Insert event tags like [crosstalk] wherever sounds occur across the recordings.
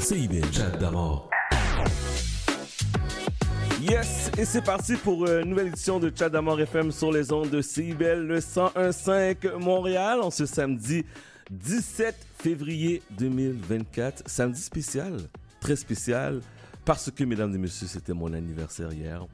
CIBL, chat d'amour. Yes, et c'est parti pour une nouvelle édition de Chat d'amour FM sur les ondes de CIBL, le 101.5 Montréal, en ce samedi 17 février 2024. Samedi spécial, très spécial, parce que, mesdames et messieurs, c'était mon anniversaire hier.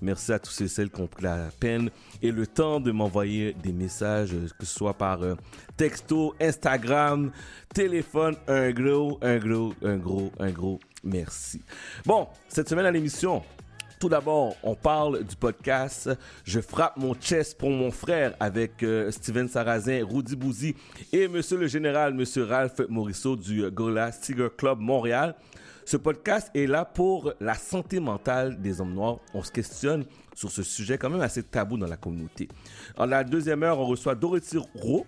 Merci à tous et celles qui ont pris la peine et le temps de m'envoyer des messages, que ce soit par euh, texto, Instagram, téléphone. Un gros, un gros, un gros, un gros merci. Bon, cette semaine à l'émission, tout d'abord, on parle du podcast Je frappe mon chest pour mon frère avec euh, Steven Sarrazin, Rudy Bouzy et Monsieur le Général, Monsieur Ralph Morisseau du Gorilla Tiger Club Montréal. Ce podcast est là pour la santé mentale des hommes noirs. On se questionne sur ce sujet quand même assez tabou dans la communauté. En la deuxième heure, on reçoit Dorothy Rowe,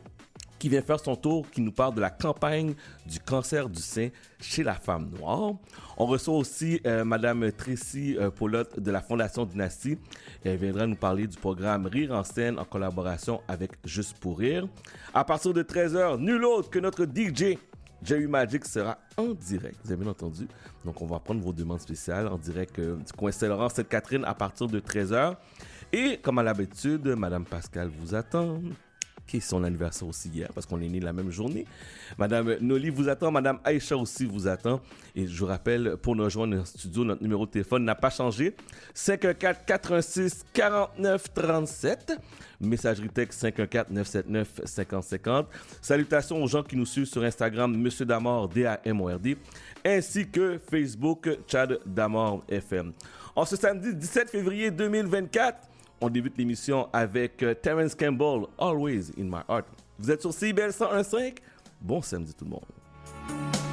qui vient faire son tour, qui nous parle de la campagne du cancer du sein chez la femme noire. On reçoit aussi euh, Madame Tracy euh, de la Fondation Dynastie. Elle viendra nous parler du programme Rire en scène en collaboration avec Juste pour rire. À partir de 13h, nul autre que notre DJ Jerry Magic sera en direct, vous avez bien entendu. Donc, on va prendre vos demandes spéciales en direct euh, du coin Saint-Laurent, Sainte-Catherine, à partir de 13h. Et comme à l'habitude, Madame Pascal vous attend son anniversaire aussi hier, parce qu'on est né la même journée. Madame Noli vous attend, Madame Aïcha aussi vous attend. Et je vous rappelle, pour nous rejoindre en studio, notre numéro de téléphone n'a pas changé. 514-86-49-37. Messagerie texte 514-979-5050. Salutations aux gens qui nous suivent sur Instagram, Monsieur Damord, D-A-M-O-R-D, ainsi que Facebook, Chad Damord FM. En ce samedi 17 février 2024, on débute l'émission avec euh, Terence Campbell, Always in My Heart. Vous êtes sur CBL 101.5. Bon samedi tout le monde.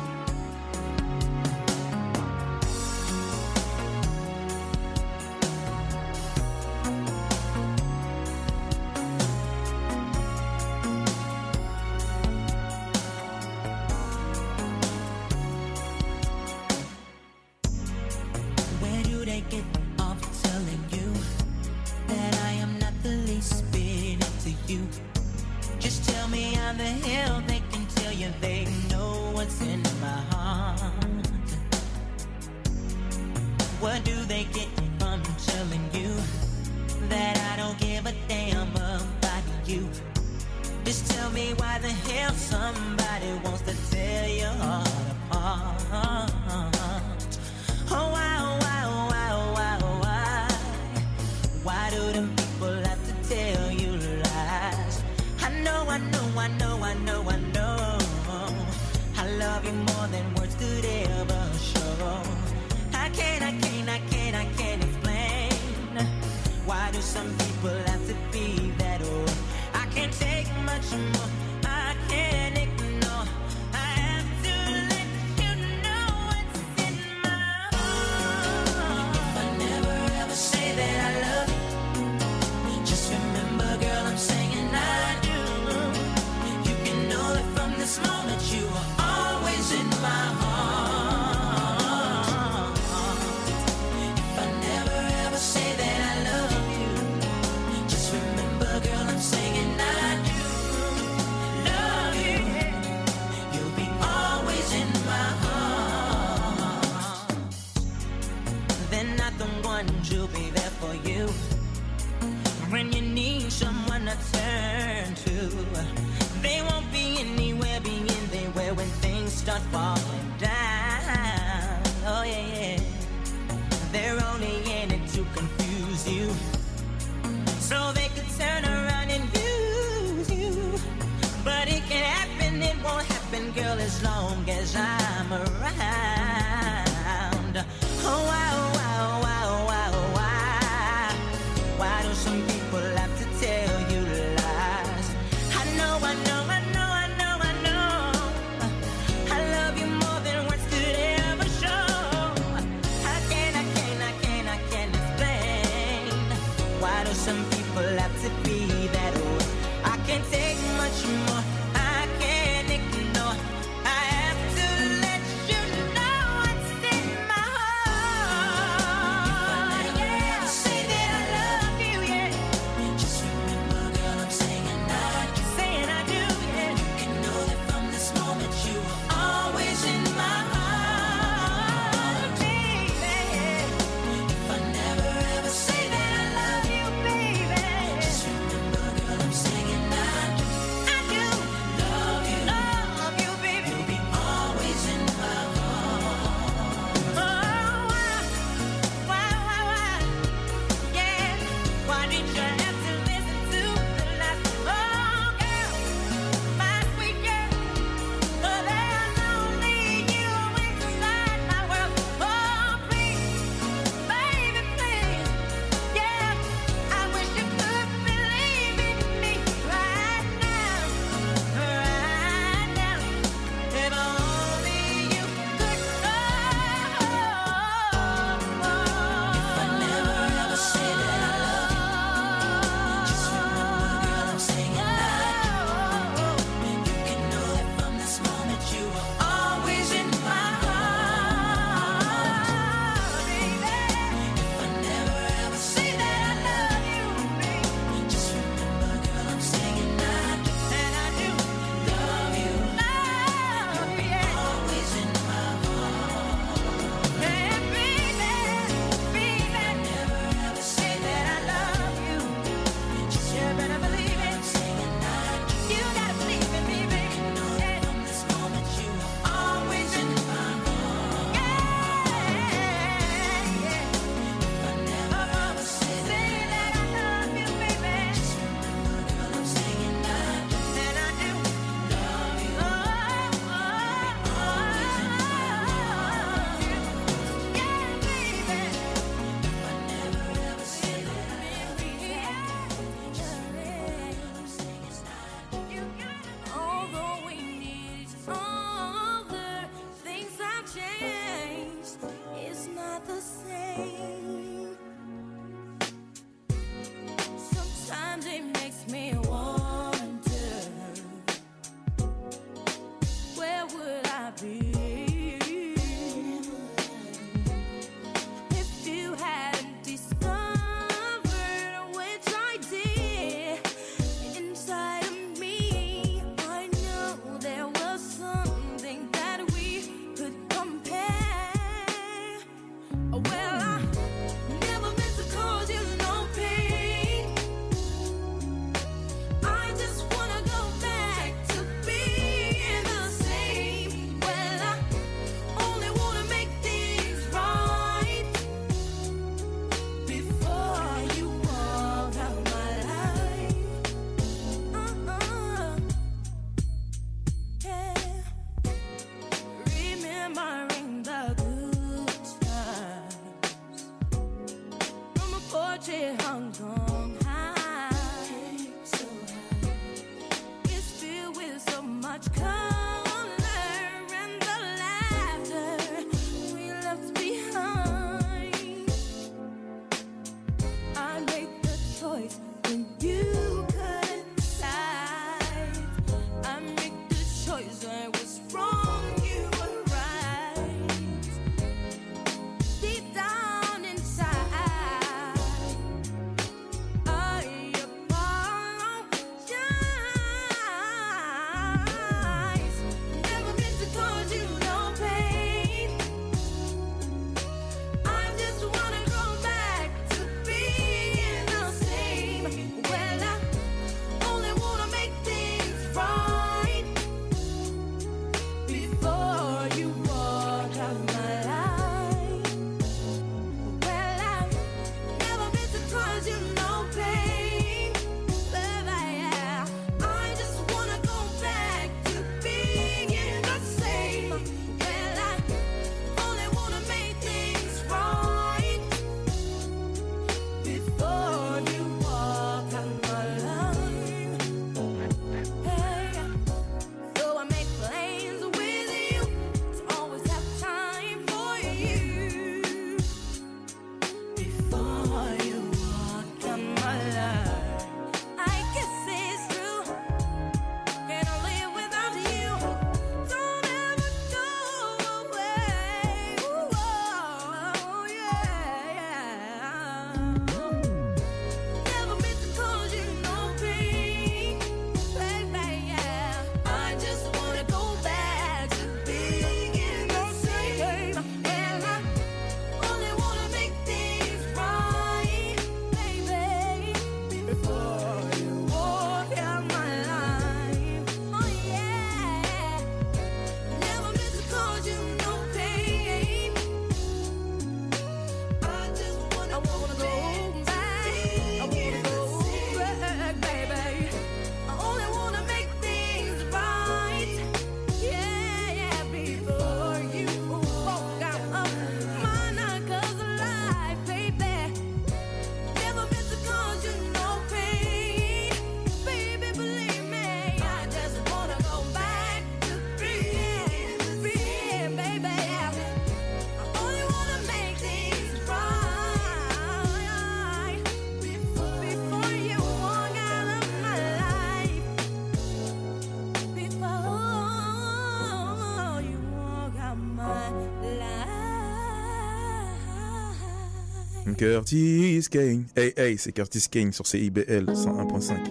Curtis Kane. Hey, hey, c'est Curtis Kane sur CIBL 101.5.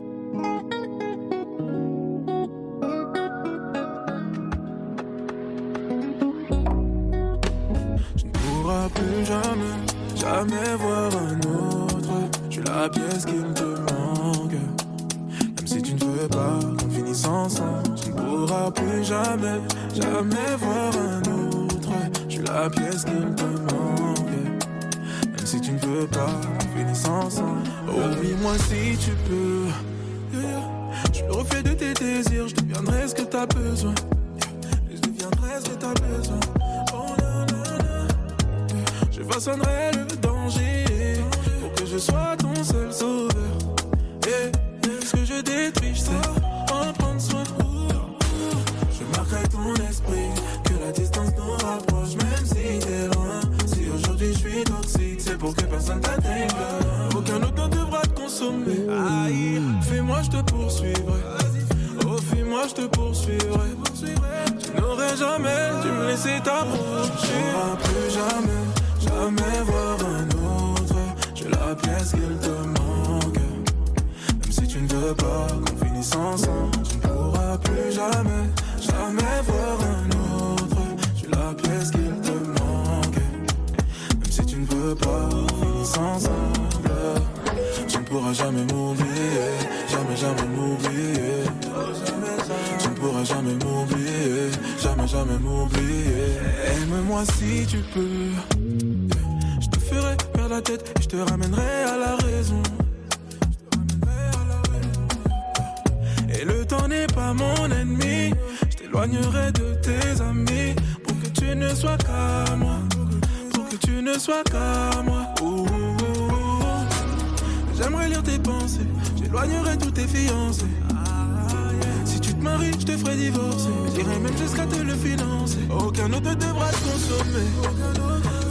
Tu ne pourras plus jamais, jamais voir un autre. Je suis la pièce qui te manque. Même si tu ne veux pas qu'on finisse ensemble, tu ne pourras plus jamais, jamais voir un autre. Je suis la pièce qui te manque. Veux pas qu'on finisse ensemble. Oublie-moi si tu peux. Yeah, yeah. Je le reflet de tes désirs, je deviendrai ce que t'as besoin. Je deviendrai ce que t'as besoin. Oh na na na. Je façonnerai le danger pour que je sois ton seul sauveur. Et ce que je détruis, je sais en prendre soin. Je marquerai ton esprit, que la distance nous rapproche, même si t'es loin. C'est pour que personne t'atteigne. Aucun autre ne devra te consommer. Aïe, fais-moi, je te poursuivrai. Oh, fais-moi, je te poursuivrai. Tu n'aurais jamais dû me laisser t'approcher. Tu pourras plus jamais, jamais voir un autre. J'ai la pièce qu'il te manque. Même si tu ne veux pas qu'on finisse ensemble, tu ne pourras plus jamais, jamais voir un autre. J'ai la pièce qu'il veux pas finisse ensemble, tu ne pourras jamais m'oublier, jamais, jamais m'oublier. Tu ne pourras jamais m'oublier, jamais, jamais m'oublier. Aime-moi si tu peux. Je te ferai perdre la tête et je te ramènerai à la raison. Et le temps n'est pas mon ennemi. Je t'éloignerai de tes amis pour que tu ne sois qu'à moi. Tu ne sois qu'à moi. Ouh. J'aimerais lire tes pensées. J'éloignerai tous tes fiancés. Si tu te maries, je te ferai divorcer. J'irai même jusqu'à te le financer. Aucun autre ne devra te consommer.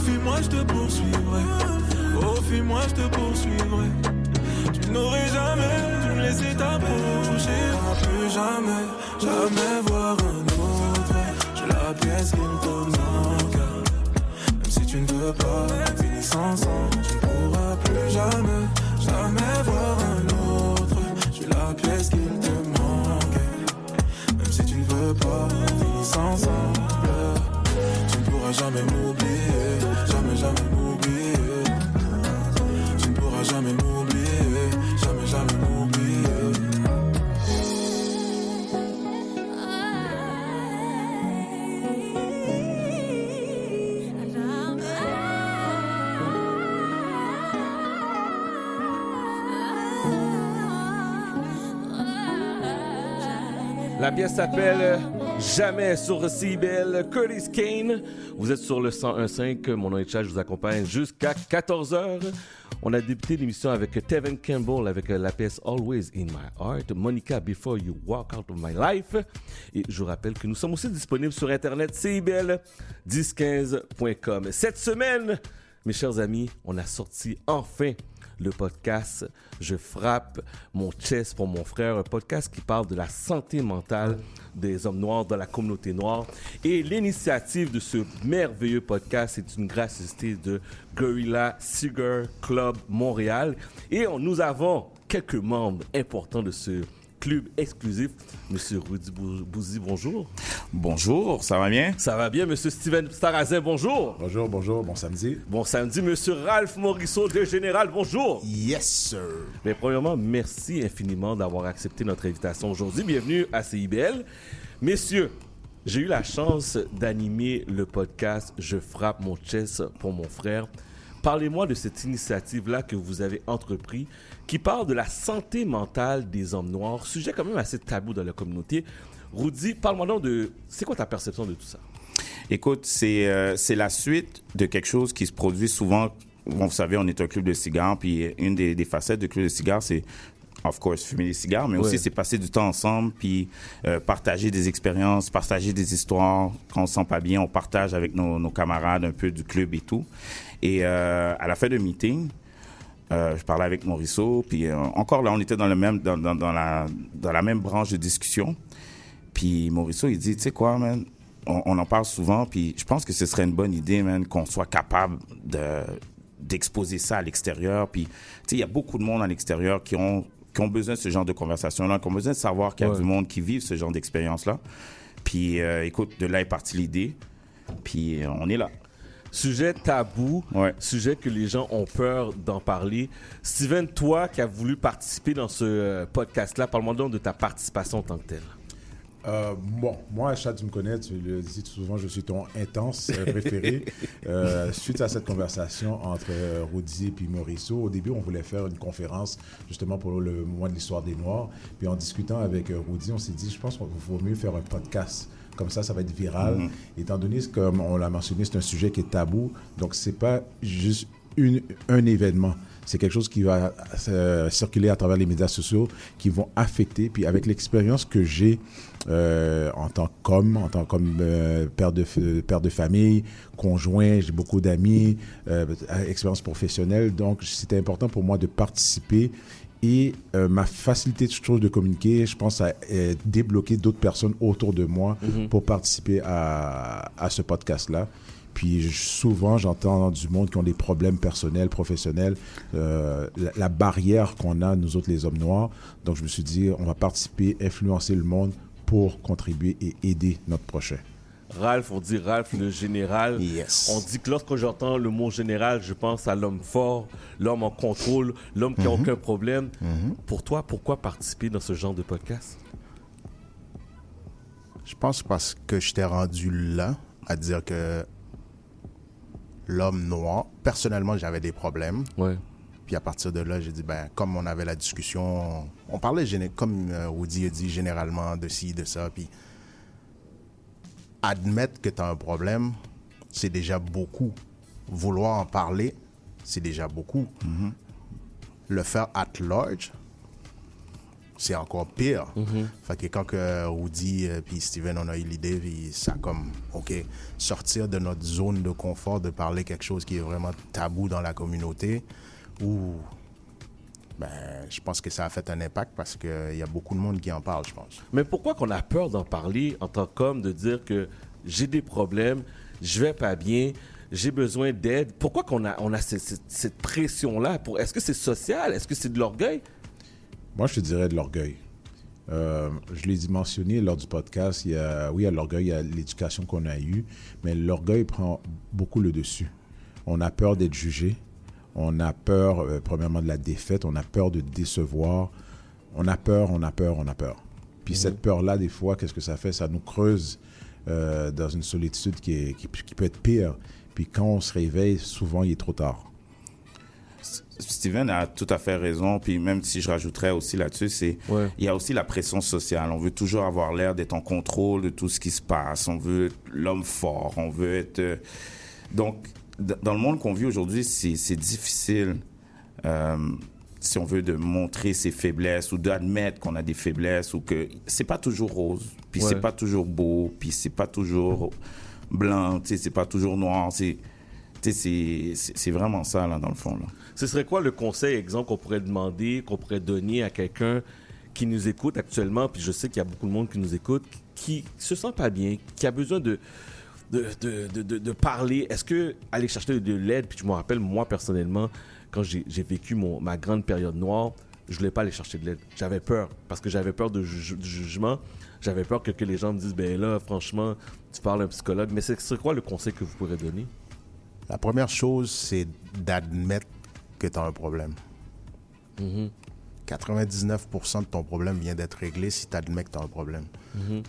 Fuis-moi, je te poursuivrai. Oh, fuis-moi, je te poursuivrai. Tu n'aurais jamais dû me laisser t'approcher. Plus jamais, jamais voir un autre. J'ai la pièce manque. Même si tu ne veux pas finisse ensemble, tu ne pourras plus jamais, jamais voir un autre. J'ai la pièce qu'il te manque. Même si tu ne veux pas finisse ensemble, tu ne pourras jamais m'oublier, jamais, jamais m'oublier. Tu ne pourras jamais m'oublier, jamais, jamais m'oublier. La pièce s'appelle Jamais sur CBL. Curtis Kane. Vous êtes sur le 101.5. Mon nom est. Je vous accompagne jusqu'à 14h. On a débuté l'émission avec Tevin Campbell avec la pièce Always in My Heart. Monica Before You Walk Out of My Life. Et je vous rappelle que nous sommes aussi disponibles sur Internet CIBL1015.com. Cette semaine, mes chers amis, on a sorti enfin le podcast Je frappe mon chest pour mon frère, un podcast qui parle de la santé mentale des hommes noirs dans la communauté noire. Et l'initiative de ce merveilleux podcast est une gracieuseté de Gorilla Cigar Club Montréal. Et on- nous avons quelques membres importants de ce club exclusif. Monsieur Rudy Bou- Bouzy, bonjour. Bonjour, ça va bien? Ça va bien, Monsieur Steven Starazin, bonjour. Bonjour, bonjour, bon samedi. Bon samedi, Monsieur Ralph Morisseau de Général, bonjour. Yes, sir. Mais premièrement, merci infiniment d'avoir accepté notre invitation aujourd'hui. Bienvenue à CIBL. Messieurs, j'ai eu la chance d'animer le podcast Je frappe mon chest pour mon frère. Parlez-moi de cette initiative-là que vous avez entrepris qui parle de la santé mentale des hommes noirs, sujet quand même assez tabou dans la communauté. Rudy, parle-moi donc de... C'est quoi ta perception de tout ça? Écoute, c'est euh, c'est la suite de quelque chose qui se produit souvent. Bon, vous savez, on est un club de cigares, puis une des, des facettes du club de cigares, c'est of course fumer des cigares, mais Ouais. aussi c'est passer du temps ensemble, puis euh, partager des expériences, partager des histoires. Quand on se sent pas bien, on partage avec nos, nos camarades un peu du club et tout. Et euh, à la fin de meeting, euh, je parlais avec Morisseau, puis euh, encore là, on était dans le même dans, dans, dans la dans la même branche de discussion. Puis Morisseau, il dit, tu sais quoi, man, on, on en parle souvent, puis je pense que ce serait une bonne idée, man, qu'on soit capable de d'exposer ça à l'extérieur. Puis, tu sais, il y a beaucoup de monde à l'extérieur qui ont, qui ont besoin de ce genre de conversation-là, qui ont besoin de savoir qu'il y a Ouais. du monde qui vit ce genre d'expérience-là. Puis, euh, écoute, de là est partie l'idée. Puis, on est là. Sujet tabou, Ouais. sujet que les gens ont peur d'en parler. Steven, toi qui as voulu participer dans ce euh, podcast-là, parle-moi donc de ta participation en tant que telle. Euh, bon, moi, Chad, tu me connais, tu le dis souvent, je suis ton intense [laughs] préféré. Euh, suite à cette conversation entre euh, Rudy et puis Mauricio, au début, on voulait faire une conférence justement pour le mois de l'histoire des Noirs. Puis en discutant avec Rudy, on s'est dit, je pense qu'il vaut mieux faire un podcast. Comme ça, ça va être viral. Étant donné, que, comme on l'a mentionné, c'est un sujet qui est tabou. Donc, c'est pas juste une, un événement. C'est quelque chose qui va euh, circuler à travers les médias sociaux, qui vont affecter. Puis avec l'expérience que j'ai euh, en tant qu'homme, en tant que euh, père, de, f- père de famille, conjoint, j'ai beaucoup d'amis, euh, expérience professionnelle. Donc c'était important pour moi de participer. Et euh, ma facilité, je trouve, de communiquer, je pense, à euh, débloquer d'autres personnes autour de moi pour participer à, à ce podcast-là. Puis je- souvent, j'entends du monde qui ont des problèmes personnels, professionnels, euh, la, la barrière qu'on a, nous autres, les hommes noirs. Donc je me suis dit, on va participer, influencer le monde pour contribuer et aider notre prochain. Ralph, on dit Ralph le général. Yes. On dit que lorsque j'entends le mot général, je pense à l'homme fort, l'homme en contrôle, l'homme qui n'a aucun problème. Pour toi, pourquoi participer dans ce genre de podcast? Je pense parce que je t'ai rendu là à dire que l'homme noir, personnellement, j'avais des problèmes. Ouais. Puis à partir de là, j'ai dit, ben, comme on avait la discussion, on parlait, comme euh, Woody a dit, généralement de ci, de ça. Puis admettre que tu as un problème, c'est déjà beaucoup. Vouloir en parler, c'est déjà beaucoup. Le faire at large, c'est encore pire. Fait que quand que Woody et puis Steven on a eu l'idée, puis ça comme, OK, sortir de notre zone de confort, de parler quelque chose qui est vraiment tabou dans la communauté, ou ben, je pense que ça a fait un impact parce qu'il y a beaucoup de monde qui en parle, je pense. Mais pourquoi qu'on a peur d'en parler en tant qu'homme, de dire que j'ai des problèmes, je vais pas bien, j'ai besoin d'aide? Pourquoi qu'on a, on a cette, cette- cette pression-là? Pour, est-ce que c'est social? Est-ce que c'est de l'orgueil? Moi, je te dirais de l'orgueil. Euh, je l'ai mentionné lors du podcast, il y a, oui, il y a l'orgueil, il y a l'éducation qu'on a eue, mais l'orgueil prend beaucoup le dessus. On a peur d'être jugé, on a peur, euh, premièrement, de la défaite, on a peur de décevoir, on a peur, on a peur, on a peur. Puis cette peur-là, des fois, qu'est-ce que ça fait? Ça nous creuse euh, dans une solitude qui, est- qui, qui peut être pire. Puis quand on se réveille, souvent, il est trop tard. Steven a tout à fait raison. Puis même si je rajouterais aussi là-dessus, c'est Ouais. il y a aussi la pression sociale. On veut toujours avoir l'air d'être en contrôle de tout ce qui se passe. On veut être l'homme fort. On veut être euh, donc dans le monde qu'on vit aujourd'hui, c'est difficile. euh, si on veut de montrer ses faiblesses ou d'admettre qu'on a des faiblesses ou que c'est pas toujours rose, puis Ouais. c'est pas toujours beau, puis c'est pas toujours blanc, tu sais, c'est pas toujours noir, c'est- c'est vraiment ça là dans le fond là. Ce serait quoi le conseil, exemple, qu'on pourrait demander, qu'on pourrait donner à quelqu'un qui nous écoute actuellement, puis je sais qu'il y a beaucoup de monde qui nous écoute, qui se sent pas bien, qui a besoin de, de, de, de, de- parler. Est-ce que aller chercher de l'aide, puis je me rappelle, moi, personnellement, quand j'ai vécu mon, ma grande période noire, je voulais pas aller chercher de l'aide. J'avais peur, parce que j'avais peur ju- du jugement. J'avais peur que, que les gens me disent, ben là, franchement, tu parles à un psychologue. Mais c'est c'est quoi le conseil que vous pourrez donner? La première chose, c'est d'admettre que tu as un problème. 99% de ton problème vient d'être réglé si tu admets que tu as un problème.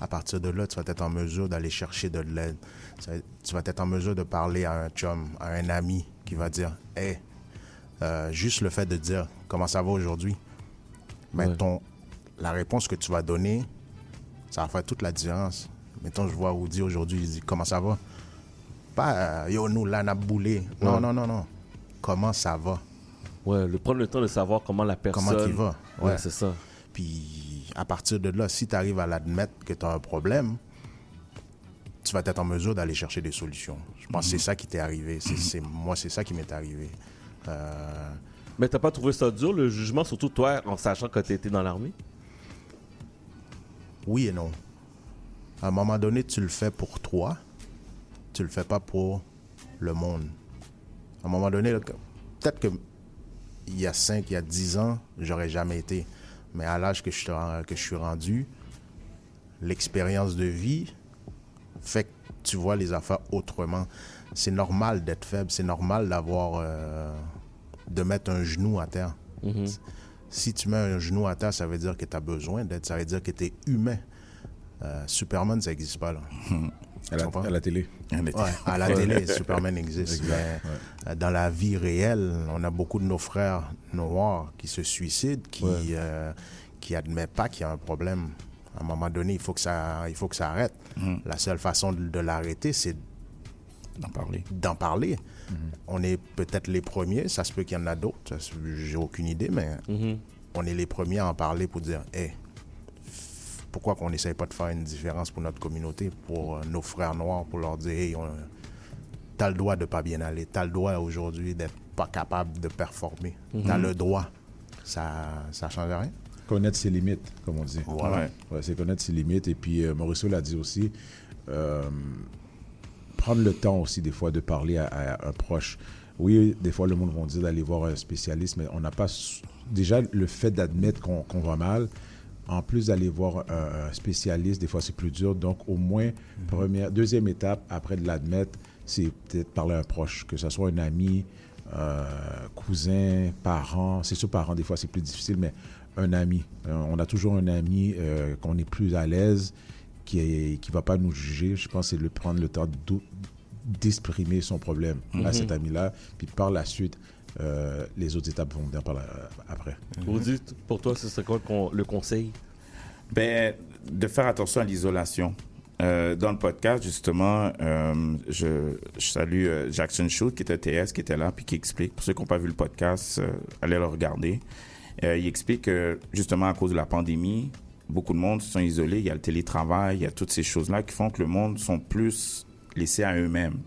À partir de là, tu vas être en mesure d'aller chercher de l'aide. Tu vas- Tu vas être en mesure de parler à un chum, à un ami qui va dire Hey, euh, juste le fait de dire comment ça va aujourd'hui, mais Ouais. la réponse que tu vas donner, ça va faire toute la différence. Mettons, je vois Woody aujourd'hui, il dit comment ça va? Pas euh, yo, nous, là, on a boulé. Non, Ouais. non, non, non. Comment ça va? Ouais, le prendre le temps de savoir comment la personne... Comment il va Ouais, Ouais. c'est ça. Puis à partir de là, si tu arrives à l'admettre que tu as un problème, tu vas être en mesure d'aller chercher des solutions. Je pense que c'est ça qui t'est arrivé. C'est, c'est- moi, c'est ça qui m'est arrivé. Euh, Mais t'as pas trouvé ça dur, le jugement, surtout toi, en sachant que t'étais dans l'armée? oui et non. À un moment donné, tu le fais pour toi. Tu le fais pas pour le monde. À un moment donné, peut-être que il y a 5, il y a 10 ans, j'aurais jamais été. Mais à l'âge je, que je suis rendu, l'expérience de vie fait que tu vois les affaires autrement. C'est normal d'être faible, c'est normal d'avoir. euh, de mettre un genou à terre. Si tu mets un genou à terre, ça veut dire que tu as besoin d'aide, ça veut dire que tu es humain. Euh, Superman, ça n'existe pas là. [laughs] À la, comprends? à la télé. Ouais, à la télé, Superman existe. Mais euh, dans la vie réelle, on a beaucoup de nos frères noirs qui se suicident, qui euh, qui admettent pas qu'il y a un problème. À un moment donné, il faut que ça, il faut que ça arrête. La seule façon de, de l'arrêter, c'est D'en parler. d'en parler. On est peut-être les premiers, ça se peut qu'il y en a d'autres, j'ai aucune idée, mais on est les premiers à en parler pour dire, hey, pourquoi qu'on n'essaye pas de faire une différence pour notre communauté, pour euh, nos frères noirs, pour leur dire, hey, on- t'as le droit de pas bien aller, t'as le droit aujourd'hui d'être pas capable de performer, t'as le droit. Ça, ça change rien. Connaître ses limites, comme on dit. Voilà. Ouais. C'est connaître ses limites. Et puis, euh, Mauricio l'a dit aussi, euh, prendre le temps aussi, des fois, de parler à, à un proche. Oui, des fois, le monde va dire d'aller voir un spécialiste, mais on n'a pas. Déjà, le fait d'admettre qu'on qu'on va mal, en plus d'aller voir un, un spécialiste, des fois, c'est plus dur. Donc, au moins, première, deuxième étape, après de l'admettre, c'est peut-être parler à un proche, que ce soit un ami, euh, cousin, parent. C'est sûr, parent, des fois, c'est plus difficile, mais un ami. Euh, on a toujours un ami euh, qu'on est plus à l'aise, qui ne qui va pas nous juger. Je pense que c'est le prendre le temps d'exprimer son problème à cet ami-là. Puis par la suite, euh, les autres étapes vont venir par la- après. Vous dites, pour toi, ce serait quoi le con- le conseil? Ben, de faire attention à l'isolation. Euh, dans le podcast, justement, euh, je, je salue euh, Jackson Shoot, qui était TS, qui était là, puis qui explique. Pour ceux qui n'ont pas vu le podcast, euh, allez le regarder. Euh, il explique que, justement, à cause de la pandémie, beaucoup de monde sont isolés. Il y a le télétravail, il y a toutes ces choses-là qui font que le monde sont plus laissés à eux-mêmes.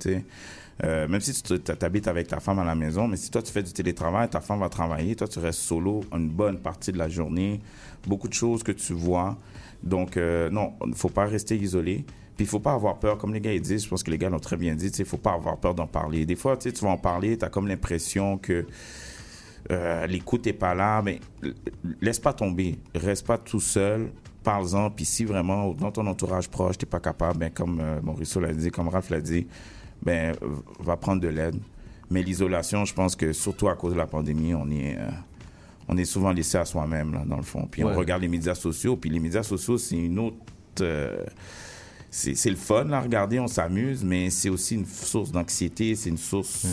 Euh, même si tu habites avec ta femme à la maison, mais si toi tu fais du télétravail, ta femme va travailler, toi tu restes solo une bonne partie de la journée, beaucoup de choses que tu vois. Donc euh, non, il ne faut pas rester isolé. Puis il faut pas avoir peur, comme les gars ils disent, je pense que les gars l'ont très bien dit, il ne faut pas avoir peur d'en parler. Des fois, tu vas en parler, tu as comme l'impression que euh, l'écoute n'est pas là, mais laisse pas tomber, reste pas tout seul, parle-en, puis si vraiment dans ton entourage proche, tu n'es pas capable, ben, comme euh, Mauricio l'a dit, comme Ralph l'a dit, ben, va prendre de l'aide. Mais l'isolation, je pense que surtout à cause de la pandémie, on est, euh, on est souvent laissé à soi-même, là, dans le fond. Puis Ouais. on regarde les médias sociaux, puis les médias sociaux, c'est une autre... euh, c'est c'est le fun, là, regarder, on s'amuse, mais c'est aussi une source d'anxiété, c'est une source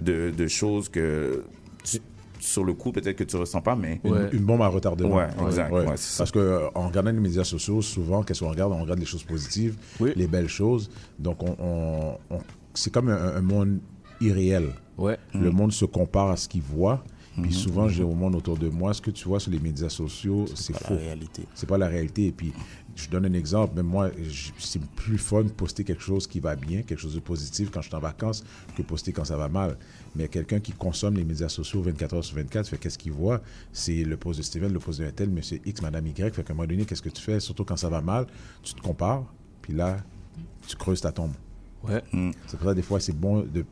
de, de choses que, tu- sur le coup, peut-être que tu ressens pas, mais... Une, Ouais. une bombe à retardement. Ouais, exact, ouais. Parce que euh, en regardant les médias sociaux, souvent, qu'est-ce qu'on regarde? On regarde les choses positives, Oui. les belles choses. Donc, on, on- on- c'est comme un, un monde irréel. Ouais. Le monde se compare à ce qu'il voit. Puis souvent, j'ai au monde autour de moi, ce que tu vois sur les médias sociaux, c'est Pas faux. la réalité. C'est pas la réalité. Et puis, je donne un exemple. Même moi, je- c'est plus fun de poster quelque chose qui va bien, quelque chose de positif quand je suis en vacances, que poster quand ça va mal. Mais quelqu'un qui consomme les médias sociaux 24 heures sur 24, fait qu'est-ce qu'il voit? C'est le post de Steven, le post de tel, monsieur X, madame Y. Fait qu'à un moment donné, qu'est-ce que tu fais? Surtout quand ça va mal, tu te compares, puis là, tu creuses ta tombe. Ouais. C'est pour ça, des fois, c'est bon de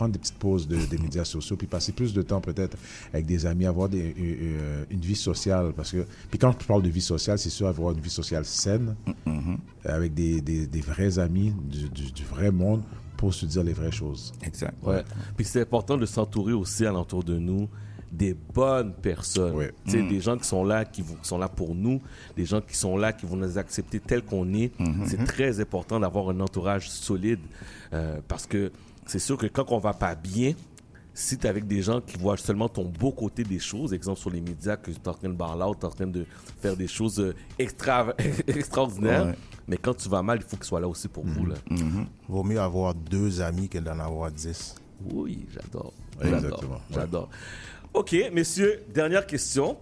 prendre des petites pauses de- des médias sociaux, puis passer plus de temps peut-être avec des amis, avoir des, euh, une vie sociale. Parce que, puis quand je parle de vie sociale, c'est sûr avoir une vie sociale saine, avec des, des, des vrais amis, du, du- du vrai monde, pour se dire les vraies choses. Exact. Ouais. Puis c'est important de s'entourer aussi alentour de nous des bonnes personnes. Ouais. Tu sais, Des gens qui sont là, qui, sont là pour nous, des gens qui sont là, qui vont nous accepter tel qu'on est. C'est très important d'avoir un entourage solide euh, parce que c'est sûr que quand on va pas bien, si tu es avec des gens qui voient seulement ton beau côté des choses, exemple sur les médias, que tu es en train de parler out, tu es en train de faire des choses euh, extra, [laughs] extraordinaires, Ouais. mais quand tu vas mal, il faut qu'ils soient là aussi pour vous. Là. Vaut mieux avoir deux amis que d'en avoir dix. Oui, j'adore. Exactement, ouais. J'adore. OK, messieurs, dernière question.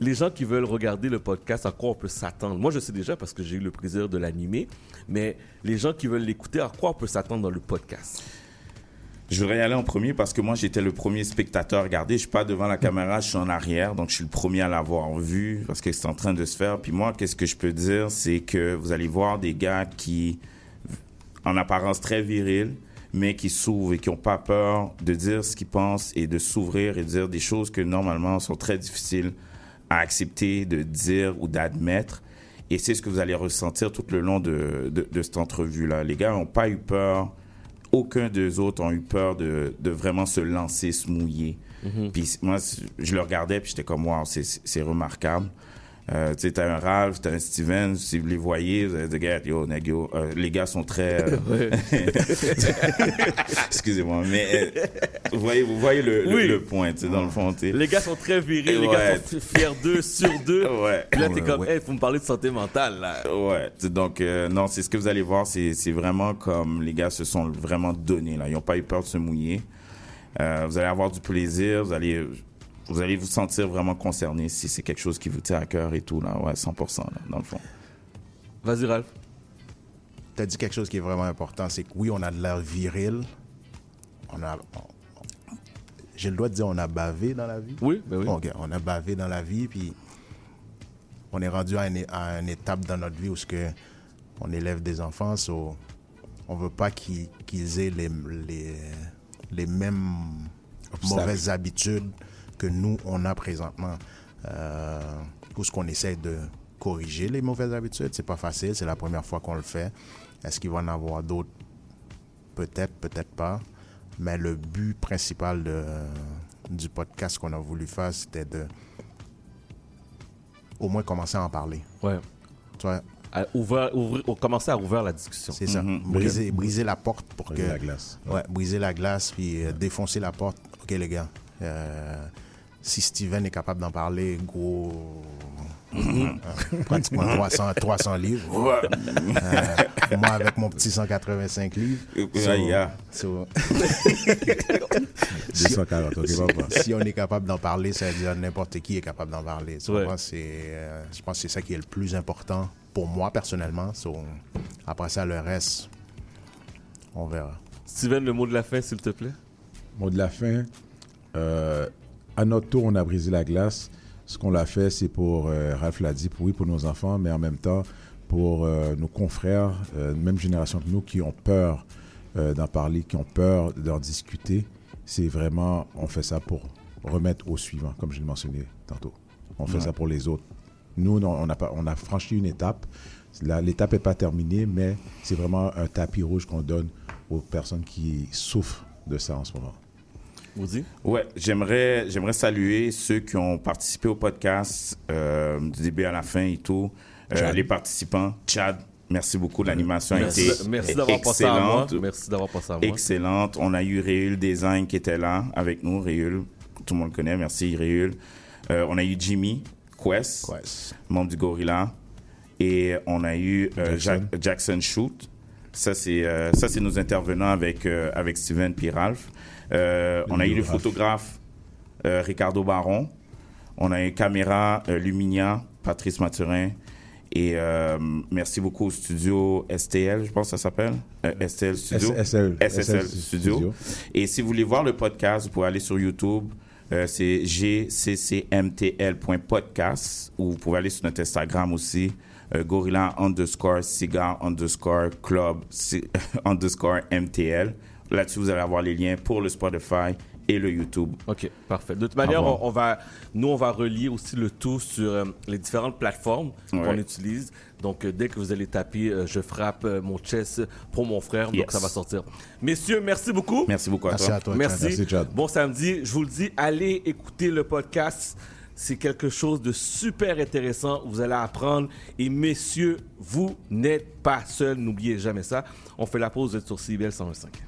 Les gens qui veulent regarder le podcast, à quoi on peut s'attendre? Moi, je sais déjà parce que j'ai eu le plaisir de l'animer, mais les gens qui veulent l'écouter, à quoi on peut s'attendre dans le podcast? Je voudrais y aller en premier parce que moi, j'étais le premier spectateur à regarder. Je suis pas devant la caméra, je suis en arrière. Donc, je suis le premier à l'avoir vu parce que c'est en train de se faire. Puis moi, qu'est-ce que je peux dire, c'est que vous allez voir des gars qui, en apparence très virils, mais qui s'ouvrent et qui n'ont pas peur de dire ce qu'ils pensent et de s'ouvrir et de dire des choses que normalement sont très difficiles à accepter, de dire ou d'admettre. Et c'est ce que vous allez ressentir tout le long de, de, de cette entrevue-là. Les gars n'ont pas eu peur, aucun des autres ont eu peur de, de vraiment se lancer, se mouiller. Puis moi, je le regardais, puis j'étais comme, wow, c'est- c'est remarquable. Euh, tu sais, t'as un Ralph, t'as un Steven, si vous les voyez, vous allez dire, yo, yo, euh, les gars sont très... euh, [laughs] [laughs] Excusez-moi, mais euh, vous voyez, vous voyez le, le- Oui. le point, tu sais, dans le fond, tu sais. Les gars sont très virils, les Ouais. gars sont fiers d'eux, sur d'eux. [laughs] Ouais. Puis là, t'es comme, ouais. hey, faut me parler de santé mentale, là. Ouais, donc euh, non, c'est ce que vous allez voir, c'est c'est vraiment comme les gars se sont vraiment donnés là, ils n'ont pas eu peur de se mouiller. Euh, vous allez avoir du plaisir, vous allez vous allez vous sentir vraiment concerné si c'est quelque chose qui vous tient à cœur et tout là, ouais, 100% là, dans le fond. Vas-y, Ralph. Tu as dit quelque chose qui est vraiment important, c'est que oui, on a de l'air viril. On a. on- J'ai le droit de dire on a bavé dans la vie? Oui, ben oui. Ok, on a bavé dans la vie, puis on est rendu à une, à une étape dans notre vie où ce que on élève des enfants, so on veut pas qu'ils qu'ils aient les, les, les mêmes mauvaises habitudes que nous, on a présentement. Euh, où ce qu'on essaie de corriger les mauvaises habitudes, c'est pas facile, c'est la première fois qu'on le fait. Est-ce qu'il va en avoir d'autres? Peut-être, peut-être pas. Mais le but principal de, du podcast qu'on a voulu faire, c'était de au moins commencer à en parler. Ouais. Tu vois, À ouvrir, commençait à ouvrir la discussion. c'est ça. Briser, briser la porte pour que. Briser la glace. Ouais, briser la glace, puis euh, défoncer la porte. OK, les gars. euh, si Steven est capable d'en parler, gros. euh, pratiquement 300, 300 livres. Euh, moi, avec mon petit 185 livres. So- yeah. so- [laughs] 240, ok, papa. si on est capable d'en parler, ça veut dire n'importe qui est capable d'en parler. Ouais. euh, je pense que c'est ça qui est le plus important pour moi personnellement. So, après ça, le reste, on verra. Steven, le mot de la fin, s'il te plaît. Mot de la fin. À notre tour, on a brisé la glace. Ce qu'on l'a fait, c'est pour, euh, Ralph l'a dit, pour, oui, pour nos enfants, mais en même temps, pour euh, nos confrères, euh, même génération que nous, qui ont peur d'en parler, qui ont peur d'en discuter. C'est vraiment, on fait ça pour remettre au suivant, comme je l'ai mentionné tantôt. On fait ça pour les autres. Nous, non, on a, on a franchi une étape. L'étape n'est pas terminée, mais c'est vraiment un tapis rouge qu'on donne aux personnes qui souffrent de ça en ce moment. Vous Ouais, j'aimerais, j'aimerais saluer ceux qui ont participé au podcast euh, du début à la fin et tout. Euh, les participants, Chad, merci beaucoup. L'animation a été Merci, merci d'avoir passé à moi. excellente. Merci d'avoir passé à moi. Excellente. On a eu Réul Design qui était là avec nous. Réul, tout le monde le connaît. Merci Réul. Euh, on a eu Jimmy Quest, Quest. membre du Gorilla. Et on a eu euh, Jackson. Jack- Jackson Shoot. Ça, c'est euh, ça, c'est nos intervenants avec, euh, avec Steven puis Ralph. Euh, on a eu le photographe euh, Ricardo Baron. On a eu caméra euh, Luminia, Patrice Mathurin. Et euh, merci beaucoup au studio STL, je pense que ça s'appelle. Euh, STL Studio. SSL, SSL Studio. Et si vous voulez voir le podcast, vous pouvez aller sur YouTube. Euh, c'est gccmtl.podcast ou vous pouvez aller sur notre Instagram aussi, gorilla underscore cigar underscore club [laughs] underscore mtl. Là-dessus, vous allez avoir les liens pour le Spotify et le YouTube. OK, parfait. De toute manière, on, on va, nous, on va relier aussi le tout sur euh, les différentes plateformes qu'on utilise. Donc, euh, dès que vous allez taper euh, Je frappe euh, mon chess pour mon frère », donc ça va sortir. Messieurs, merci beaucoup. Merci beaucoup à Merci toi. à toi. Chad. Merci. Merci, Chad. Bon samedi. Je vous le dis, allez écouter le podcast. C'est quelque chose de super intéressant. Vous allez apprendre. Et messieurs, vous n'êtes pas seuls. N'oubliez jamais ça. On fait la pause vous êtes sur CBL 125.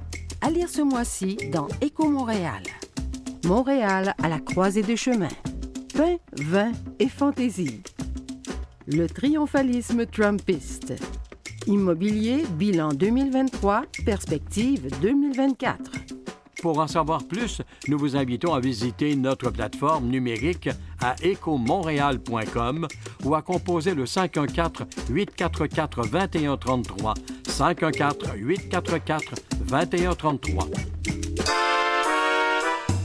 À lire ce mois-ci dans Éco Montréal. Montréal à la croisée des chemins. Pain, vin et fantaisie. Le triomphalisme trumpiste. Immobilier, bilan 2023, perspective 2024. Pour en savoir plus, nous vous invitons à visiter notre plateforme numérique à ecomontréal.com ou à composer le 514-844-2133. 514-844-2133.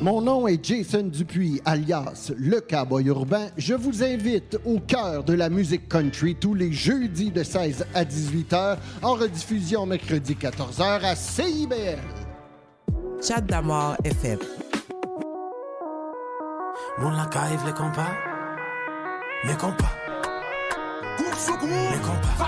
Mon nom est Jason Dupuis, alias Le Cowboy Urbain. Je vous invite au cœur de la musique country tous les jeudis de 16 à 18 heures, en rediffusion mercredi 14 heures à CIBL. Chat d'amour FM. Mon la cave, les compas. Mes compas. Mes compas.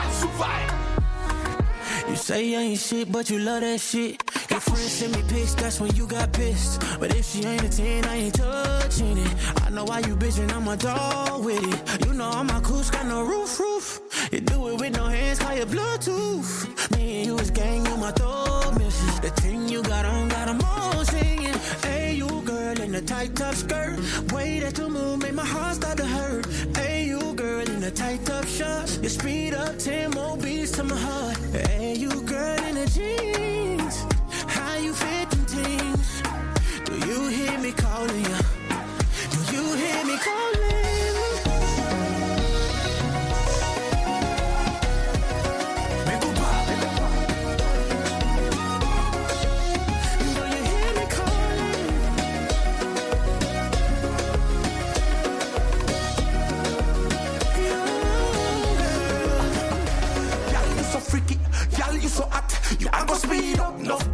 You say you ain't shit, but you love that shit. Your friends send me pics, that's when you got pissed. But if she ain't a 10, I ain't touching it. I know why you bitchin', I'm a dog with it. You know I'm a coos, got no roof, roof. You do it with no hands, call it Bluetooth. Me and you is gang, you my throat misses. The thing you got on, got 'em all singing. Hey, you girl in a tight top skirt. Way that you move, make my heart start to hurt. Hey, you girl in a tight top shorts. You speed up 10 more beats to my heart. Hey, you girl in the jeans. How you fit them things? Do you hear me calling you? Do you hear me calling? Speed up. Enough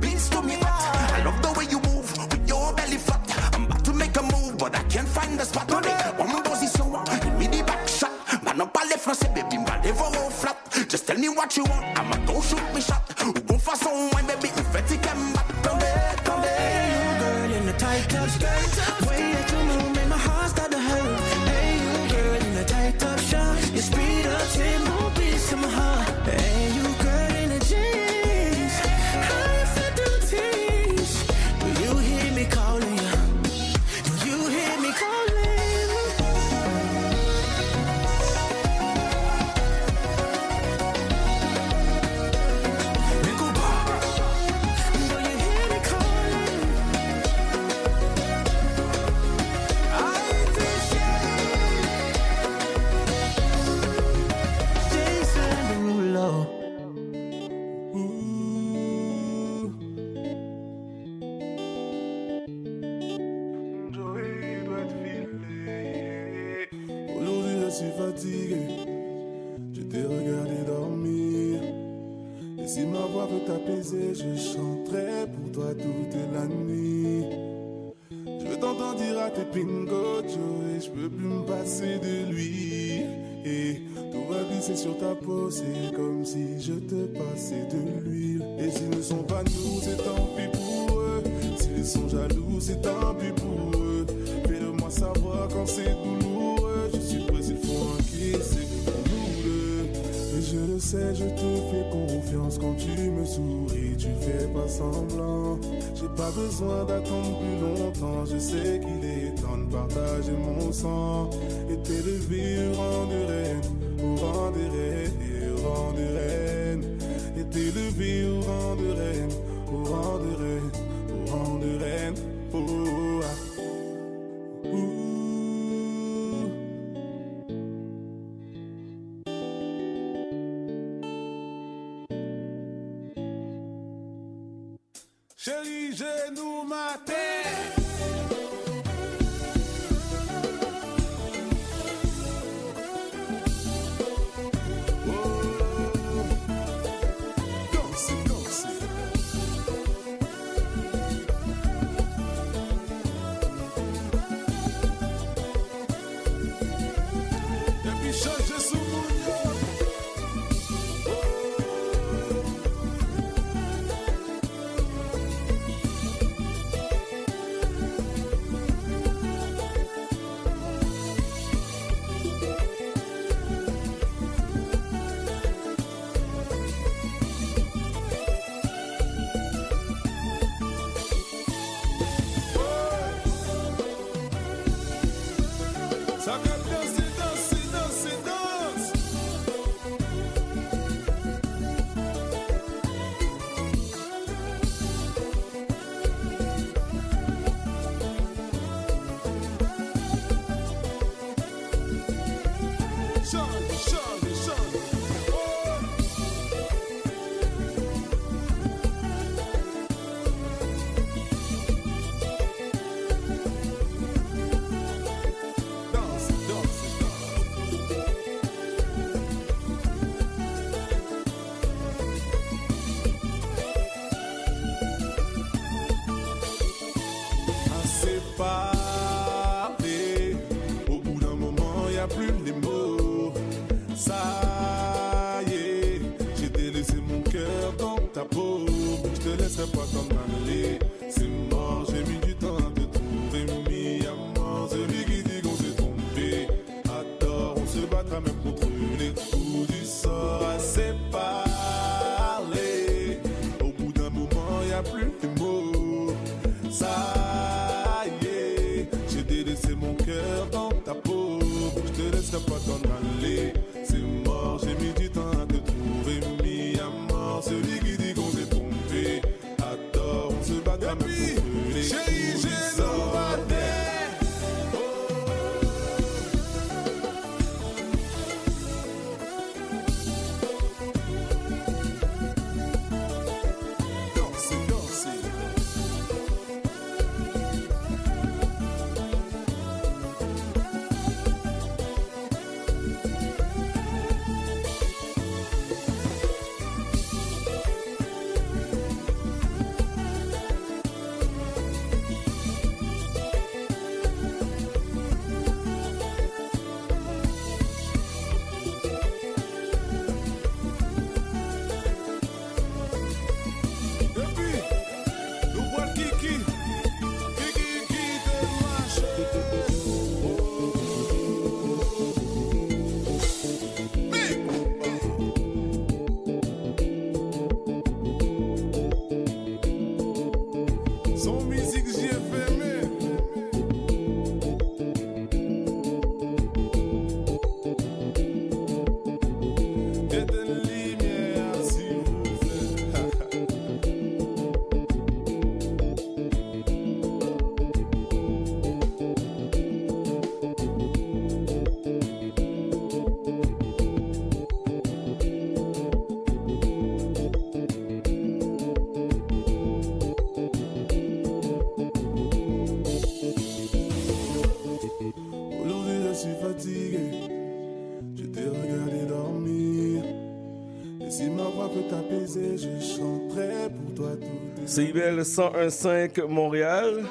CIBL 101.5 Montréal.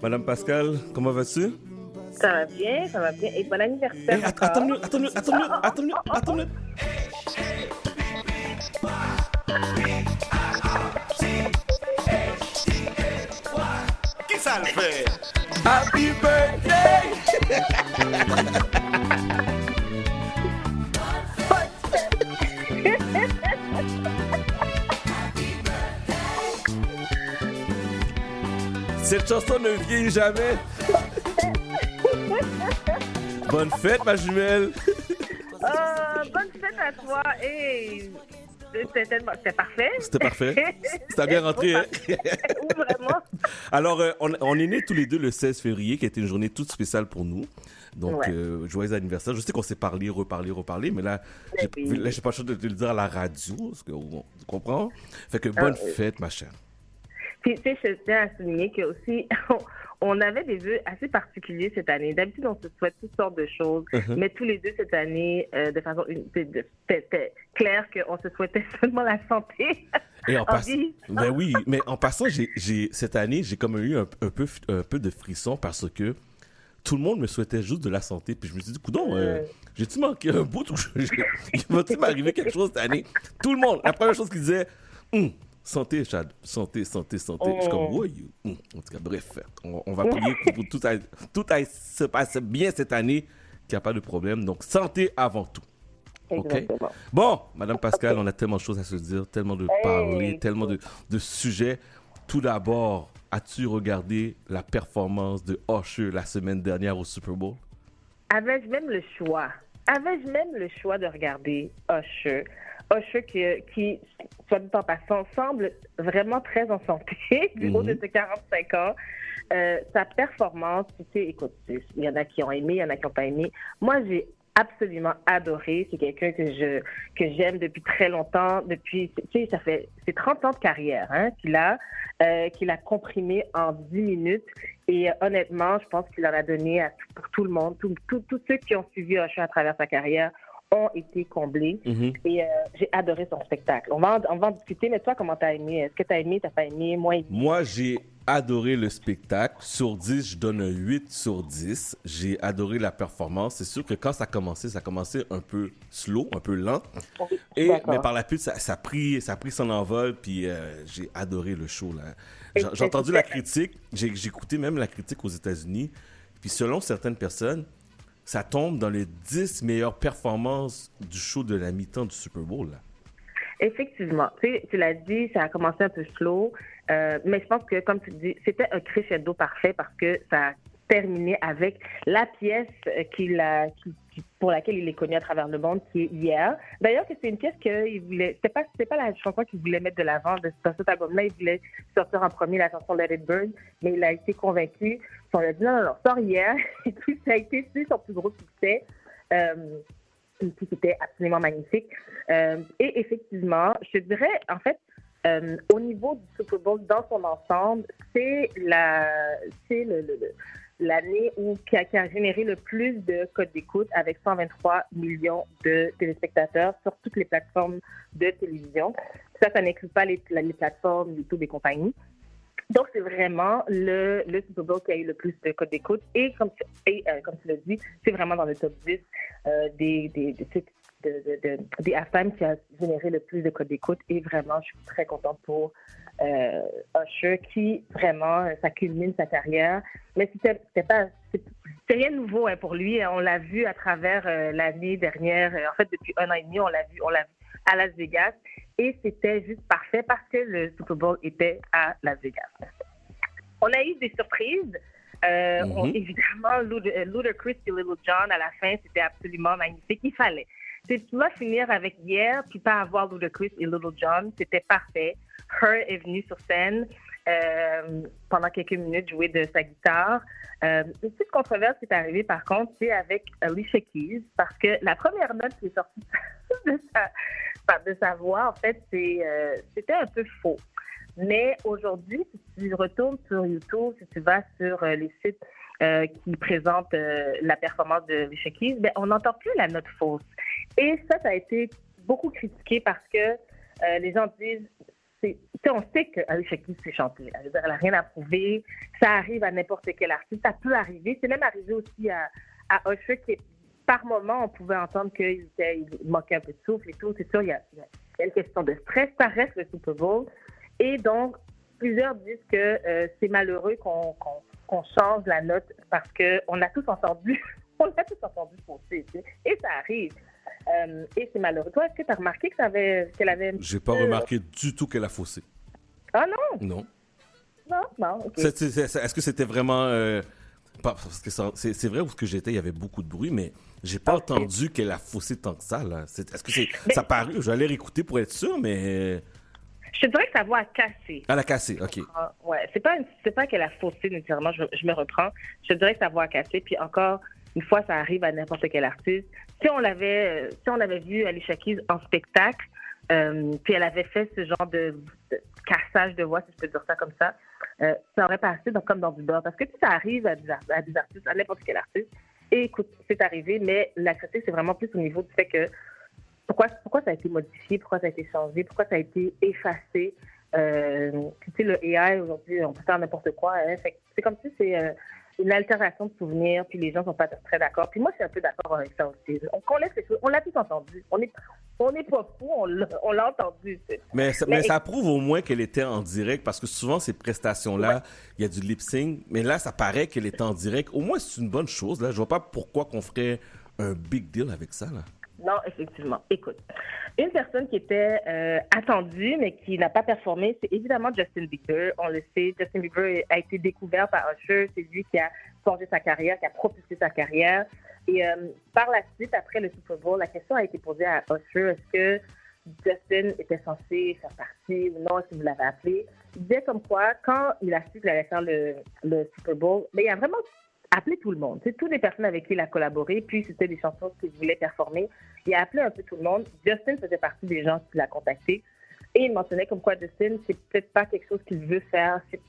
Madame Pascal, comment vas-tu? Ça va bien, ça va bien. Et bon anniversaire. Hey, att- attends attends attends attends minute, attends une minute. Qui jamais. Bonne fête, ma jumelle. Euh, bonne fête à toi. Et c'était parfait. C'était parfait. C'était bien rentré, hein? Vraiment. Alors, euh, on, on est nés tous les deux le 16 février, qui a été une journée toute spéciale pour nous. Donc, Ouais. euh, joyeux anniversaire. Je sais qu'on s'est parlé, reparlé, reparlé, mais là, j'ai oui. là, j'ai pas le choix de te le dire à la radio, parce que, on- tu comprends? Fait que bonne Ah, oui. fête, ma chère. Puis, tu sais, je tiens à souligner que aussi, [laughs] on avait des vœux assez particuliers cette année. D'habitude, on se souhaite toutes sortes de choses, Mhm. mais tous les deux cette année, euh, de façon c'était clair qu'on se souhaitait [laughs] seulement la santé. Et en [laughs] En passant, ben oui, mais en passant, j'ai, cette année, j'ai comme eu un, un peu, un peu de frisson parce que tout le monde me souhaitait juste de la santé. Puis je me suis dit, coudon, euh, j'ai-tu manqué un bout va-tu m'arriver quelque chose cette année? Tout le monde, la première chose qu'ils disaient, Hum, santé, Chad, santé, santé, santé. Je suis comme, Oh. you? Hum. En tout cas, bref, on, on va prier pour, pour tout, aille, tout aille se passe bien cette année, qu'il n'y a pas de problème. Donc, santé avant tout. OK? Exactement. Bon, Madame Pascal, on a tellement de choses à se dire, tellement de parler, tellement de, de sujets. Tout d'abord, as-tu regardé la performance de Usher la semaine dernière au Super Bowl? Avais-je même le choix? Avais-je même le choix de regarder Usher? Usher qui, qui, soit dit en passant, semble vraiment très en santé [laughs] du haut de Mhm. ses 45 ans. Euh, sa performance, tu sais, écoute, il y en a qui ont aimé, il y en a qui n'ont pas aimé. Moi, j'ai absolument adoré. C'est quelqu'un que je que j'aime depuis très longtemps. Depuis, tu sais, ça fait c'est 30 ans de carrière hein, qu'il a, euh, qu'il a comprimé en 10 minutes. Et euh, honnêtement, je pense qu'il en a donné à, pour tout le monde. Tous ceux qui ont suivi Usher à travers sa carrière ont été comblés. Mhm. Et euh, j'ai adoré son spectacle. On va, en, on va en discuter, mais toi, comment t'as aimé? Est-ce que t'as aimé, t'as pas aimé? Moi, Moi, j'ai adoré le spectacle. Sur 10, je donne un 8 sur 10. J'ai adoré la performance. C'est sûr que quand ça a commencé, ça a commencé un peu slow, un peu lent. Et, mais par la suite, ça, ça a pris, ça a pris son envol, puis euh, j'ai adoré le show. J'ai entendu la critique, j'ai écouté même la critique aux États-Unis. Puis selon certaines personnes, ça tombe dans les 10 meilleures performances du show de la mi-temps du Super Bowl. Effectivement. Tu l'as dit, ça a commencé un peu slow, euh, mais je pense que, comme tu dis, c'était un crescendo parfait parce que ça a terminé avec la pièce euh, qu'il pour laquelle il est connu à travers le monde, qui est hier. D'ailleurs, que c'est une pièce qu'il voulait. C'était pas, c'était pas la chanson qu'il voulait mettre de l'avant dans cet album-là. Il voulait sortir en premier la chanson Let It Burn, mais il a été convaincu. On lui a dit non, non, non, sors hier. [laughs] Et puis ça a été son plus gros succès. Euh, qui était absolument magnifique. Euh, et effectivement, je dirais, en fait, euh, au niveau du Super Bowl dans son ensemble, c'est la, c'est le- l'année qui a, généré le plus de codes d'écoute avec 123 millions de téléspectateurs sur toutes les plateformes de télévision. Ça, ça n'inclut pas les, les plateformes YouTube et compagnie. Donc, c'est vraiment le, le Super Bowl qui a eu le plus de codes d'écoute. Et comme, tu- et, euh, tu l'as dit, c'est vraiment dans le top 10 euh, des, des, des, de, de, de- des halftime qui a généré le plus de codes d'écoute. Et vraiment, je suis très contente pour euh, Usher qui, vraiment, euh, ça culmine sa carrière. Mais c'était pas... c'est- c'est rien de nouveau hein, pour lui. On l'a vu à travers euh, l'année dernière. En fait, depuis un an et demi, on l'a vu, on l'a vu à Las Vegas. Et c'était juste parfait parce que le Super Bowl était à Las Vegas. On a eu des surprises. Euh, Mhm. on- évidemment, Luda- Ludacris et Little John à la fin, c'était absolument magnifique. Il fallait. Tu tu vas finir avec hier, puis pas avoir Ludacris et Little John, c'était parfait. Her est venue sur scène euh, pendant quelques minutes jouer de sa guitare. Euh, une petite controverse qui est arrivée, par contre, c'est avec Alicia Keys, parce que la première note qui est sortie [laughs] de sa, voix, en fait, euh, c'était un peu faux. Mais aujourd'hui, si tu retournes sur YouTube, si tu vas sur euh, les sites qui présentent la performance de Alicia Keys, ben, on n'entend plus la note fausse. Et ça, ça a été beaucoup critiqué parce que les gens disent, c'est- on sait que Alicia Keys sait chanter. Elle n'a rien à prouver. Ça arrive à n'importe quel artiste. Ça peut arriver. C'est même arrivé aussi à, à par moment, on pouvait entendre qu'il manquait un peu de souffle et tout. C'est sûr, il y a, une question de stress. Ça reste le Super Bowl. Et donc, plusieurs disent que euh, c'est malheureux qu'on change la note parce qu'on a tous entendu, on a tous entendu [laughs] sais. Et ça arrive. Euh, et c'est malheureux. Toi, est-ce que tu as remarqué que ça avait- qu'elle avait. un petit J'ai pas remarqué du tout qu'elle a faussé. Ah non? Non. Non, non, ok. C'est- c'est- c'est- Est-ce que c'était vraiment. euh, parce que c'est vrai où ce que j'étais, il y avait beaucoup de bruit, mais j'ai pas entendu qu'elle a faussé tant que ça. Est-ce que c'est ça paru? J'allais réécouter pour être sûr, mais. Je te dirais que sa voix a cassé. Elle a cassé, ok. Ah, ouais, c'est pas, c'est pas qu'elle a faussé nécessairement, je, je me reprends. Je te dirais que sa voix a cassé, puis encore une fois, ça arrive à n'importe quel artiste. Si on l'avait, euh, si on avait vu Alicia Keys en spectacle, euh, puis elle avait fait ce genre de, cassage de voix, si je peux dire ça comme ça, euh, ça aurait passé dans- comme dans du beurre. Parce que ça arrive à des, artistes, à n'importe quel artiste, et écoute, c'est arrivé, mais la critique, c'est vraiment plus au niveau du fait que pourquoi, pourquoi ça a été modifié, pourquoi ça a été changé, pourquoi ça a été effacé. Tu sais, le AI, aujourd'hui, on peut faire n'importe quoi. hein. C'est comme si c'est une altération de souvenirs, puis les gens sont pas très d'accord. Puis moi, je suis un peu d'accord avec ça aussi. On, qu'on laisse les choses- on l'a tous entendu. On n'est on n'est pas fou, on l'a on entendu. Mais, ça, Mais mais ça prouve au moins qu'elle était en direct parce que souvent ces prestations-là, il y a du lip sync, mais là ça paraît qu'elle était en direct. Au moins c'est une bonne chose. Là, je vois pas pourquoi qu'on ferait un big deal avec ça. Là. Non, effectivement. Écoute, une personne qui était euh, attendue, mais qui n'a pas performé, c'est évidemment Justin Bieber. On le sait, Justin Bieber a été découvert par Usher. C'est lui qui a forgé sa carrière, qui a propulsé sa carrière. Et euh, par la suite, après le Super Bowl, la question a été posée à Usher, est-ce que Justin était censé faire partie ou non, que vous l'avez appelé? Il disait comme quoi, quand il a su qu'il allait faire le, le Super Bowl, mais il a vraiment appelé tout le monde. C'est toutes les personnes avec qui il a collaboré, puis c'était des chansons qu'il voulait performer. Il a appelé un peu tout le monde. Justin faisait partie des gens qui l'a contacté. Et il mentionnait comme quoi Justin, c'est peut-être pas quelque chose qu'il veut faire. C'est-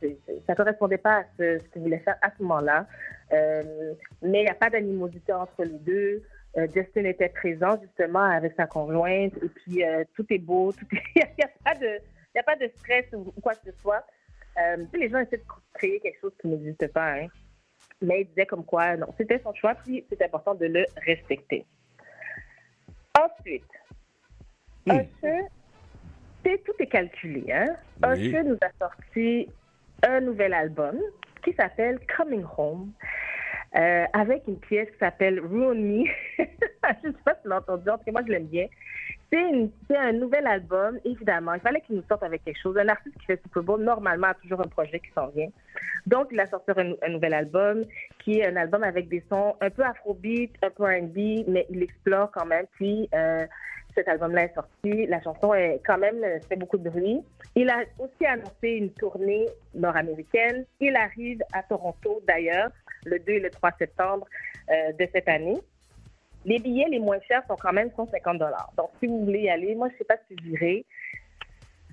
c'est- ça correspondait pas à ce, qu'il voulait faire à ce moment-là. Euh, mais il n'y a pas d'animosité entre les deux. Euh, Justin était présent justement avec sa conjointe et puis euh, tout est beau, est- [laughs] il n'y a, a pas de stress ou, quoi que ce soit. Les gens essaient de créer quelque chose qui n'existe pas. Hein. Mais il disait comme quoi, non, c'était son choix, puis c'est important de le respecter. Ensuite, Usher, c'est- tout est calculé. Hein? Oui. Nous a sorti un nouvel album qui s'appelle Coming Home. Euh, avec une pièce qui s'appelle Ruin Me. [laughs] je sais pas si tu l'as entendu, en tout cas, moi je l'aime bien. C'est un nouvel album, évidemment. Il fallait qu'il nous sorte avec quelque chose. Un artiste qui fait Super Bowl, normalement, a toujours un projet qui s'en vient. Donc, il a sorti un, un nouvel album, qui est un album avec des sons un peu afrobeat, un peu R&B, mais il explore quand même. Puis, euh, cet album-là est sorti. La chanson est quand même euh, fait beaucoup de bruit. Il a aussi annoncé une tournée nord-américaine. Il arrive à Toronto, d'ailleurs, le 2 et le 3 septembre euh, de cette année. Les billets les moins chers sont quand même 150 Donc, si vous voulez y aller, moi, je ne sais pas si j'irai.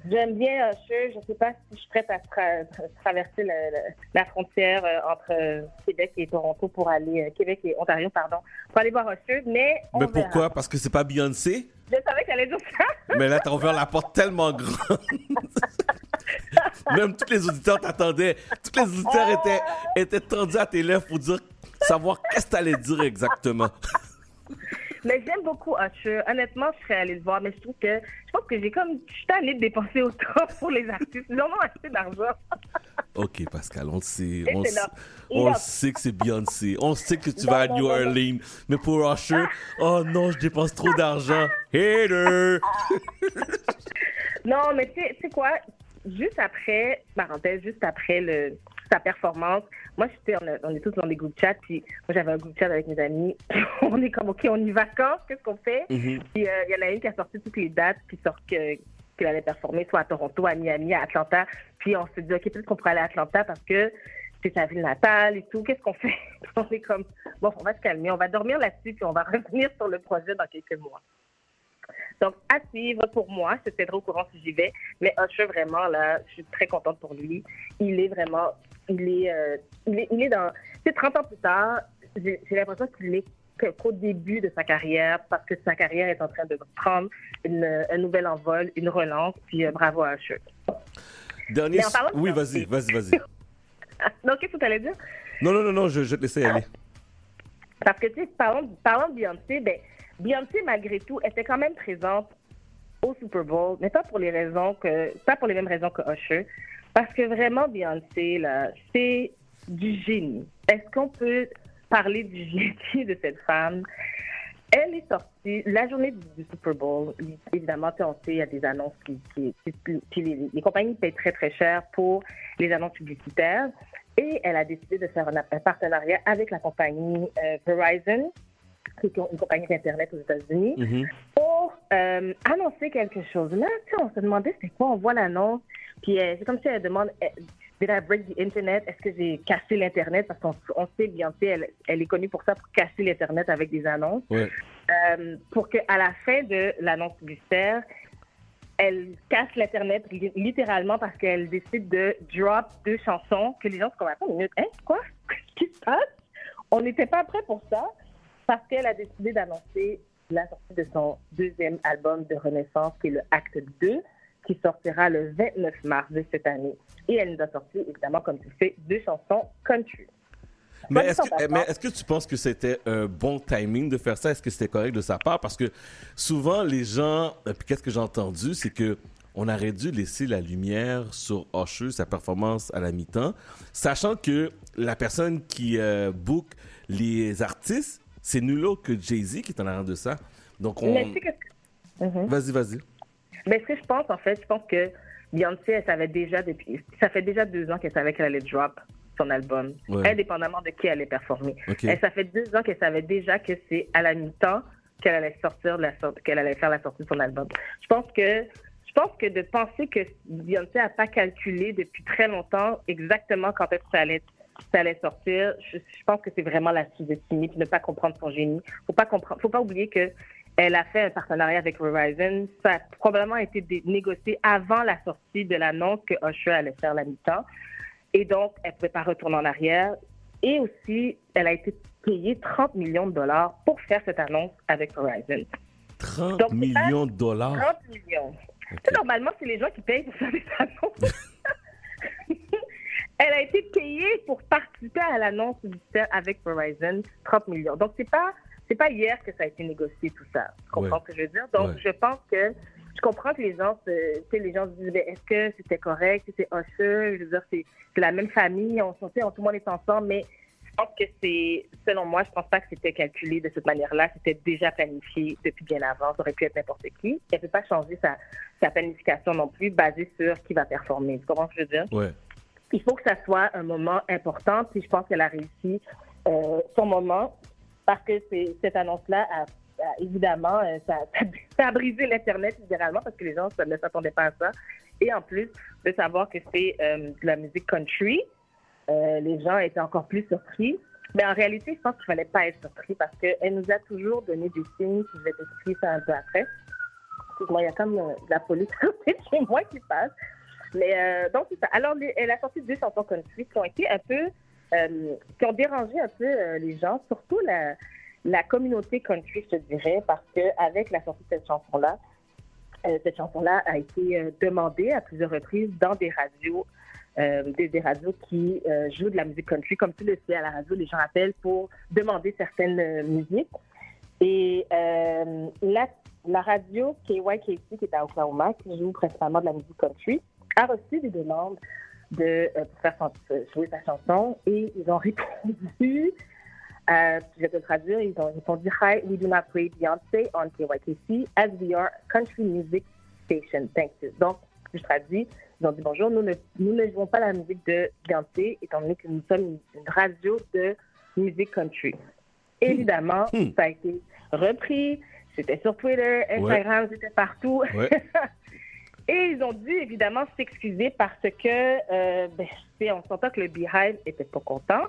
J'aime bien Usher. Je ne sais pas si je suis prête à tra- tra- traverser la, la- la frontière euh, entre euh, Québec et Toronto pour aller, euh, Québec et Ontario, pardon, pour aller voir Usher, mais on Mais verra. pourquoi? Parce que c'est pas Beyoncé? Je savais qu'elle allait dire ça. [laughs] Mais là, t'as ouvert la porte tellement grande. [laughs] Même tous les auditeurs t'attendaient. Tous les auditeurs étaient, étaient tendus à tes lèvres pour dire, savoir qu'est-ce que t'allais dire exactement. [laughs] Mais j'aime beaucoup Usher. Honnêtement, je serais allée le voir, mais je trouve que je pense que j'ai comme je suis tannée de dépenser autant [laughs] pour les artistes. Ils en ont assez d'argent. [laughs] Ok, Pascal, on le sait. On, on sait que c'est Beyoncé. On sait que tu Non, vas à New. Orleans. Mais pour Usher, [laughs] oh non, je dépense trop d'argent. Hater! Non, mais tu sais quoi? Juste après, parenthèse, juste après le, sa performance, moi, j'étais, on, a- on est tous dans des groupes chat, puis moi, j'avais un groupe chat avec mes amis. [laughs] on est comme, OK, on y va quand? Qu'est-ce qu'on fait? Mhm. Puis euh, il y en a une qui a sorti toutes les dates, puis sort que qu'elle allait performer soit à Toronto, à Miami, à Atlanta. Puis on s'est dit, OK, peut-être qu'on pourrait aller à Atlanta parce que c'est sa ville natale et tout. Qu'est-ce qu'on fait? [laughs] on est comme, bon, on va se calmer, on va dormir là-dessus, puis on va [laughs] revenir sur le projet dans quelques mois. Donc, à suivre pour moi. Je te tiendrai au courant si j'y vais. Mais Usher, vraiment, là, je suis très contente pour lui. Il est vraiment, il est, euh, il est, il est dans, c'est 30 ans plus tard, j'ai l'impression qu'il est qu'au début de sa carrière, parce que sa carrière est en train de prendre une, un nouvel envol, une relance. Puis euh, bravo à Usher. Dernier. Parlant Oui, vas-y, vas-y, vas-y. [laughs] Non, qu'est-ce que tu allais dire? Non, non, non, non, je, je te laisser aller. Parce que, tu sais, parlons, parlons de Beyoncé, ben, Beyoncé, malgré tout, était quand même présente au Super Bowl, mais pas pour les raisons que, pas pour les mêmes raisons que Usher. Parce que vraiment, Beyoncé, c'est du génie. Est-ce qu'on peut parler du génie de cette femme? Elle est sortie la journée du, Super Bowl. Évidemment, on sait, il y a des annonces qui, qui, qui- puis les, compagnies payent très, très cher pour les annonces publicitaires. Et elle a décidé de faire un, partenariat avec la compagnie euh, Verizon, qui est une compagnie d'Internet aux États-Unis, pour euh, annoncer quelque chose. Là, on se demandait c'était quoi, on voit l'annonce, puis euh, c'est comme si elle demande eh, Did I break the Internet? Est-ce que j'ai cassé l'Internet? Parce qu'on on sait, Beyoncé, elle, elle est connue pour ça, pour casser l'Internet avec des annonces. Ouais. Euh, pour qu'à la fin de l'annonce publicitaire, elle casse l'Internet li- littéralement parce qu'elle décide de drop deux chansons que les gens se Attends une minute, hein, quoi? [laughs] Qu'est-ce qui se passe? On n'était pas prêt pour ça parce qu'elle a décidé d'annoncer la sortie de son deuxième album de Renaissance, qui est le Acte 2, qui sortira le 29 mars de cette année. Et elle nous a sorti, évidemment, comme tu sais, deux chansons country. Mais est-ce que, passant- mais est-ce que tu penses que c'était un bon timing de faire ça? Est-ce que c'était correct de sa part? Parce que souvent, les gens, et puis qu'est-ce que j'ai entendu, c'est que on aurait dû laisser la lumière sur Usher, sa performance à la mi-temps, sachant que la personne qui euh, book les artistes, c'est nul autre que Jay-Z qui est en arrière de ça. Donc, on... Mais tu sais que- Mhm. Vas-y, vas-y. Mais ce que je pense, en fait, je pense que Beyoncé, elle savait déjà depuis. Ça fait déjà deux ans qu'elle savait qu'elle allait drop son album, Ouais. indépendamment de qui elle allait performer. Ok. Elle, ça fait deux ans qu'elle savait déjà que c'est à la mi-temps qu'elle allait sortir la qu'elle allait faire la sortie de son album. Je pense que je pense que de penser que Beyoncé a pas calculé depuis très longtemps exactement quand est-ce que ça allait ça allait sortir, je, je pense que c'est vraiment la sous-estimer puis ne pas comprendre son génie. Faut pas comprendre, faut pas oublier que elle a fait un partenariat avec Verizon. Ça a probablement été négocié avant la sortie de l'annonce que Usher allait faire la mi-temps. Et donc, elle ne pouvait pas retourner en arrière. Et aussi, elle a été payée 30 millions de dollars pour faire cette annonce avec Verizon. 30 Donc, c'est millions de dollars. 30 millions. Normalement, c'est les gens qui payent pour faire des annonces. [laughs] à l'annonce du titre avec Verizon, 30 millions. Donc, c'est pas, c'est pas hier que ça a été négocié, tout ça. Tu comprends Ouais. ce que je veux dire? Donc, Ouais. je pense que, je comprends que les gens, se- les gens se disent, est-ce que c'était correct? C'est Usher? Je veux dire, c'est, la même famille, on, on, tout le monde est ensemble, mais je pense que c'est, selon moi, je pense pas que c'était calculé de cette manière-là. C'était déjà planifié depuis bien avant. Ça aurait pu être n'importe qui. Elle peut pas changer sa, sa planification non plus basée sur qui va performer. Tu comprends ce que je veux dire? Ouais. Il faut que ça soit un moment important. Puis je pense qu'elle a réussi euh, son moment parce que cette annonce-là a, a- évidemment, euh, [laughs] ça, ça a brisé l'Internet littéralement parce que les gens ne s'attendaient pas à ça. Et en plus de savoir que c'est euh, de la musique country, euh, les gens étaient encore plus surpris. Mais en réalité, je pense qu'il fallait pas être surpris parce qu'elle nous a toujours donné des signes. Je vais t'expliquer ça un peu après. Excuse-moi, il y a comme euh, la police [laughs] chez moi qui passe. Mais euh, donc, ça. Alors, elle a sorti deux chansons country qui ont été un peu, euh, qui ont dérangé un peu euh, les gens, surtout la, la communauté country, je dirais, parce que avec la sortie de cette chanson-là, euh, cette chanson-là a été euh, demandée à plusieurs reprises dans des radios, euh, des, des radios qui euh, jouent de la musique country. Comme tu le sais, à la radio, les gens appellent pour demander certaines euh, musiques. Et euh, la, la radio KYKC, qui est à Oklahoma, qui joue principalement de la musique country, a reçu des demandes de, euh, pour faire euh, jouer sa chanson et ils ont [laughs] répondu, euh, je vais te le traduire, ils ont répondu Hi, we do not play Beyoncé on KYKC as we are a country music station. Thank you. Donc, je traduis, ils ont dit bonjour, nous ne, nous ne jouons pas la musique de Beyoncé étant donné que nous sommes une, radio de musique country. Évidemment, ça a été repris, c'était sur Twitter, Instagram, c'était partout. Ouais. [laughs] Et ils ont dû évidemment s'excuser parce que, euh, ben, on s'entend que le Beehive était pas content.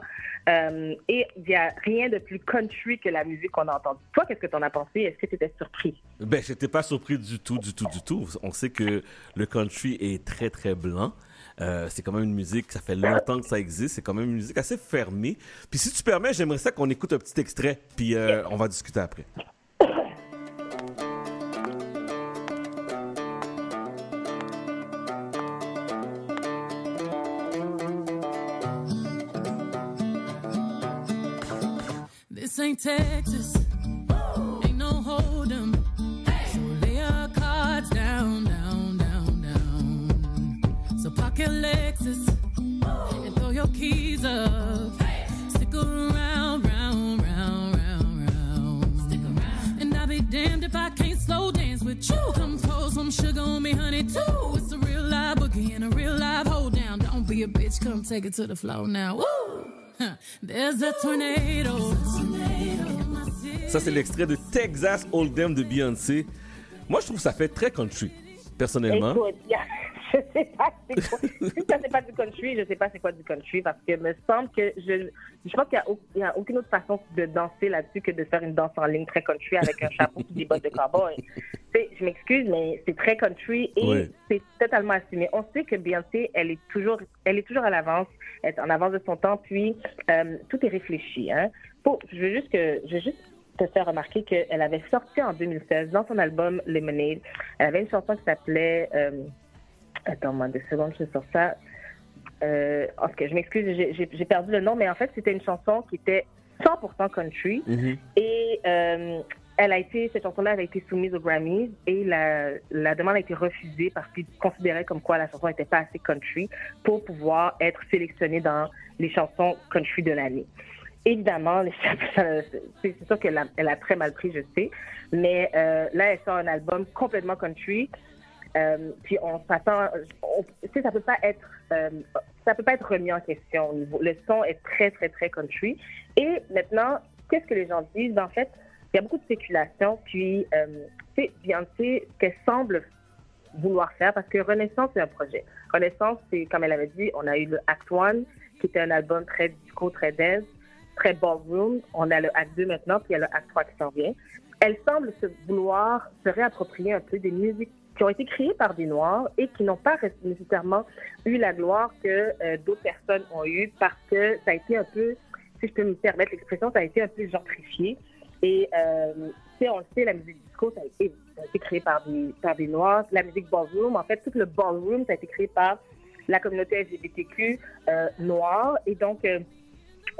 Euh, et il n'y a rien de plus country que la musique qu'on a entendue. Toi, qu'est-ce que tu en as pensé? Est-ce que tu étais surpris? Ben, j'étais pas surpris du tout, du tout, du tout. On sait que le country est très, très blanc. Euh, c'est quand même une musique, ça fait longtemps que ça existe. C'est quand même une musique assez fermée. Puis si tu permets, j'aimerais ça qu'on écoute un petit extrait, puis euh, on va discuter après. Texas. Ain't no hold'em. So lay your cards down, down, down, down. So park your Lexus and throw your keys up. Stick around, round, round, round, round. Stick around. And I'll be damned if I can't slow dance with you. Come pour some sugar on me, honey, too. It's a real live boogie and a real live hold down. Don't be a bitch, come take it to the floor now. Woo! There's a tornado. Ça, c'est l'extrait de Texas Hold'em de Beyoncé. Moi, je trouve que ça fait très country, personnellement. Écoute, [laughs] je sais pas c'est quoi. si ça c'est pas du country, je sais pas c'est quoi du country parce que me semble que je, je pense qu'il y a, aucune autre façon de danser là-dessus que de faire une danse en ligne très country avec un chapeau et des bottes de cowboy. Je m'excuse, mais c'est très country et Ouais. c'est totalement assumé. On sait que Beyoncé, elle est toujours, elle est toujours à l'avance, elle est en avance de son temps, puis euh, tout est réfléchi. Hein. Je veux juste que, je veux juste te faire remarquer qu'elle avait sorti en 2016 dans son album Lemonade, elle avait une chanson qui s'appelait euh, Attends-moi deux secondes, je sors ça. Euh, ok, je m'excuse, j'ai- perdu le nom, mais en fait, c'était une chanson qui était 100% country. Et euh, elle a été, cette chanson-là, elle a été soumise aux Grammys et la, la demande a été refusée parce qu'ils considéraient comme quoi la chanson n'était pas assez country pour pouvoir être sélectionnée dans les chansons country de l'année. Évidemment, [laughs] c'est sûr qu'elle a, très mal pris, je sais, mais euh, là, elle sort un album complètement country. Euh, puis on s'attend, tu ça peut pas être, euh, ça peut pas être remis en question. Le son est très très très country. Et maintenant, qu'est-ce que les gens disent? Ben, En fait, il y a beaucoup de spéculation. Puis, tu sais, Beyoncé, ce qu'elle semble vouloir faire, parce que Renaissance c'est un projet. Renaissance, c'est comme elle avait dit, on a eu le Act One, qui était un album très disco, très dance, très ballroom. On a le Act 2 maintenant, puis il y a le Act 3 qui s'en vient. Elle semble se vouloir se réapproprier un peu des musiques qui ont été créées par des Noirs et qui n'ont pas nécessairement eu la gloire que euh, d'autres personnes ont eu parce que ça a été un peu, si je peux me permettre l'expression, ça a été un peu gentrifié. Et euh, on le sait, la musique disco, ça a été, ça par des, par des Noirs. La musique ballroom, en fait, tout le ballroom, ça a été créé par la communauté LGBTQ euh, noire. Et donc, euh,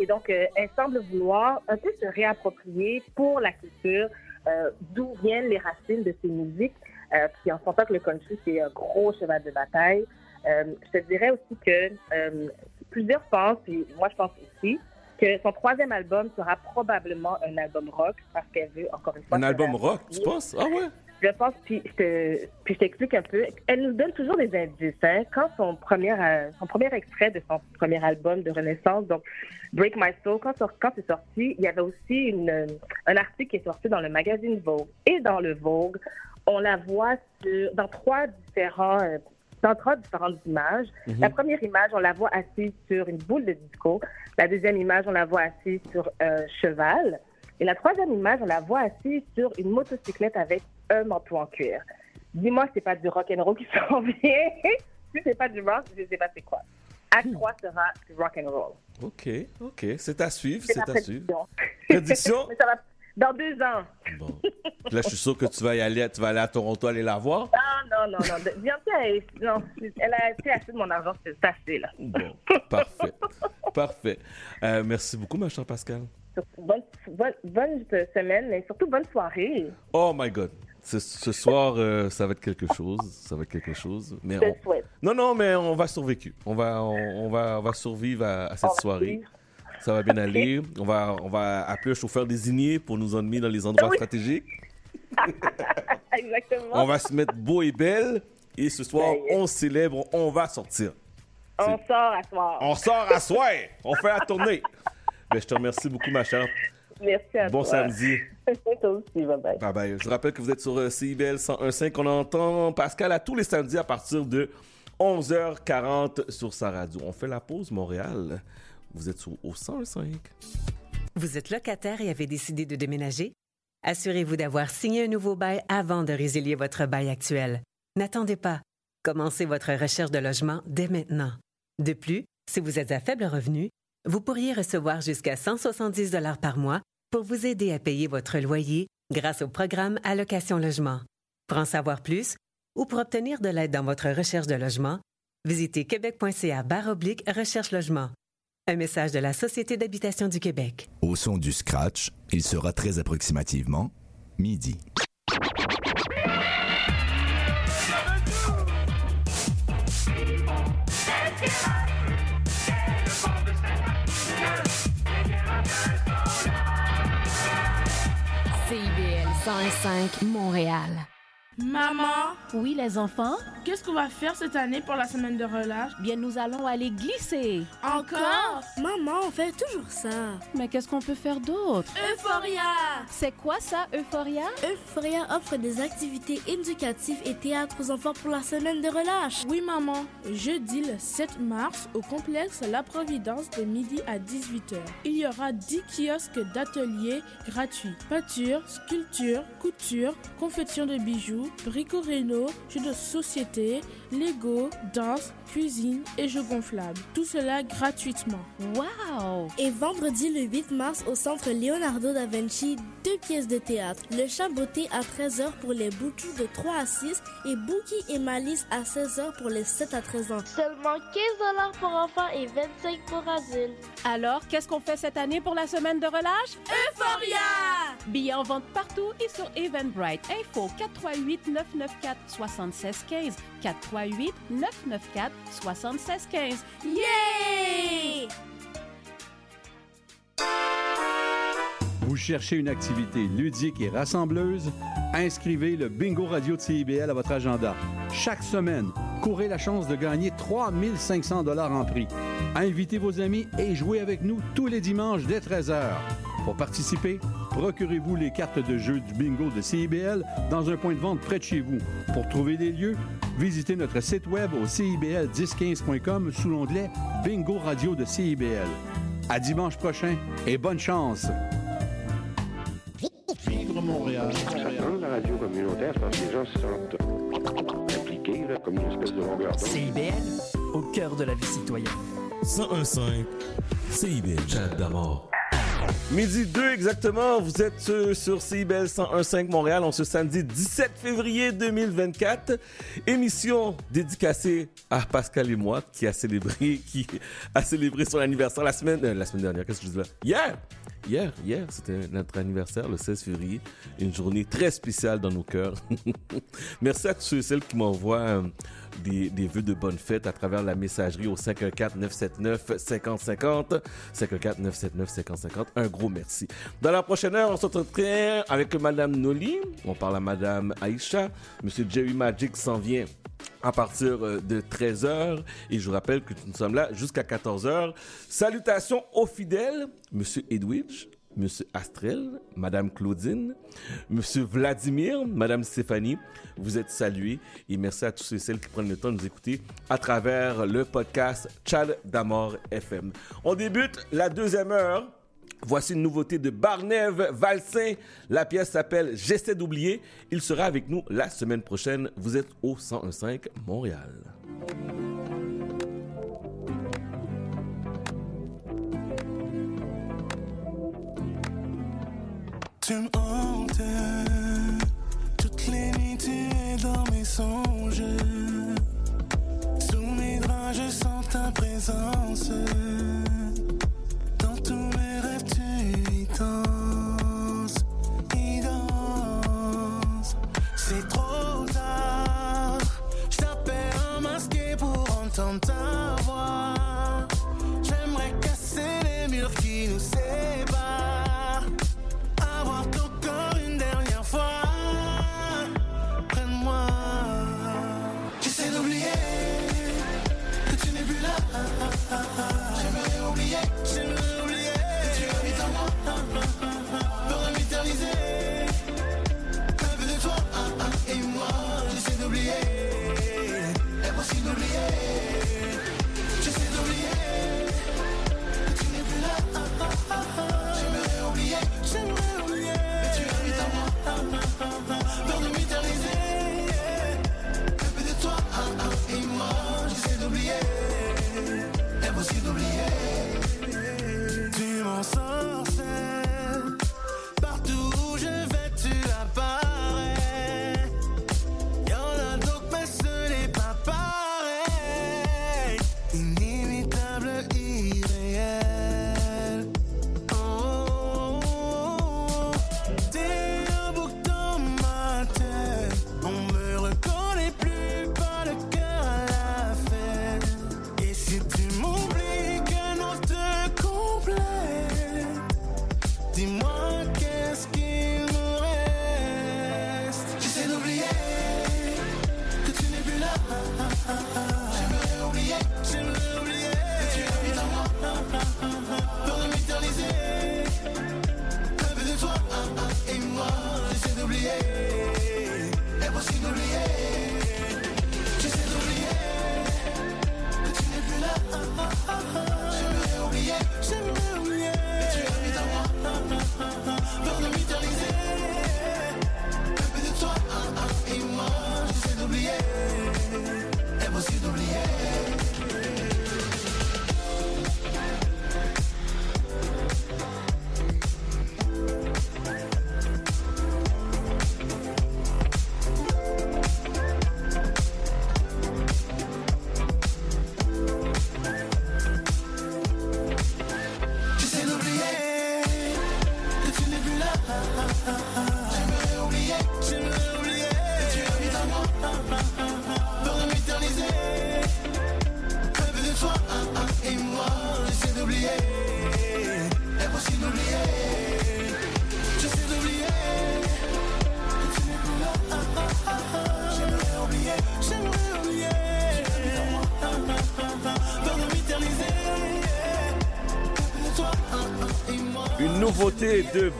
Et donc, euh, elle semble vouloir un peu se réapproprier pour la culture euh, d'où viennent les racines de ces musiques. Euh, puis on s'entend que le country, c'est un gros cheval de bataille. Euh, je te dirais aussi que euh, plusieurs pensent, puis moi je pense aussi, que son troisième album sera probablement un album rock parce qu'elle veut, encore une fois... Un album rock, tu penses? Ah ouais? Je pense, puis je te- puis je t'explique un peu. Elle nous donne toujours des indices. Hein? Quand son premier, euh, son premier extrait de son premier album de Renaissance, donc Break My Soul, quand, quand c'est sorti, il y avait aussi une, un article qui est sorti dans le magazine Vogue. Et dans le Vogue, on la voit sur, dans trois différents, euh, dans trois différentes images. Mhm. La première image, on la voit assise sur une boule de disco. La deuxième image, on la voit assise sur un cheval. Et la troisième image, on la voit assise sur une motocyclette avec un manteau en cuir. Dis-moi c'est pas du rock and roll qui s'en [laughs] vient. si c'est pas du rock, je sais pas c'est quoi. Acte 3 sera du rock and roll. OK, OK. C'est à suivre, C'est à suivre. prédiction. [laughs] Mais ça va dans deux ans. Là, je suis sûr que tu vas y aller, tu vas aller à Toronto aller la voir. Non, non, non, non. De- Beyoncé, elle, non, elle a été assez de mon argent, c'est assez, là. Bon, parfait. Parfait. Euh, merci beaucoup, ma chère Pascal. Bonne, bonne, bonne semaine, mais surtout bonne soirée. Oh my God. Ce, ce soir, euh, ça va être quelque chose. Ça va être quelque chose. Mais Je on- souhaite. Non, non, mais on va survécu. On va, on, on va, on va survivre à, à cette soirée. Ça va bien aller. On va, on va appeler un chauffeur désigné pour nous emmener dans les endroits Oui. stratégiques. [laughs] Exactement. On va se mettre beau et belle. Et ce soir, on célèbre, on va sortir. On sort à soir. On sort à soir. On fait la tournée. Ben, je te remercie beaucoup, ma chère. Merci à Bon toi. samedi. [laughs] Toi aussi, bye bye. Bye bye. Je vous rappelle que vous êtes sur euh, CIBL 101.5. On entend Pascal à tous les samedis à partir de 11h40 sur sa radio. On fait la pause, Montréal. Vous êtes sur, au 101.5. Vous êtes locataire et avez décidé de déménager? Assurez-vous d'avoir signé un nouveau bail avant de résilier votre bail actuel. N'attendez pas. Commencez votre recherche de logement dès maintenant. De plus, si vous êtes à faible revenu, vous pourriez recevoir jusqu'à 170 dollars par mois pour vous aider à payer votre loyer grâce au programme Allocation Logement. Pour en savoir plus ou pour obtenir de l'aide dans votre recherche de logement, visitez québec.ca oblique recherche logement. Un message de la Société d'habitation du Québec. Au son du scratch, il sera très approximativement midi. CIBL 105 Montréal. Maman, Oui, les enfants? qu'est-ce qu'on va faire cette année pour la semaine de relâche? Bien, nous allons aller glisser. Encore? Maman, on fait toujours ça. Mais qu'est-ce qu'on peut faire d'autre? Euphoria C'est quoi ça, Euphoria? Euphoria offre des activités éducatives et théâtre aux enfants pour la semaine de relâche. Oui, maman. Jeudi le 7 mars, au complexe La Providence de midi à 18h. Il y aura 10 kiosques d'ateliers gratuits. Peinture, sculpture, couture, confection de bijoux, brico-réno, jeux de société, Lego, danse, cuisine et jeux gonflables. Tout cela gratuitement. Wow! Et vendredi le 8 mars au centre Leonardo da Vinci, deux pièces de théâtre. Le chat beauté à 13h pour les boutous de 3 à 6 et Bookie et Malice à 16h pour les 7 à 13 ans. Seulement 15 pour enfants et 25 pour adultes. Alors, qu'est-ce qu'on fait cette année pour la semaine de relâche? Euphoria! Billets en vente partout et sur Eventbrite. Info 438 994 7615 438 994 7615. Yeah! Vous cherchez une activité ludique et rassembleuse? Inscrivez le Bingo Radio de CIBL à votre agenda. Chaque semaine, courez la chance de gagner 3500 dollars en prix. Invitez vos amis et jouez avec nous tous les dimanches dès 13h. Pour participer, procurez-vous les cartes de jeu du bingo de CIBL dans un point de vente près de chez vous. Pour trouver des lieux, visitez notre site web au cibl1015.com sous l'onglet Bingo Radio de CIBL. À dimanche prochain et bonne chance! Vivre Montréal. la radio communautaire, parce que les gens se sentent impliqués, là, comme une espèce de longueur. CIBL, au cœur de la vie citoyenne. 101.5 CIBL, Chat d'amour. Midi 2 exactement, vous êtes euh, sur CIBEL 101.5 Montréal en ce samedi 17 février 2024. Émission dédicacée à Pascal et moi qui a célébré, qui a célébré son anniversaire la semaine, euh, la semaine dernière, qu'est-ce que je dis là? Hier! Hier, hier, c'était notre anniversaire, le 16 février. Une journée très spéciale dans nos cœurs. [laughs] Merci à tous ceux et celles qui m'envoient euh, des, des vœux de bonne fête à travers la messagerie au 514-979-5050. 514-979-5050. Un gros merci. Dans la prochaine heure, on s'entretient avec Madame Noli. On parle à Madame Aïcha. Monsieur Jerry Magic s'en vient à partir euh, de 13h. Et je vous rappelle que nous sommes là jusqu'à 14h. Salutations aux fidèles, Monsieur Edwidge, Monsieur Astrel, Madame Claudine, Monsieur Vladimir, Madame Stéphanie. Vous êtes salués et merci à tous ceux et celles qui prennent le temps de nous écouter à travers le podcast Chad d'Amor FM. On débute la deuxième heure. Voici une nouveauté de Barnève Valsin. La pièce s'appelle J'essaie d'oublier. Il sera avec nous la semaine prochaine. Vous êtes au 1015 Montréal. Tu me hantes, toutes les nuits tu es dans mes songes. Sous mes draps je sens ta présence. Dans tous mes rêves tu y danses, y danses. C'est trop tard, je t'appelle masqué pour entendre moi.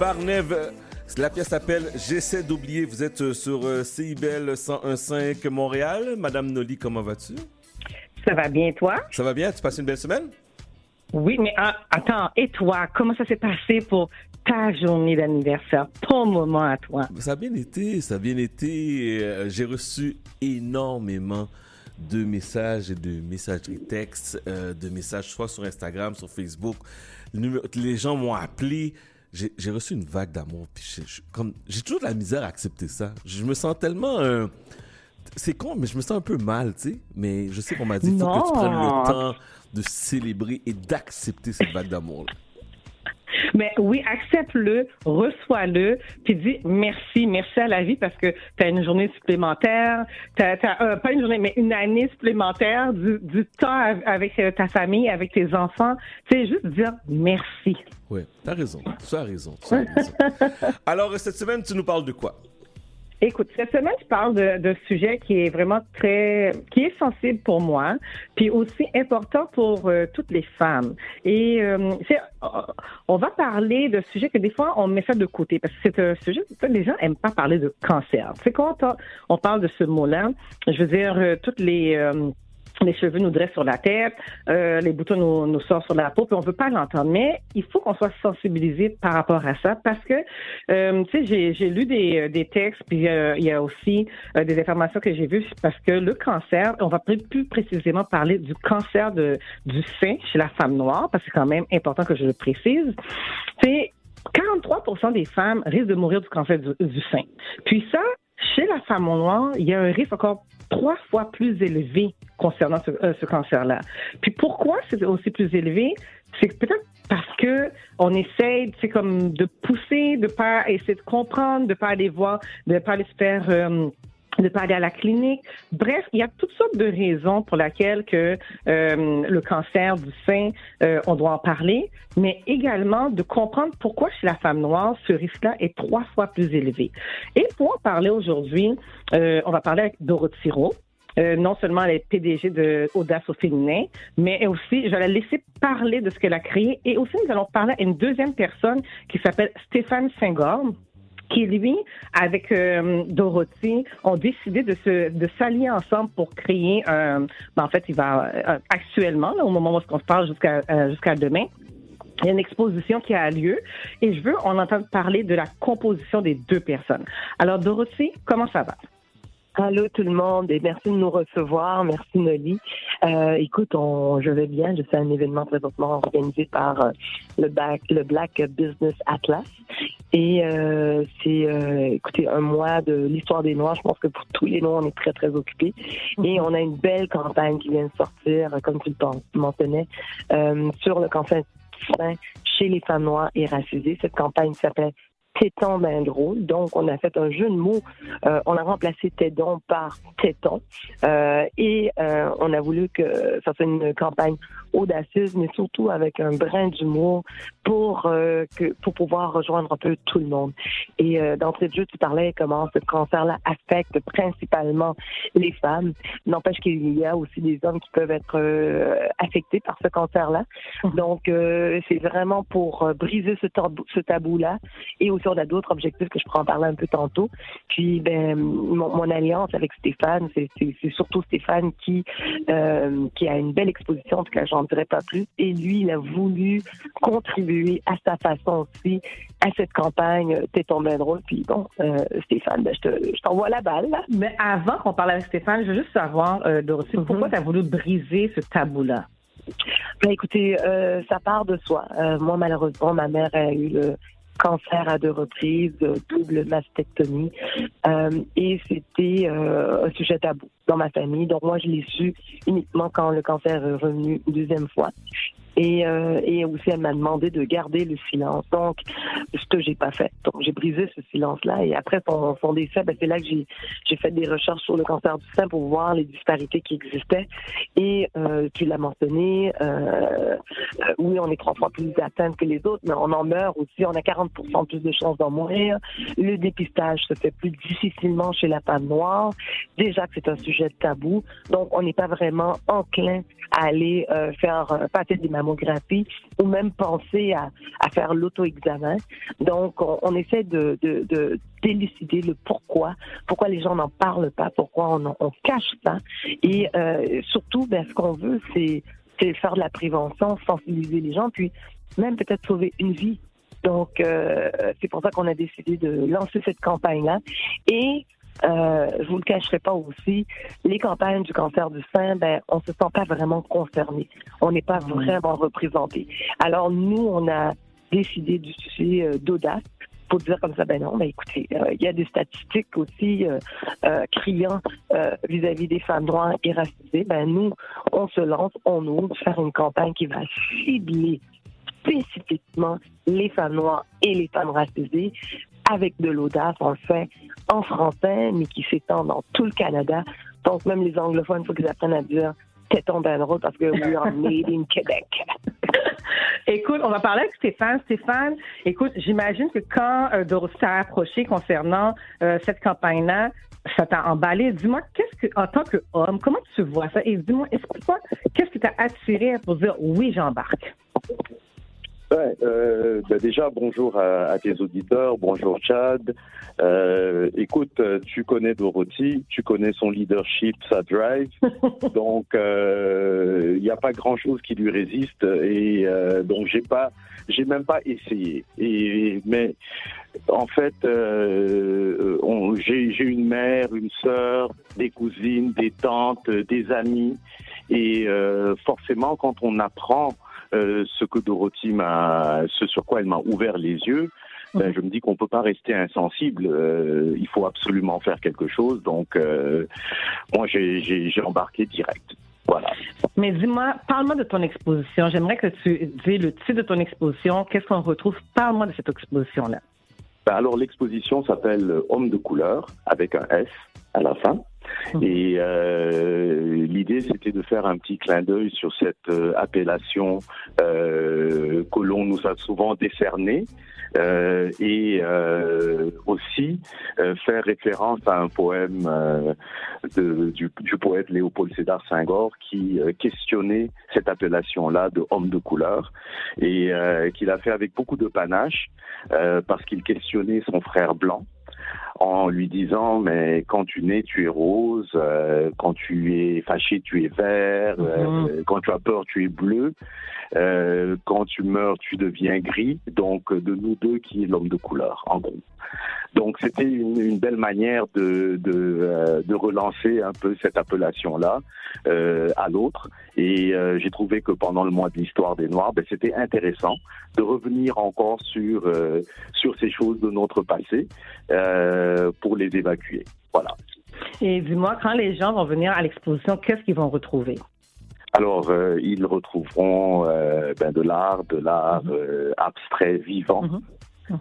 Barnève. La pièce s'appelle J'essaie d'oublier. Vous êtes euh, sur euh, CIBEL 101.5 Montréal. Madame Noli, comment vas-tu? Ça va bien, toi? Ça va bien? Tu passes une belle semaine? Oui, mais ah, attends, et toi, comment ça s'est passé pour ta journée d'anniversaire, ton moment à toi? Ça a bien été, ça a bien été. Euh, J'ai reçu énormément de messages et de messageries textes, euh, de messages soit sur Instagram, sur Facebook. Les gens m'ont appelé. J'ai reçu une vague d'amour. J'ai toujours de la misère à accepter ça. Je me sens tellement. euh, c'est con, mais je me sens un peu mal, tu sais. Mais je sais qu'on m'a dit il faut que tu prennes le temps de célébrer et d'accepter cette vague d'amour. Mais oui, accepte-le, reçois-le, puis dis merci, merci à la vie parce que tu as une journée supplémentaire, t'as, t'as, euh, pas une journée, mais une année supplémentaire, du, du temps av- avec euh, ta famille, avec tes enfants. Tu sais, juste dire merci. Ouais, t'as raison. Tu as raison. tu as raison. [laughs] Alors, cette semaine, tu nous parles de quoi? Écoute, cette semaine, je parle de sujet qui est vraiment très, qui est sensible pour moi, puis aussi important pour euh, toutes les femmes. Et euh, on va parler de sujets que des fois on met ça de côté parce que c'est un sujet les gens aiment pas parler de cancer. C'est quand on, on parle de ce mot-là, je veux dire euh, toutes les euh, les cheveux nous dressent sur la tête, euh, les boutons nous, nous sortent sur la peau, puis on veut pas l'entendre. Mais il faut qu'on soit sensibilisé par rapport à ça, parce que, euh, tu sais, j'ai, lu des, des textes, puis euh, il y a aussi euh, des informations que j'ai vues, parce que le cancer, on va plus, plus précisément parler du cancer de, du sein chez la femme noire, parce que c'est quand même important que je le précise. C'est 43 des femmes risquent de mourir du cancer du, du sein. Puis ça, chez la femme noire, il y a un risque encore trois fois plus élevé concernant ce, euh, ce cancer-là. Puis pourquoi c'est aussi plus élevé? C'est peut-être parce que on essaye, c'est comme de pousser, de pas essayer de comprendre, de pas aller voir, de pas aller se faire euh, de pas aller à la clinique. Bref, il y a toutes sortes de raisons pour lesquelles que euh, le cancer du sein, euh, on doit en parler, mais également de comprendre pourquoi chez la femme noire, ce risque-là est trois fois plus élevé. Et pour en parler aujourd'hui, euh, on va parler avec Dorothy Rowe. Non seulement elle est PDG de Audace au féminin, mais aussi, je vais la laisser parler de ce qu'elle a créé. Et aussi, nous allons parler à une deuxième personne qui s'appelle Stéphane Senghor qui lui, avec euh, Dorothy, ont décidé de se de s'allier ensemble pour créer un. ben, en fait, il va euh, actuellement, là, au moment où on se parle jusqu'à euh, jusqu'à demain. Il y a une exposition qui a lieu et je veux on entend parler de la composition des deux personnes. Alors Dorothy, comment ça va? Allô tout le monde et merci de nous recevoir. Merci Noli. Euh, écoute, on, je vais bien. Je fais un événement présentement organisé par euh, le, Black, le Black Business Atlas. Et euh, c'est, écoutez, un mois de l'histoire des Noirs. Je pense que pour tous les Noirs, on est très, très occupés. Et on a une belle campagne qui vient de sortir, comme tu le mentionnais, sur le cancer chez les femmes noires et racisées. Cette campagne s'appelle téton ben drôle. Donc, on a fait un jeu de mots. Euh, on a remplacé téton par téton. Euh, et euh, on a voulu que ça soit une campagne audacieuse, mais surtout avec un brin d'humour pour euh, que pour pouvoir rejoindre un peu tout le monde. Et euh, d'entrée de jeu, tu parlais comment ce cancer-là affecte principalement les femmes. N'empêche qu'il y a aussi des hommes qui peuvent être euh, affectés par ce cancer-là. Donc, euh, c'est vraiment pour briser ce tabou- ce tabou-là. Et aussi, on a d'autres objectifs que je pourrais en parler un peu tantôt. Puis, ben, mon, mon alliance avec Stéphane, c'est surtout Stéphane qui, qui a une belle exposition, en tout cas, j'en dirai pas plus. Et lui, il a voulu contribuer à sa façon aussi à cette campagne T'es tombé drôle. Puis bon, euh, Stéphane, ben, je te- t'envoie la balle. là. Mais avant qu'on parle avec Stéphane, je veux juste savoir, euh, Dorothy, pourquoi tu as voulu briser ce tabou-là? Ben, écoutez, euh, ça part de soi. Euh, moi, malheureusement, ma mère a eu le cancer à deux reprises, double mastectomie, et c'était un sujet tabou dans ma famille. Donc moi, je l'ai su uniquement quand le cancer est revenu une deuxième fois. Et, euh, et aussi, elle m'a demandé de garder le silence. Donc, ce que j'ai pas fait. Donc, j'ai brisé ce silence-là. Et après son, son décès, c'est là que j'ai, fait des recherches sur le cancer du sein pour voir les disparités qui existaient. Et euh, tu l'as mentionné, euh, oui, on est trois fois plus atteint que les autres, mais on en meurt aussi. On a 40 plus de chances d'en mourir. Le dépistage se fait plus difficilement chez la femme noire. Déjà que c'est un sujet tabou. Donc, on n'est pas vraiment enclin à aller euh, faire euh, passer des mammographies ou même penser à, à faire l'auto-examen. Donc, on, essaie de, de, de d'élucider le pourquoi, pourquoi les gens n'en parlent pas, pourquoi on, on cache ça. Et euh, surtout, ben, ce qu'on veut, c'est c'est faire de la prévention, sensibiliser les gens, puis même peut-être sauver une vie. Donc, euh, c'est pour ça qu'on a décidé de lancer cette campagne-là. Et euh, je vous le cacherai pas aussi, les campagnes du cancer du sein, ben, on se sent pas vraiment concerné. On n'est pas vraiment représenté. Alors nous, on a décidé d'utiliser euh, d'audace pour dire comme ça, ben non, ben écoutez, euh, il y a des statistiques aussi euh, euh, criant euh, vis-à-vis des femmes noires et racisées. Ben nous, on se lance, on ouvre faire une campagne qui va cibler spécifiquement les femmes noires et les femmes racisées avec de l'audace. On le fait en français, mais qui s'étend dans tout le Canada. Donc même les anglophones, il faut qu'ils apprennent à dire téton ben drôle parce que we are made in Québec. [laughs] Écoute, on va parler avec Stéphane. Stéphane, écoute, j'imagine que quand euh, Dorothy t'a approché concernant euh, cette campagne-là, ça t'a emballé. Dis-moi, qu'est-ce que, en tant qu'homme, comment tu vois ça? Et dis-moi, explique-moi, qu'est-ce qui t'a attiré pour dire oui, j'embarque? Ouais, euh, ben déjà, bonjour à, à tes auditeurs, bonjour Chad. Euh, écoute, euh, tu connais Dorothy, tu connais son leadership, sa drive, [laughs] donc euh, il n'y a pas grand-chose qui lui résiste et euh, donc j'ai pas, j'ai même pas essayé. Et mais en fait, euh, j'ai une mère, une sœur, des cousines, des tantes, des amis et euh, forcément quand on apprend euh, ce que Dorothy m'a, ce sur quoi elle m'a ouvert les yeux, ben, je me dis qu'on peut pas rester insensible. Euh, il faut absolument faire quelque chose. Donc, euh, moi, j'ai embarqué direct. Voilà. Mais dis-moi, parle-moi de ton exposition. J'aimerais que tu dises le titre de ton exposition. Qu'est-ce qu'on retrouve? Parle-moi de cette exposition-là. Ben, alors, l'exposition s'appelle Homme de couleur avec un S à la fin. [laughs] Et euh, l'idée, c'était de faire un petit clin d'œil sur cette euh, appellation euh, que l'on nous a souvent décernée. euh, et euh, aussi euh, faire référence à un poème de- du, du poète Léopold Sédar Senghor qui questionnait cette appellation-là de homme de couleur et qu'il a fait avec beaucoup de panache parce qu'il questionnait son frère blanc en lui disant mais quand tu nais tu es rose, euh, quand tu es fâché tu es vert, euh, quand tu as peur tu es bleu, euh, quand tu meurs tu deviens gris. Donc de nous deux qui est l'homme de couleur en gros. Donc c'était une, une belle manière de de, de relancer un peu cette appellation-là euh, à l'autre. Et j'ai trouvé que pendant le mois de l'histoire des Noirs, ben, c'était intéressant de revenir encore sur sur ces choses de notre passé euh, pour les évacuer. Voilà. Et dis-moi, quand les gens vont venir à l'exposition, qu'est-ce qu'ils vont retrouver? Alors, euh, ils retrouveront euh, ben, de l'art, de l'art euh, abstrait, vivant,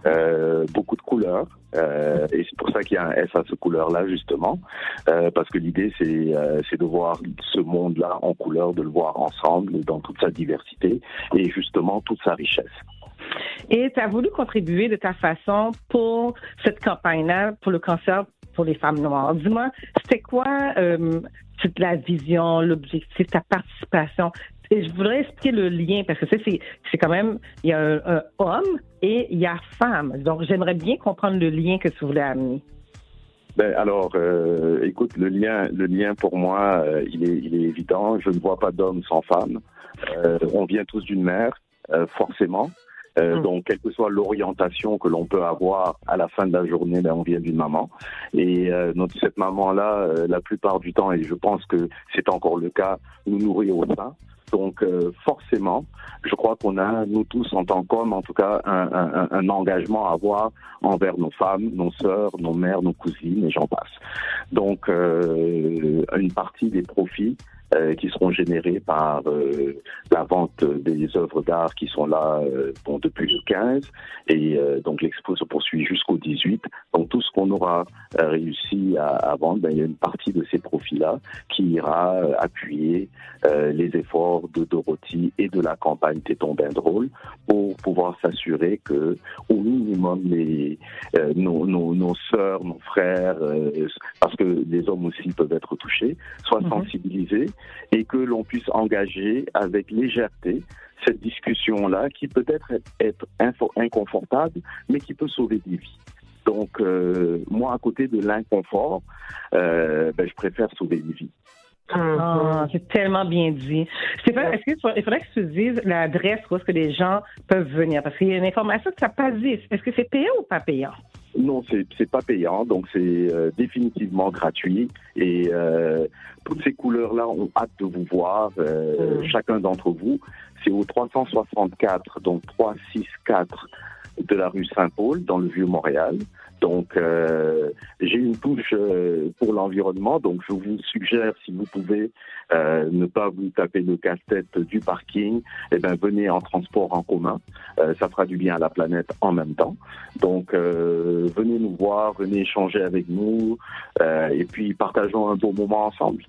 euh, beaucoup de couleurs. euh, et c'est pour ça qu'il y a un S à ce couleur-là, justement, euh, parce que l'idée, c'est euh, c'est de voir ce monde-là en couleur, de le voir ensemble, dans toute sa diversité, et justement toute sa richesse. Et tu as voulu contribuer de ta façon pour cette campagne-là, pour le cancer pour les femmes noires. Dis-moi, c'était quoi euh, toute la vision, l'objectif, ta participation? Et je voudrais expliquer le lien, parce que c'est c'est quand même, il y a un, homme et il y a femme. Donc, j'aimerais bien comprendre le lien que tu voulais amener. Ben, alors, euh, écoute, le lien, le lien pour moi, euh, il, est, il est évident. Je ne vois pas d'homme sans femme. On vient tous d'une mère, forcément. Euh, Donc, quelle que soit l'orientation que l'on peut avoir à la fin de la journée, ben, on vient d'une maman. Et euh, notre, cette maman-là, euh, la plupart du temps, et je pense que c'est encore le cas, nous nourrit au sein. Donc euh, forcément, je crois qu'on a, nous tous en tant qu'hommes, en tout cas, un, un- un engagement à avoir envers nos femmes, nos sœurs, nos mères, nos cousines, et j'en passe. Donc euh, une partie des profits euh, qui seront générés par euh, la vente des œuvres d'art qui sont là euh, bon, depuis le 15 et donc l'expo se poursuit jusqu'au 18. Donc tout ce qu'on aura réussi à, à vendre, ben, il y a une partie de ces profits-là qui ira appuyer les efforts de Dorothy et de la campagne Téton bien drôle pour pouvoir s'assurer que au minimum les nos, nos, nos sœurs, nos frères, parce que les hommes aussi peuvent être touchés, soient sensibilisés et que l'on puisse engager avec légèreté cette discussion-là qui peut être être inconfortable, mais qui peut sauver des vies. Donc, euh, moi, à côté de l'inconfort, euh, ben, je préfère sauver des vies. Ah, c'est tellement bien dit. Stéphane, est-ce qu'il faudrait que tu dises l'adresse où est-ce que les gens peuvent venir? Parce qu'il y a une information que tu n'as pas dit. Est-ce que c'est payant ou pas payant? Non, c'est pas payant, donc c'est euh, définitivement gratuit. Et euh, toutes ces couleurs-là ont hâte de vous voir, euh, chacun d'entre vous. C'est au 364, donc 364 de la rue Saint-Paul, dans le Vieux-Montréal. Donc, euh, j'ai une touche euh, pour l'environnement, donc je vous suggère, si vous pouvez, euh, ne pas vous taper le casse-tête du parking, eh ben venez en transport en commun. Euh, ça fera du bien à la planète en même temps. Donc, euh, venez nous voir, venez échanger avec nous, euh, et puis partageons un bon moment ensemble.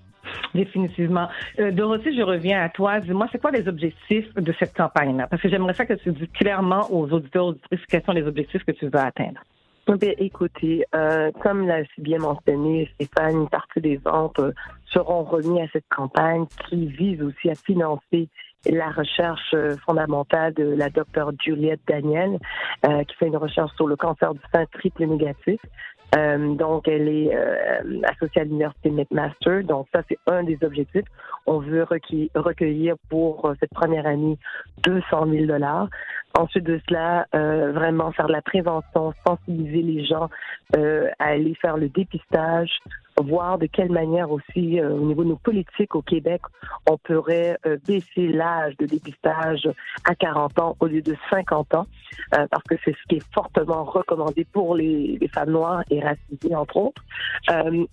Définitivement. Euh, Dorothée, je reviens à toi. Dis-moi, c'est quoi les objectifs de cette campagne-là? Parce que j'aimerais ça que tu dises clairement aux auditeurs, quels sont les objectifs que tu veux atteindre. Bien, écoutez, euh, comme l'a bien mentionné Stéphane, une partie des ventes euh, seront remis à cette campagne qui vise aussi à financer la recherche euh, fondamentale de la docteure Juliette Daniel, euh, qui fait une recherche sur le cancer du sein triple négatif. Euh, donc, elle est euh, associée à l'université McMaster. Donc, ça, c'est un des objectifs. On veut recueillir, pour euh, cette première année 200 000 dollars. Ensuite de cela, euh, vraiment faire de la prévention, sensibiliser les gens euh, à aller faire le dépistage, voir de quelle manière aussi, euh, au niveau de nos politiques au Québec, on pourrait euh, baisser l'âge de dépistage à 40 ans au lieu de 50 ans, euh, parce que c'est ce qui est fortement recommandé pour les, les femmes noires et racisées, entre autres.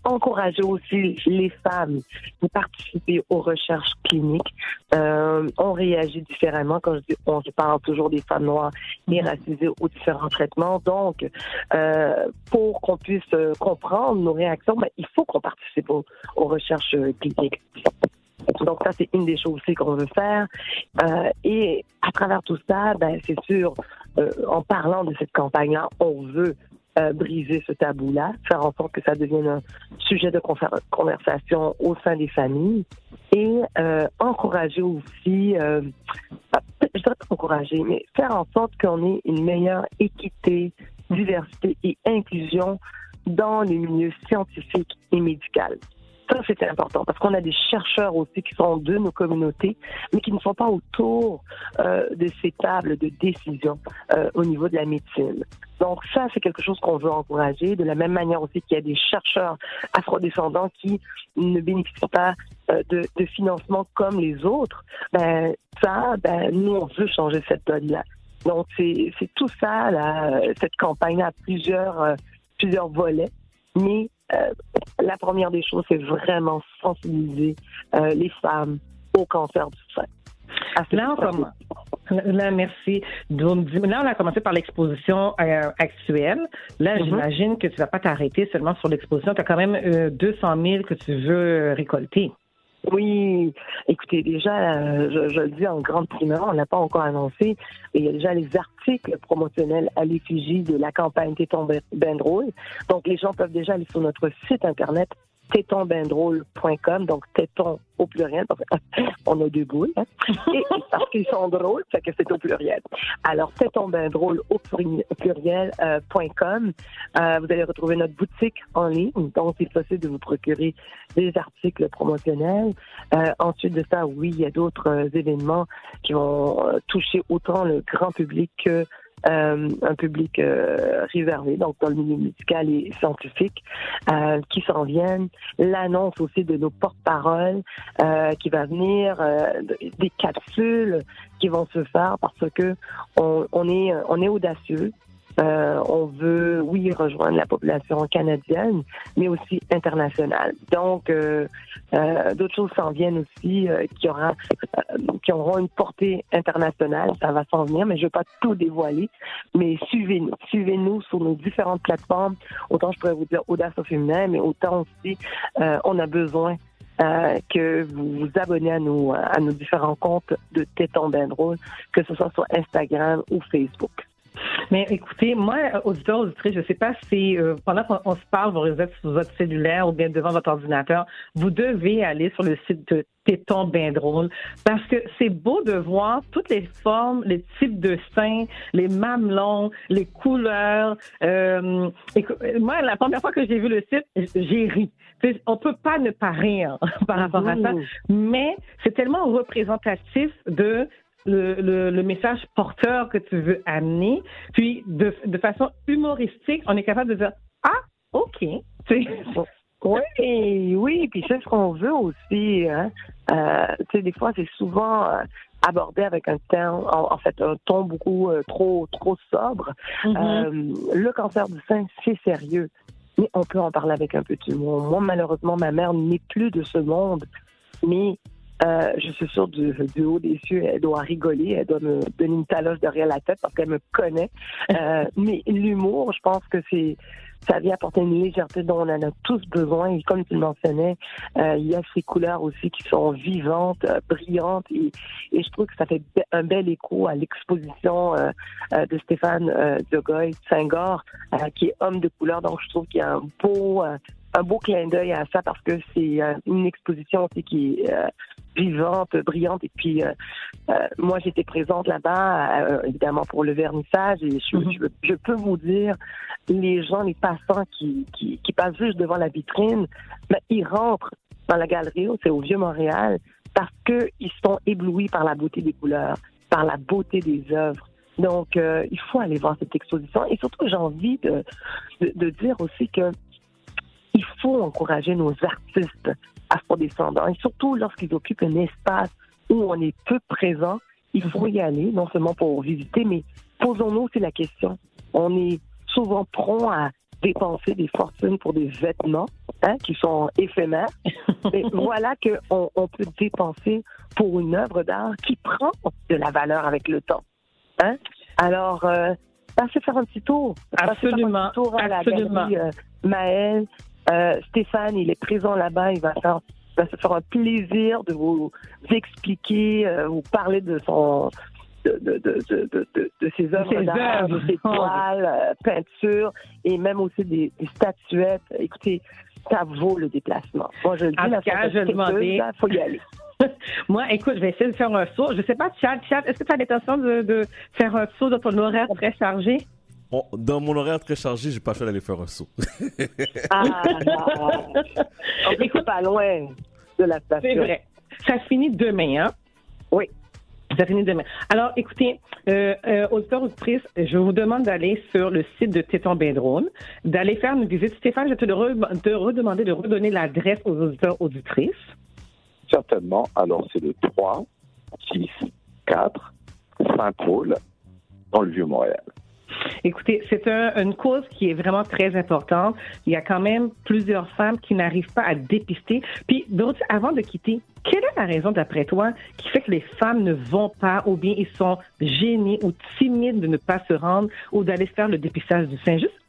Encourager aussi les femmes qui participent aux recherches cliniques. Euh, on réagit différemment. Quand je dis on, parle toujours des femmes noires et racisées aux différents traitements. Donc, euh, pour qu'on puisse euh, comprendre nos réactions, ben, il faut qu'on participe aux, recherches cliniques. Donc ça, c'est une des choses aussi qu'on veut faire. Et à travers tout ça, ben, c'est sûr, en parlant de cette campagne-là, on veut euh, briser ce tabou-là, faire en sorte que ça devienne un sujet de conver- conversation au sein des familles et euh, encourager aussi, euh, pas- je dirais pas encourager, mais faire en sorte qu'on ait une meilleure équité, diversité et inclusion dans les milieux scientifiques et médicaux. Ça, c'est important parce qu'on a des chercheurs aussi qui sont de nos communautés, mais qui ne sont pas autour euh, de ces tables de décision euh, au niveau de la médecine. Donc ça, c'est quelque chose qu'on veut encourager, de la même manière aussi qu'il y a des chercheurs afrodescendants qui ne bénéficient pas euh, de, de financement comme les autres. Ben, ça, ben, nous, on veut changer cette donne-là. Donc c'est tout ça, là, cette campagne a plusieurs, euh, plusieurs volets, mais euh, la première des choses, c'est vraiment sensibiliser euh, les femmes au cancer du sein. Là, on. Là, merci. Donc, Là, on a commencé par l'exposition euh, actuelle. Là, Mhm. j'imagine que tu vas pas t'arrêter seulement sur l'exposition. Tu as quand même euh, 200 000 que tu veux récolter. Oui, écoutez, déjà, euh, je, le dis en grande primeur, on l'a pas encore annoncé, il y a déjà les articles promotionnels à l'effigie de la campagne Téton Ben drôle. Donc, les gens peuvent déjà aller sur notre site internet tétonbendrôle.com, donc téton au pluriel, parce qu'on [laughs] a deux boules, hein, et parce qu'ils sont drôles, fait que c'est au pluriel. Alors, tétonbendrôle au pluri- pluriel, euh. Euh, vous allez retrouver notre boutique en ligne, donc c'est possible de vous procurer des articles promotionnels. Euh, ensuite de ça, oui, il y a d'autres euh, événements qui vont euh, toucher autant le grand public que euh, un public euh, réservé, donc dans le milieu médical et scientifique, euh, qui s'en viennent. L'annonce aussi de nos porte-paroles euh, qui va venir, euh, des capsules qui vont se faire parce que on, on est on est audacieux. Euh, on veut, oui, rejoindre la population canadienne, mais aussi internationale. Donc, euh, euh, d'autres choses s'en viennent aussi euh, qui, aura, euh, qui auront une portée internationale. Ça va s'en venir, mais je ne veux pas tout dévoiler. Mais suivez-nous. Suivez-nous sur nos différentes plateformes. Autant je pourrais vous dire Audace au féminin, mais autant aussi euh, on a besoin que vous vous abonnez à nos, à nos différents comptes de Téton Ben drôle, que ce soit sur Instagram ou Facebook. Mais écoutez, moi, euh, auditeur, auditrice, je ne sais pas si euh, pendant qu'on on se parle, vous êtes sur votre cellulaire ou bien devant votre ordinateur, vous devez aller sur le site de Téton bien drôle parce que c'est beau de voir toutes les formes, les types de seins, les mamelons, les couleurs. Euh, moi, la première fois que j'ai vu le site, j'ai ri. Tu sais, On peut pas ne pas rire [laughs] par rapport à ça, mais c'est tellement représentatif de le, le, le message porteur que tu veux amener. Puis, de, de façon humoristique, on est capable de dire Ah, OK. [laughs] Oui, oui, puis c'est ce qu'on veut aussi. Hein. Euh, tu sais, des fois, c'est souvent euh, abordé avec un ton, en, en fait, un ton beaucoup euh, trop, trop sobre. Mhm. Euh, le cancer du sein, c'est sérieux, mais on peut en parler avec un peu de humour. Moi, malheureusement, ma mère n'est plus de ce monde, mais euh, je suis sûre du, du haut des cieux, elle doit rigoler, elle doit me donner une taloche derrière la tête parce qu'elle me connaît. [laughs] Euh, mais l'humour, je pense que c'est ça vient apporter une légèreté dont on en a tous besoin. Et comme tu le mentionnais, euh, il y a ces couleurs aussi qui sont vivantes, euh, brillantes. Et, et je trouve que ça fait un bel écho à l'exposition euh, euh, de Stéphane euh, Degoy Senghor, euh, qui est homme de couleur. Donc, je trouve qu'il y a un beau, un beau clin d'œil à ça parce que c'est une exposition aussi qui est euh, vivante, brillante. Et puis, euh, euh, moi, j'étais présente là-bas, euh, évidemment, pour le vernissage. Et je, je, je peux vous dire, les gens, les passants qui, qui, qui passent juste devant la vitrine, ben, ils rentrent dans la galerie, c'est au Vieux-Montréal, parce qu'ils sont éblouis par la beauté des couleurs, par la beauté des œuvres. Donc, euh, il faut aller voir cette exposition. Et surtout, j'ai envie de, de, de dire aussi que il faut encourager nos artistes afrodescendants, et surtout lorsqu'ils occupent un espace où on est peu présent, il faut y aller, non seulement pour visiter, mais posons-nous aussi la question. On est souvent prompt à dépenser des fortunes pour des vêtements hein, qui sont éphémères. [laughs] Mais voilà qu'on on peut dépenser pour une œuvre d'art qui prend de la valeur avec le temps. Hein? Alors, euh, passez faire un petit tour. Passez faire un Absolument, petit tour à la absolument. galerie euh, Maël. Euh, Stéphane, il est présent là-bas. Il va faire va se faire un plaisir de vous expliquer, euh, vous parler de son de, de, de, de, de, de- de ses œuvres d'art, de ses toiles, euh, peintures et même aussi des, des statuettes. Écoutez, ça vaut le déplacement. Moi, je le dis, En la tout cas, je. Il faut y aller. [laughs] Moi, écoute, je vais essayer de faire un saut. Je sais pas, Chad, Chad, est-ce que tu as l'intention de, de faire un saut dans ton horaire très chargé? On- dans mon horaire très chargé, j'ai pas fait d'aller faire un saut. Ah, on est pas loin de la station. C'est vrai. Ça finit demain, hein? Oui. Ça finit demain. Alors, écoutez, euh, euh, auditeurs, auditrices, je vous demande d'aller sur le site de Téton Bedrone, d'aller faire une visite. Stéphane, je vais te, le re- te redemander de redonner l'adresse aux auditeurs, auditrices. Certainement. Alors, c'est le 3, 6, 4, Saint-Paul, dans le Vieux-Montréal. Écoutez, c'est un- une cause qui est vraiment très importante. Il y a quand même plusieurs femmes qui n'arrivent pas à dépister. Puis, Dorothy, avant de quitter, quelle est la raison, d'après toi, qui fait que les femmes ne vont pas ou bien ils sont gênés ou timides de ne pas se rendre ou d'aller faire le dépistage du sein? Juste,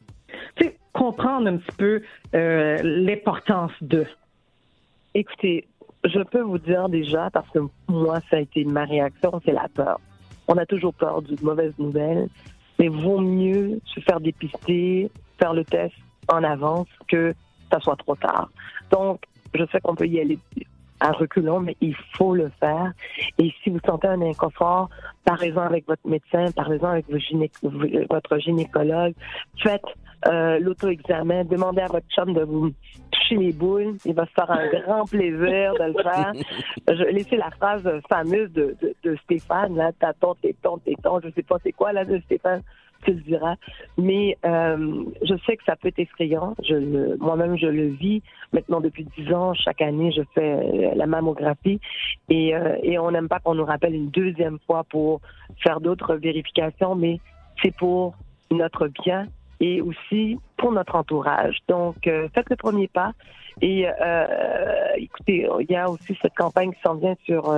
tu sais, comprendre un petit peu euh, l'importance de. Écoutez, je peux vous dire déjà, parce que moi, ça a été ma réaction, c'est la peur. On a toujours peur d'une mauvaise nouvelle, mais vaut mieux se faire dépister, faire le test en avance que ça soit trop tard. Donc, je sais qu'on peut y aller à reculons, mais il faut le faire. Et si vous sentez un inconfort, parlez-en avec votre médecin, parlez-en avec vos gyné- votre gynécologue. Faites euh, l'auto-examen, demandez à votre chum de vous toucher les boules. Il va se faire un grand plaisir de le faire. [laughs] Je laissez la phrase fameuse de, de, de Stéphane, là, tâton, téton, téton, je sais pas c'est quoi, là, de Stéphane, tu le diras. Mais euh, je sais que ça peut être effrayant. Je Moi-même, je le vis. Maintenant, depuis dix ans, chaque année, je fais euh, la mammographie. Et, euh, et on n'aime pas qu'on nous rappelle une deuxième fois pour faire d'autres vérifications, mais c'est pour notre bien et aussi pour notre entourage. Donc, euh, faites le premier pas. Et écoutez, il y a aussi cette campagne qui s'en vient sur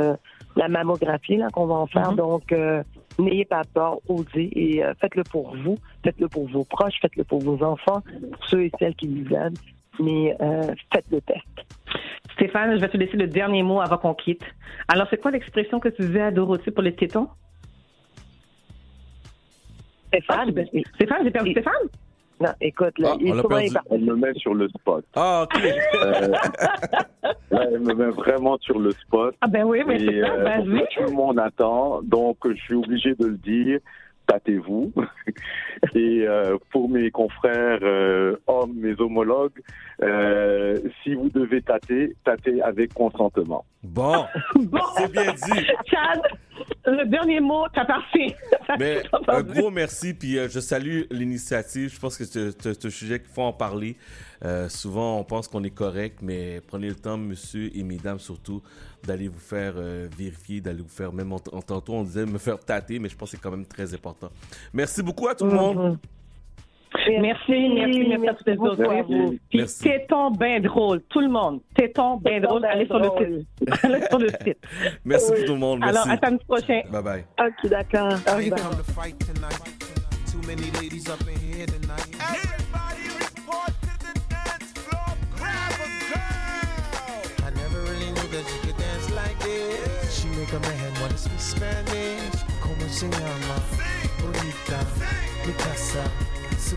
la mammographie là qu'on va en faire. Donc, euh, n'ayez pas peur, osez et euh, faites-le pour vous, faites-le pour vos proches, faites-le pour vos enfants, pour ceux et celles qui vous aiment. Mais euh, faites le test. Stéphane, je vais te laisser le dernier mot avant qu'on quitte. Alors, c'est quoi l'expression que tu disais à Dorothée pour les tétons? Stéphane, Stéphane, j'ai perdu Stéphane? Non, écoute, là, Ah, il on l'a souvent, part- Elle me met sur le spot. Ah, ok. Euh, là, elle me met vraiment sur le spot. Ah ben oui, mais Et, c'est ça, euh, vas-y. tout le monde attend, donc je suis obligé de le dire. tâtez-vous. [laughs] Et euh, pour mes confrères euh, hommes, mes homologues, euh, si vous devez tâter, tâtez avec consentement. Bon, [laughs] c'est bien dit. Chad, le dernier mot, [laughs] t'as parfait. Mais un gros merci, puis euh, je salue l'initiative. Je pense que c'est un sujet qu'il faut en parler. Euh, souvent, on pense qu'on est correct, mais prenez le temps, monsieur et mesdames surtout, d'aller vous faire euh, vérifier, d'aller vous faire, même en, en- tantôt, on disait me faire tâter, mais je pense que c'est quand même très important. Merci beaucoup à tout le monde. Merci, merci, merci à tous les autres. Puis téton bien drôle, tout le monde. Téton bien drôle, [laughs] allez sur le site. Allez sur le site. Merci pour tout le monde. Merci. Alors, à samedi prochain. Bye bye. Ok, d'accord. I ain't come to fight tonight? Too many ladies up in here tonight. Everybody report to the dance floor. Grab a girl. I never really knew that you could dance like this. She make a man wanna speak Spanish. Como se llama? Bonita. Mi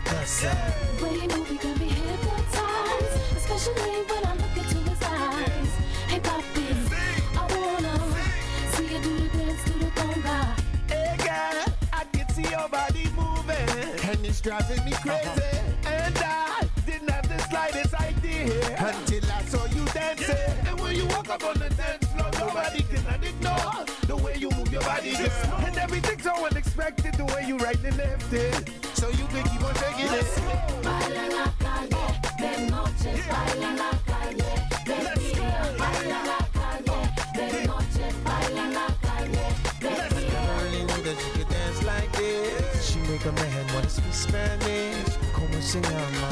casa. Su casa. Way you move, you got me hypnotized, especially when I look into his eyes. Hey, papi, I wanna see you do the dance to the conga. Hey girl, I can see your body moving, and it's driving me crazy. Uh-huh. And I didn't have the slightest idea until I saw you dancing. And when you walk up on the dance floor, nobody can ignore the way you move your body, girl. And everything's so unexpected, the way you right and left it. So you can keep on taking it. Baila en la calle, de noche, baila en la calle, de día, baila en la calle, de noche, baila en la calle, de día. Never really knew that you could dance like this. She make a man wanna speak Spanish. Como se llama?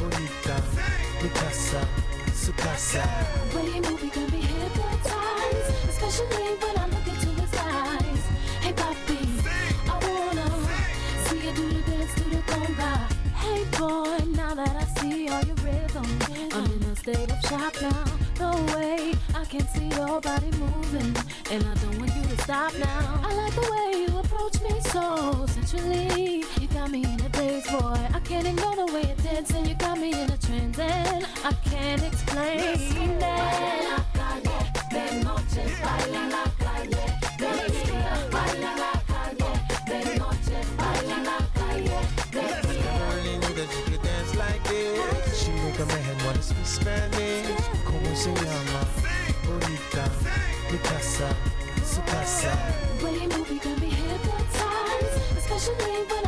Bonita. Mi casa. Su casa. Way you move, you got me hypnotized, especially when I look into his eyes. Hey, papi, Hey, boy, now that I see all your rhythm, I'm in a state of shock now. No way, I can see your body moving, and I don't want you to stop now. I like the way you approach me so sensually. You got me in a daze, boy. I can't ignore the way you're dancing. You got me in a trance, and I can't explain. should leave, but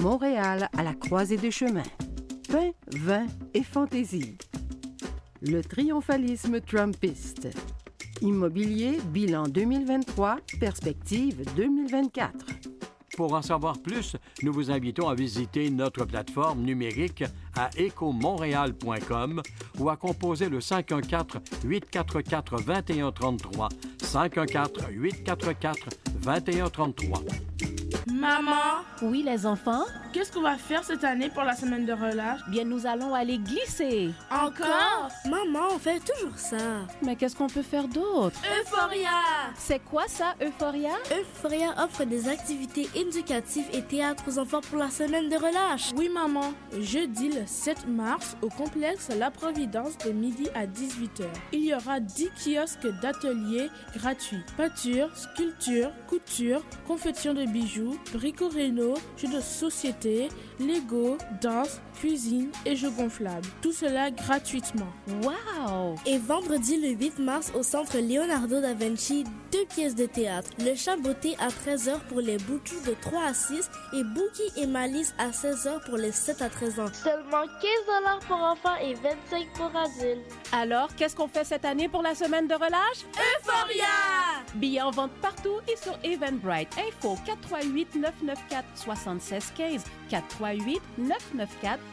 Montréal à la croisée des chemins. Pain, vin et fantaisie. Le triomphalisme trumpiste. Immobilier, bilan 2023, perspective 2024. Pour en savoir plus, nous vous invitons à visiter notre plateforme numérique à écomontréal.com ou à composer le 514-844-2133. 514-844-2133. Maman, Oui, les enfants? qu'est-ce qu'on va faire cette année pour la semaine de relâche? Bien, nous allons aller glisser. Encore? Maman, on fait toujours ça. Mais qu'est-ce qu'on peut faire d'autre? Euphoria! C'est quoi ça, Euphoria? Euphoria offre des activités éducatives et théâtre aux enfants pour la semaine de relâche. Oui, maman. Jeudi le 7 mars, au complexe La Providence de midi à 18h. Il y aura 10 kiosques d'ateliers gratuits. Peinture, sculpture, couture, confection de bijoux, brico-réno, jeux de société, Lego, danse, cuisine et jeux gonflables. Tout cela gratuitement. Wow! Et vendredi le 8 mars au centre Leonardo da Vinci, deux pièces de théâtre. Le chat beauté à 13h pour les boutous de 3 à 6 et Bookie et Malice à 16h pour les 7 à 13 ans. Seulement 15 pour enfants et 25 pour adultes. Alors, qu'est-ce qu'on fait cette année pour la semaine de relâche? Euphoria! Billets en vente partout et sur Eventbrite. Info 438 994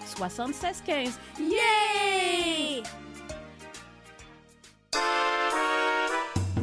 7615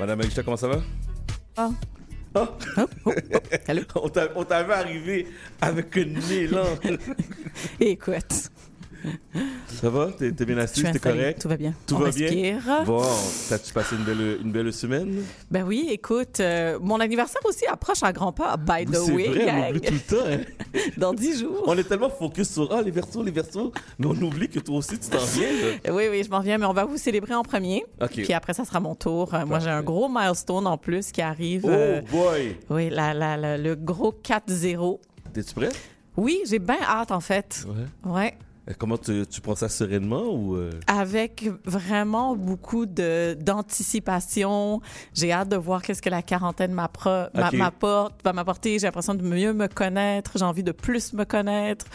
Madame Agusta, comment ça va? Ah. Oh. Allô? [laughs] on t'a- on t'avait arrivé avec une élan. [laughs] Écoute. Ça va? T'es bien suis T'es correct? Tout va bien. Tout On va respire. bien? Bon, t'as-tu passé une belle, une belle semaine? Ben oui, écoute, euh, mon anniversaire aussi approche à grands pas, by the C'est way. vrai, on oublie tout le temps. hein. [laughs] Dans 10 jours. On est tellement focus sur ah, les versos, les versos, mais on oublie que toi aussi tu t'en viens. là. [laughs] Oui, oui, je m'en reviens, mais on va vous célébrer en premier. OK. Puis après, ça sera mon tour. Euh, Moi, j'ai un gros milestone en plus qui arrive. Oh euh, boy! oui, la- la- la- le gros 4-0. T'es-tu prêt? Oui, j'ai bien hâte, en fait. Ouais. Ouais. Euh, Comment tu, tu prends ça sereinement ou. euh, Avec vraiment beaucoup de d'anticipation. J'ai hâte de voir qu'est-ce que la quarantaine m'apporte, va m'apporter. J'ai l'impression de mieux me connaître. J'ai envie de plus me connaître.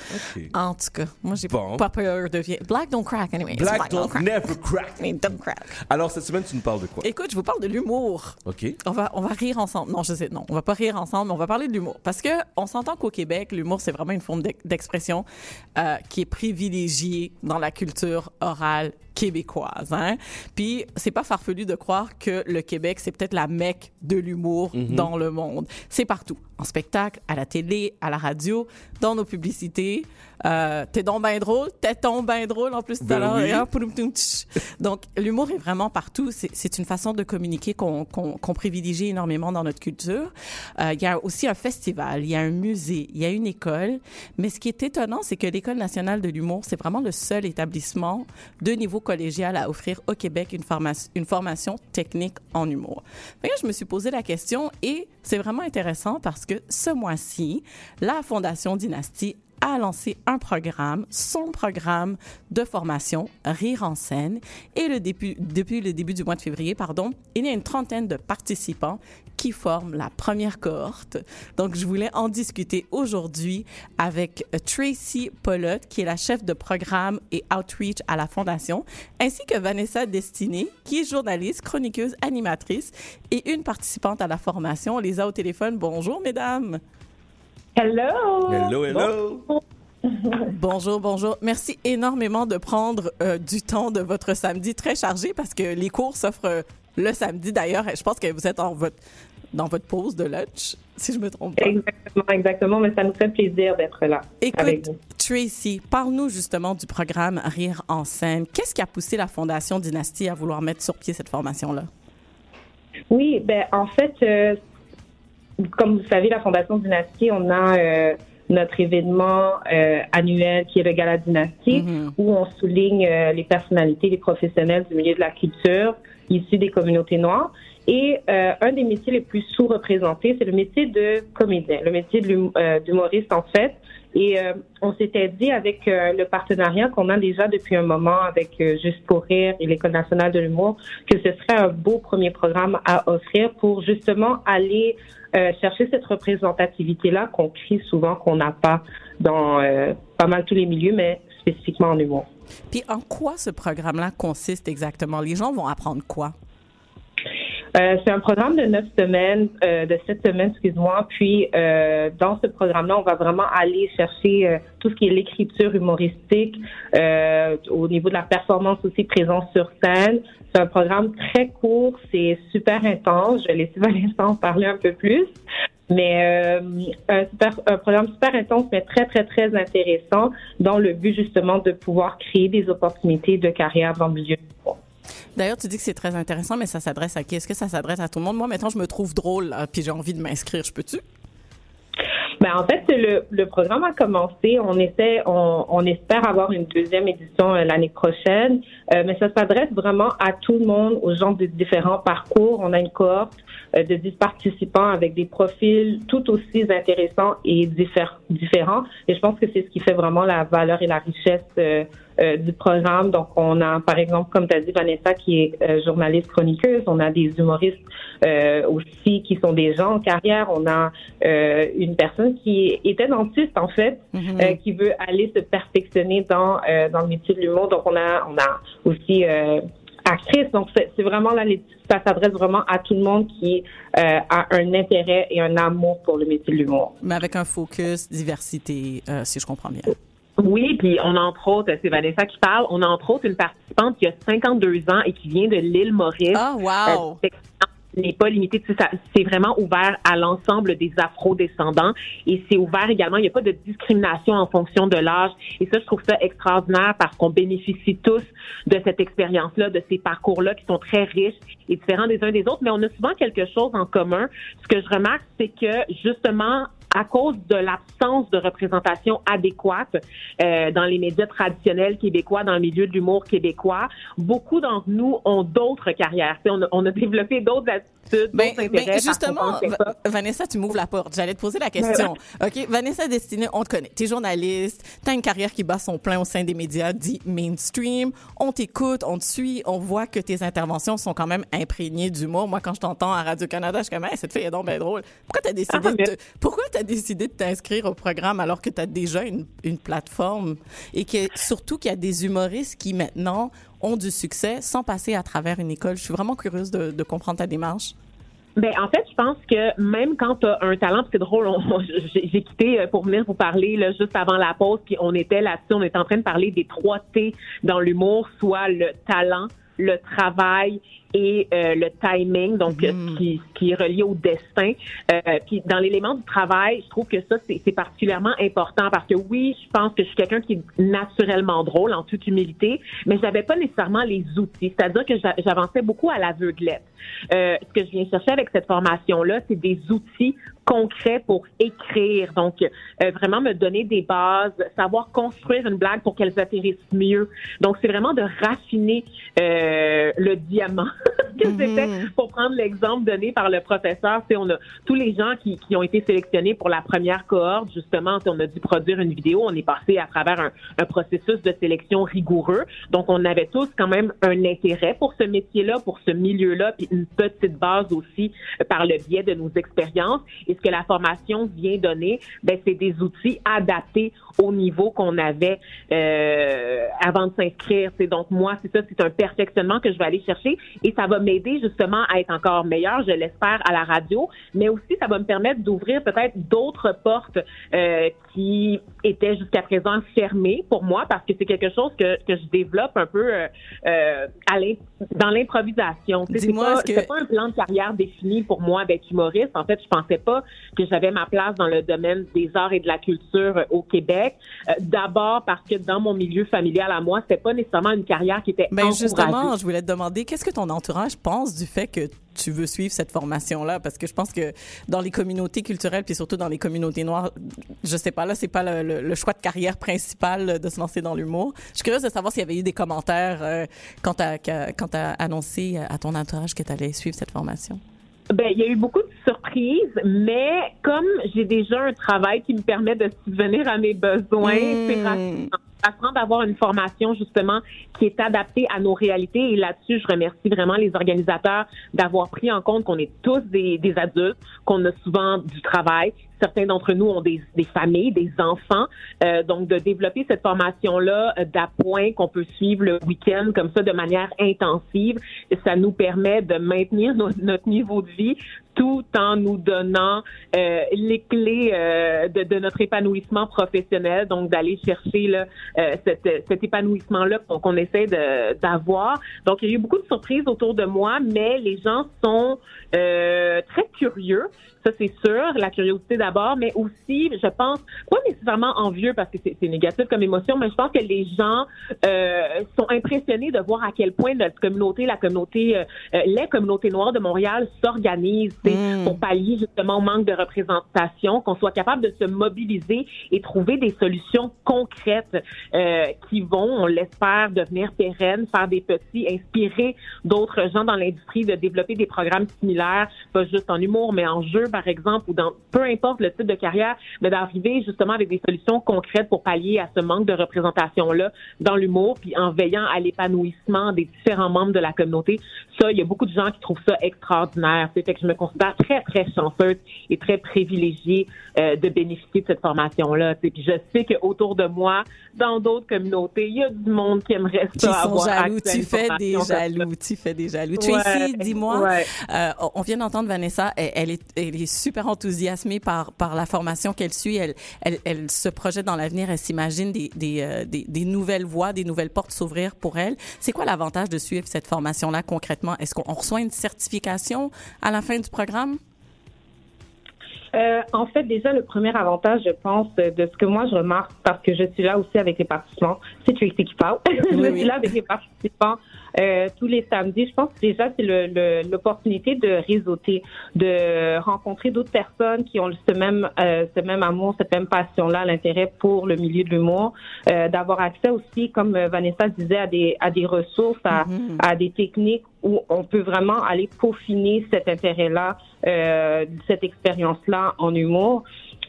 En tout cas, moi, j'ai Bon. pas peur de vie. Black don't crack, anyway. Black don't never crack. I mean, don't crack. Alors, cette semaine, tu nous parles de quoi? Écoute, je vous parle de l'humour. OK. On va, on va rire ensemble. Non, je sais, non, on va pas rire ensemble, mais on va parler de l'humour. Parce que on s'entend qu'au Québec, l'humour, c'est vraiment une forme d'ex- d'expression euh, qui est privilégiée dans la culture orale québécoise. Hein? Puis, c'est pas farfelu de croire que le Québec, c'est peut-être la mecque de l'humour Mhm. dans le monde. C'est partout. En spectacle, à la télé, à la radio, dans nos publicités. Euh, t'es donc bien drôle, t'es donc bien drôle en plus tout à Ben l'heure. Hein. Donc, l'humour est vraiment partout. C'est- C'est une façon de communiquer qu'on qu'on- qu'on privilégie énormément dans notre culture. Euh, Il y a aussi un festival, il y a un musée, il y a une école. Mais ce qui est étonnant, c'est que l'École nationale de l'humour, c'est vraiment le seul établissement de niveau collégial à offrir au Québec une, formation technique en humour. Je me suis posé la question et c'est vraiment intéressant parce que ce mois-ci, la Fondation Dynastie a lancé un programme, son programme de formation Rire en scène. Et depuis le début du mois de février, pardon, il y a une trentaine de participants qui forment la première cohorte. Donc, je voulais en discuter aujourd'hui avec euh, Tracy Pollock, qui est la chef de programme et outreach à la Fondation, ainsi que Vanessa Destiné, qui est journaliste, chroniqueuse, animatrice et une participante à la formation. On les a au téléphone. Bonjour, mesdames. Hello. Hello, hello. Bonjour, bonjour. Merci énormément de prendre euh, du temps de votre samedi très chargé parce que les cours s'offrent euh, le samedi. D'ailleurs, je pense que vous êtes en votre, dans votre pause de lunch, si je me trompe pas. Exactement, exactement, mais ça nous fait plaisir d'être là. avec Écoute, vous. Tracy, parle-nous justement du programme Rire en scène. Qu'est-ce qui a poussé la Fondation Dynastie à vouloir mettre sur pied cette formation-là? Oui, ben en fait, euh, comme vous savez, la Fondation Dynastie, on a euh, notre événement euh, annuel qui est le Gala Dynastie, où on souligne euh, les personnalités, les professionnels du milieu de la culture issus des communautés noires. Et euh, un des métiers les plus sous-représentés, c'est le métier de comédien, le métier de euh, d'humoriste en fait. Et euh, on s'était dit avec euh, le partenariat qu'on a déjà depuis un moment avec euh, Juste pour rire et l'École nationale de l'humour que ce serait un beau premier programme à offrir pour justement aller euh, chercher cette représentativité-là qu'on crie souvent qu'on n'a pas dans pas mal tous les milieux, mais spécifiquement en humour. Puis en quoi ce programme-là consiste exactement? Les gens vont apprendre quoi? Euh, c'est un programme de neuf semaines, euh, de sept semaines, excuse-moi. Puis euh, dans ce programme-là, on va vraiment aller chercher euh, tout ce qui est l'écriture humoristique, euh, au niveau de la performance aussi présence sur scène. C'est un programme très court, c'est super intense. Je laisser [laughs] Vanessa en parler un peu plus. Mais euh, un, super, un programme super intense, mais très, très, très intéressant dans le but justement de pouvoir créer des opportunités de carrière dans le milieu. D'ailleurs, tu dis que c'est très intéressant, mais ça s'adresse à qui? Est-ce que ça s'adresse à tout le monde? Moi, maintenant, je me trouve drôle, puis j'ai envie de m'inscrire. Je peux-tu? Ben, en fait, le, programme a commencé. On essaie, on, espère avoir une deuxième édition euh, l'année prochaine, Euh, mais ça s'adresse vraiment à tout le monde, aux gens de différents parcours. On a une cohorte euh, de 10 participants avec des profils tout aussi intéressants et différents. Et je pense que c'est ce qui fait vraiment la valeur et la richesse euh, du programme. Donc, on a, par exemple, comme tu as dit, Vanessa, qui est euh, journaliste chroniqueuse. On a des humoristes euh, aussi qui sont des gens en carrière. On a euh, une personne qui était dentiste, en fait, euh, qui veut aller se perfectionner dans, euh, dans le métier de l'humour. Donc, on a, on a aussi... Euh, actrice. Donc, c'est c'est vraiment là, les- ça s'adresse vraiment à tout le monde qui euh, a un intérêt et un amour pour le métier de l'humour. Mais avec un focus diversité, euh, si je comprends bien. Oui, puis on a entre autres, c'est Vanessa qui parle, on a entre autres une participante qui a 52 ans et qui vient de l'île Maurice. Ah, wow! Euh, n'est pas limité, tu sais, ça- c'est vraiment ouvert à l'ensemble des afro-descendants et c'est ouvert également, il n'y a pas de discrimination en fonction de l'âge et ça, je trouve ça extraordinaire parce qu'on bénéficie tous de cette expérience-là, de ces parcours-là qui sont très riches et différents des uns des autres, mais on a souvent quelque chose en commun. Ce que je remarque, c'est que justement, à cause de l'absence de représentation adéquate euh, dans les médias traditionnels québécois, dans le milieu de l'humour québécois, beaucoup d'entre nous ont d'autres carrières. Tu On a, on a développé d'autres attitudes, Ben, d'autres ben, intérêts. justement. Vanessa, tu m'ouvres la porte. J'allais te poser la question. [laughs] OK, Vanessa Destinée, on te connaît. T'es journaliste, t'as une carrière qui bat son plein au sein des médias dits mainstream. On t'écoute, on te suit, on voit que tes interventions sont quand même imprégnées d'humour. Moi, quand je t'entends à Radio-Canada, je suis comme, Hey, cette fille est donc bien drôle. Pourquoi t'as décidé, Ah, de mais- pourquoi décidé de t'inscrire au programme alors que t'as déjà une, une plateforme et que surtout qu'il y a des humoristes qui maintenant ont du succès sans passer à travers une école? Je suis vraiment curieuse de, comprendre ta démarche. Ben, en fait, je pense que même quand tu as un talent, puis c'est drôle, j'ai quitté euh, pour venir vous parler là, juste avant la pause, puis on était là-dessus, on était en train de parler des trois T dans l'humour, soit le talent, le travail et euh, le timing, donc euh, qui, qui est relié au destin. Euh, puis dans l'élément du travail, je trouve que ça, c'est c'est particulièrement important parce que oui, je pense que je suis quelqu'un qui est naturellement drôle, en toute humilité, mais j'avais pas nécessairement les outils. C'est-à-dire que j'a- j'avançais beaucoup à l'aveuglette. Euh, ce que je viens chercher avec cette formation-là, c'est des outils concret pour écrire. Donc, euh, vraiment me donner des bases, savoir construire une blague pour qu'elles atterrissent mieux. Donc, c'est vraiment de raffiner euh, le diamant [laughs] que c'était. Pour prendre l'exemple donné par le professeur, c'est on a tous les gens qui, qui ont été sélectionnés pour la première cohorte, justement, on a dû produire une vidéo. On est passé à travers un, un processus de sélection rigoureux. Donc, on avait tous quand même un intérêt pour ce métier-là, pour ce milieu-là, puis une petite base aussi euh, par le biais de nos expériences. Et ce que la formation vient donner, ben, c'est des outils adaptés au niveau qu'on avait euh, avant de s'inscrire. C'est donc moi, c'est ça, c'est un perfectionnement que je vais aller chercher et ça va m'aider justement à être encore meilleur, je l'espère, à la radio, mais aussi ça va me permettre d'ouvrir peut-être d'autres portes euh, qui étaient jusqu'à présent fermées pour moi parce que c'est quelque chose que, que je développe un peu euh, euh, à dans l'improvisation. C'est pas, que- pas un plan de carrière défini pour moi d'être humoriste. En fait, je pensais pas que j'avais ma place dans le domaine des arts et de la culture euh, au Québec. Euh, D'abord parce que dans mon milieu familial à moi, c'était pas nécessairement une carrière qui était Ben justement, je voulais te demander, qu'est-ce que ton entourage pense du fait que tu veux suivre cette formation-là? Parce que je pense que dans les communautés culturelles, puis surtout dans les communautés noires, je sais pas, là, c'est pas le, le- le choix de carrière principal de se lancer dans l'humour. Je suis curieuse de savoir s'il y avait eu des commentaires euh, quand tu as, annoncé à ton entourage que tu allais suivre cette formation. Ben, il y a eu beaucoup de surprises, mais comme j'ai déjà un travail qui me permet de subvenir à mes besoins, Mm. c'est rassurant. Rassurant d'avoir une formation justement qui est adaptée à nos réalités. Et là-dessus, je remercie vraiment les organisateurs d'avoir pris en compte qu'on est tous des, des adultes, qu'on a souvent du travail. Certains d'entre nous ont des, des familles, des enfants. Euh, donc, de développer cette formation-là d'appoint qu'on peut suivre le week-end comme ça de manière intensive, ça nous permet de maintenir no- notre niveau de vie tout en nous donnant euh, les clés euh, de, de notre épanouissement professionnel, donc d'aller chercher là, euh, cet, cet épanouissement-là qu'on essaie d'avoir. Donc, il y a eu beaucoup de surprises autour de moi, mais les gens sont euh, très curieux. Ça, c'est sûr, la curiosité d'abord, mais aussi, je pense, pas nécessairement envieux parce que c'est négatif comme émotion, mais je pense que les gens euh, sont impressionnés de voir à quel point notre communauté, la communauté, euh, les communautés noires de Montréal s'organisent sais, pour pallier justement au manque de représentation, qu'on soit capable de se mobiliser et trouver des solutions concrètes euh, qui vont, on l'espère, devenir pérennes, faire des petits, inspirer d'autres gens dans l'industrie de développer des programmes similaires, pas juste en humour, mais en jeu, par exemple, ou dans peu importe le type de carrière, mais d'arriver justement avec des solutions concrètes pour pallier à ce manque de représentation-là dans l'humour, puis en veillant à l'épanouissement des différents membres de la communauté. Ça, il y a beaucoup de gens qui trouvent ça extraordinaire. C'est fait que je me considère très, très chanceuse et très privilégiée euh, de bénéficier de cette formation-là. tu. Puis je sais qu'autour de moi, dans d'autres communautés, il y a du monde qui aimerait Qui ça sont avoir jaloux, tu fais des jaloux, tu fais des jaloux. Ouais, Tracy, dis-moi, ouais. euh, on vient d'entendre Vanessa, elle, elle est, elle est super enthousiasmée par, par la formation qu'elle suit. Elle, elle, elle se projette dans l'avenir, elle s'imagine des, des, euh, des, des nouvelles voies, des nouvelles portes s'ouvrir pour elle. C'est quoi l'avantage de suivre cette formation-là concrètement? Est-ce qu'on on reçoit une certification à la fin du programme? Euh, en fait, déjà, le premier avantage, je pense, de ce que moi je remarque, parce que je suis là aussi avec les participants, c'est Tracy qui parle. [laughs] je suis là avec les participants euh, tous les samedis. Je pense que déjà, c'est le- le- l'opportunité de réseauter, de rencontrer d'autres personnes qui ont ce même, euh, ce même amour, cette même passion-là, l'intérêt pour le milieu de l'humour, euh, d'avoir accès aussi, comme euh, Vanessa disait, à des, à des ressources, à, à des techniques où on peut vraiment aller peaufiner cet intérêt-là, euh, cette expérience-là en humour.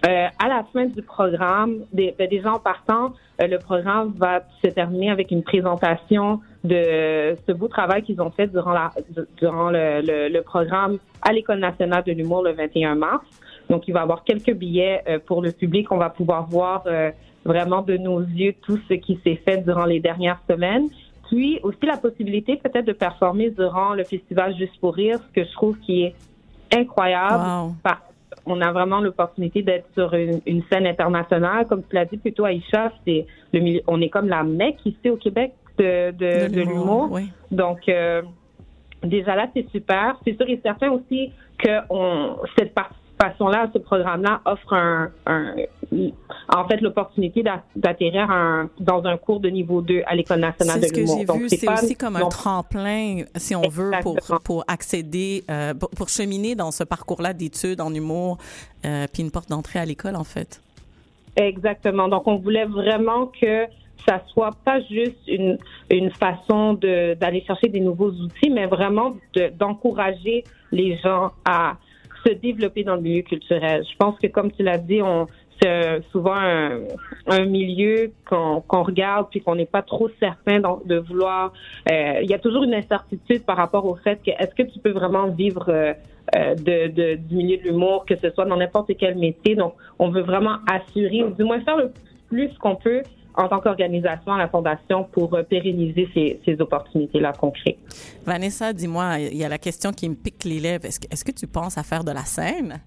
Euh, à la fin du programme, des, ben, déjà en partant, euh, le programme va se terminer avec une présentation de ce beau travail qu'ils ont fait durant, la, durant le, le- le programme à l'École nationale de l'humour le 21 mars. Donc, il va y avoir quelques billets euh, pour le public. On va pouvoir voir euh, vraiment de nos yeux tout ce qui s'est fait durant les dernières semaines. Puis aussi la possibilité peut-être de performer durant le festival Juste pour rire, ce que je trouve qui est incroyable. Parce qu'on a vraiment l'opportunité d'être sur une, une scène internationale. Comme tu l'as dit plutôt, Aïcha, c'est le on est comme la mecque ici au Québec de, de, l'humour, oui. Donc, euh, déjà là, c'est super. C'est sûr et certain aussi que on, cette, par- façon-là, ce programme-là offre un, un- en fait l'opportunité d'a- d'atterrir un- dans un cours de niveau 2 à l'École nationale C'est de ce que l'humour. j'ai vu. C'est aussi comme un tremplin, si on veut, pour, pour accéder, euh, pour, pour cheminer dans ce parcours-là d'études en humour, euh, puis une porte d'entrée à l'école, en fait. Exactement. Donc, on voulait vraiment que ça soit pas juste une, une façon de- d'aller chercher des nouveaux outils, mais vraiment de- d'encourager les gens à se développer dans le milieu culturel. Je pense que, comme tu l'as dit, on c'est souvent un, milieu qu'on regarde puis qu'on n'est pas trop certain de, vouloir. euh, il y a toujours une incertitude par rapport au fait que est-ce que tu peux vraiment vivre euh, euh, de, de- du milieu de l'humour, que ce soit dans n'importe quel métier. Donc, on veut vraiment assurer, ou du moins faire le plus qu'on peut en tant qu'organisation à la Fondation pour euh, pérenniser ces, ces opportunités-là qu'on crée. Vanessa, dis-moi, il y a la question qui me pique les lèvres. Est-ce que, est-ce que tu penses à faire de la scène?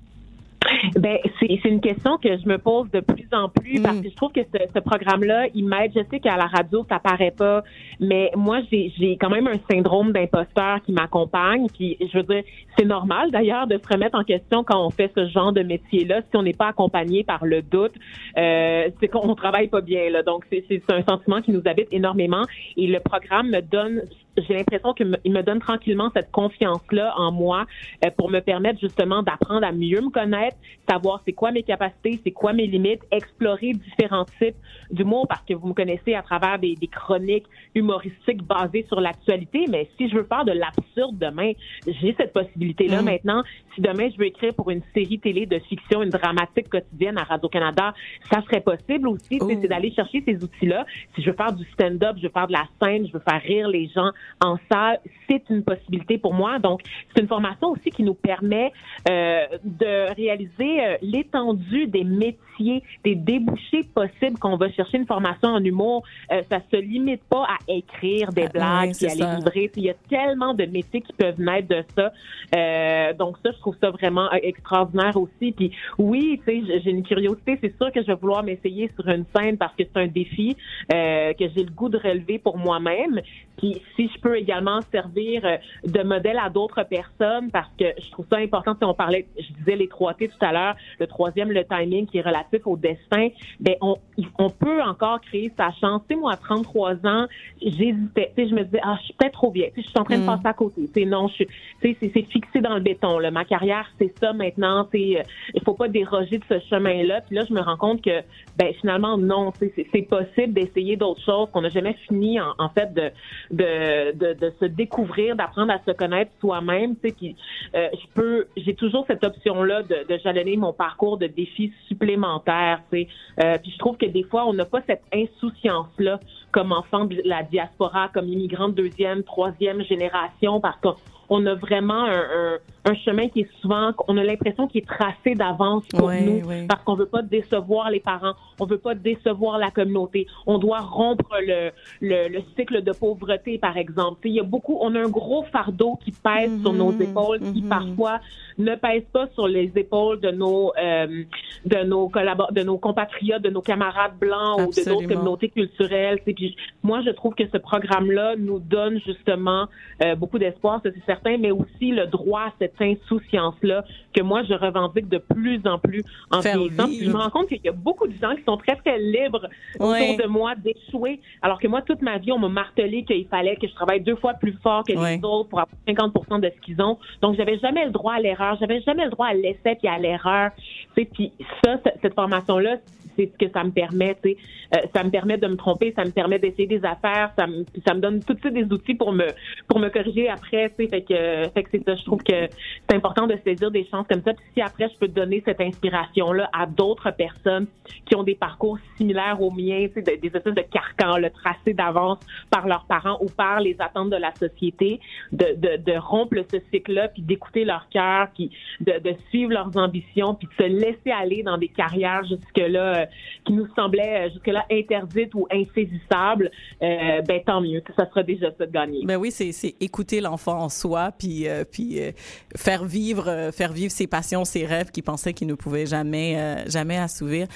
[laughs] Ben, c'est une question que je me pose de plus en plus parce que je trouve que ce, ce programme-là, il m'aide. Je sais qu'à la radio, ça paraît pas, mais moi, j'ai j'ai quand même un syndrome d'imposteur qui m'accompagne. Puis, je veux dire, c'est normal d'ailleurs de se remettre en question quand on fait ce genre de métier-là. Si on n'est pas accompagné par le doute, euh, c'est qu'on travaille pas bien. Là. Donc, c'est c'est un sentiment qui nous habite énormément. Et le programme me donne j'ai l'impression qu'il me, il me donne tranquillement cette confiance-là en moi euh, pour me permettre justement d'apprendre à mieux me connaître, savoir c'est quoi mes capacités, c'est quoi mes limites, explorer différents types d'humour parce que vous me connaissez à travers des, des chroniques humoristiques basées sur l'actualité, mais si je veux faire de l'absurde demain, j'ai cette possibilité-là Mm. maintenant. Si demain je veux écrire pour une série télé de fiction, une dramatique quotidienne à Radio-Canada, ça serait possible aussi, c'est d'aller chercher ces outils-là. Si je veux faire du stand-up, je veux faire de la scène, je veux faire rire les gens en salle, c'est une possibilité pour moi. Donc, c'est une formation aussi qui nous permet euh, de réaliser euh, l'étendue des métiers, des débouchés possibles qu'on va chercher une formation en humour. Euh, ça se limite pas à écrire des blagues ouais, c'est puis à les livrer. Il y a tellement de métiers qui peuvent naître de ça. Euh, donc ça, je trouve ça vraiment euh, extraordinaire aussi. Puis oui, tu sais, j'ai- une curiosité. C'est sûr que je vais vouloir m'essayer sur une scène parce que c'est un défi euh, que j'ai le goût de relever pour moi-même. Puis si je peux également servir euh, de modèle à d'autres personnes parce que je trouve ça important. Si on parlait, je disais les trois T tout à l'heure, le troisième, le timing qui est relatif au destin. Ben on, on peut encore créer sa chance. Tu sais, moi, à 33 ans, j'hésitais. Tu sais, je me disais, ah, je suis peut-être trop vieille. Tu sais, je suis en train de Mm. passer à côté. Tu sais, non, je suis, tu sais, c'est, c'est fixé dans le béton. Là. Ma carrière, c'est ça maintenant. Euh, il faut pas déroger de ce chemin-là. Puis là, je me rends compte que, ben, finalement, non. C'est, possible d'essayer d'autres choses qu'on n'a jamais fini, en, en fait, de, de, de, se découvrir, d'apprendre à se connaître soi-même. Euh, je peux, j'ai toujours cette option-là de, de jalonner mon parcours de défis supplémentaires. Euh, puis je trouve que des fois, on n'a pas cette insouciance-là comme enfant de la diaspora, comme immigrant de deuxième, troisième génération, parce qu'on on a vraiment un, un, un chemin qui est souvent, on a l'impression qu'il est tracé d'avance pour Ouais, nous, ouais. parce qu'on veut pas décevoir les parents, on veut pas décevoir la communauté, on doit rompre le, le, le cycle de pauvreté, par exemple. Il y a beaucoup, on a un gros fardeau qui pèse sur nos épaules, qui parfois ne pèse pas sur les épaules de nos euh, de nos collabor- de nos compatriotes, de nos camarades blancs ou de d'autres communautés culturelles. Tu sais, Puis moi, je trouve que ce programme-là nous donne justement euh, beaucoup d'espoir, c'est certain, mais aussi le droit à cette insouciance-là que moi je revendique de plus en plus en vieillissant. Je me rends compte qu'il y a beaucoup de gens qui sont très très libres Ouais. autour de moi d'échouer, alors que moi toute ma vie on m'a martelé qu'il fallait que je travaille deux fois plus fort que Ouais. les autres pour avoir 50% de ce qu'ils ont. Donc j'avais jamais le droit à l'erreur, j'avais jamais le droit à l'essai puis à l'erreur. Puis ça, cette formation-là, c'est ce que ça me permet. tu sais. Euh, ça me permet de me tromper, ça me permet d'essayer des affaires, ça me, ça me donne tout de suite des outils pour me pour me corriger après. tu sais. Fait que, fait que c'est ça. Je trouve que c'est important de saisir des chances comme ça. Puis si après je peux donner cette inspiration-là à d'autres personnes qui ont des parcours similaires aux miens, tu sais, de- des espèces de carcans, le tracé d'avance par leurs parents ou par les attentes de la société, de, de, de rompre ce cycle-là, puis d'écouter leur cœur, puis de, de suivre leurs ambitions, puis de se laisser aller dans des carrières jusque-là euh, qui nous semblaient euh, jusque-là interdites ou insaisissables, euh, ben tant mieux. Ça sera déjà ça de gagner. Ben oui, c'est écouter l'enfant en soi, puis euh, puis euh, faire vivre faire vivre ses passions, ses rêves qu'il pensait qu'il ne pouvait jamais jamais assouvir.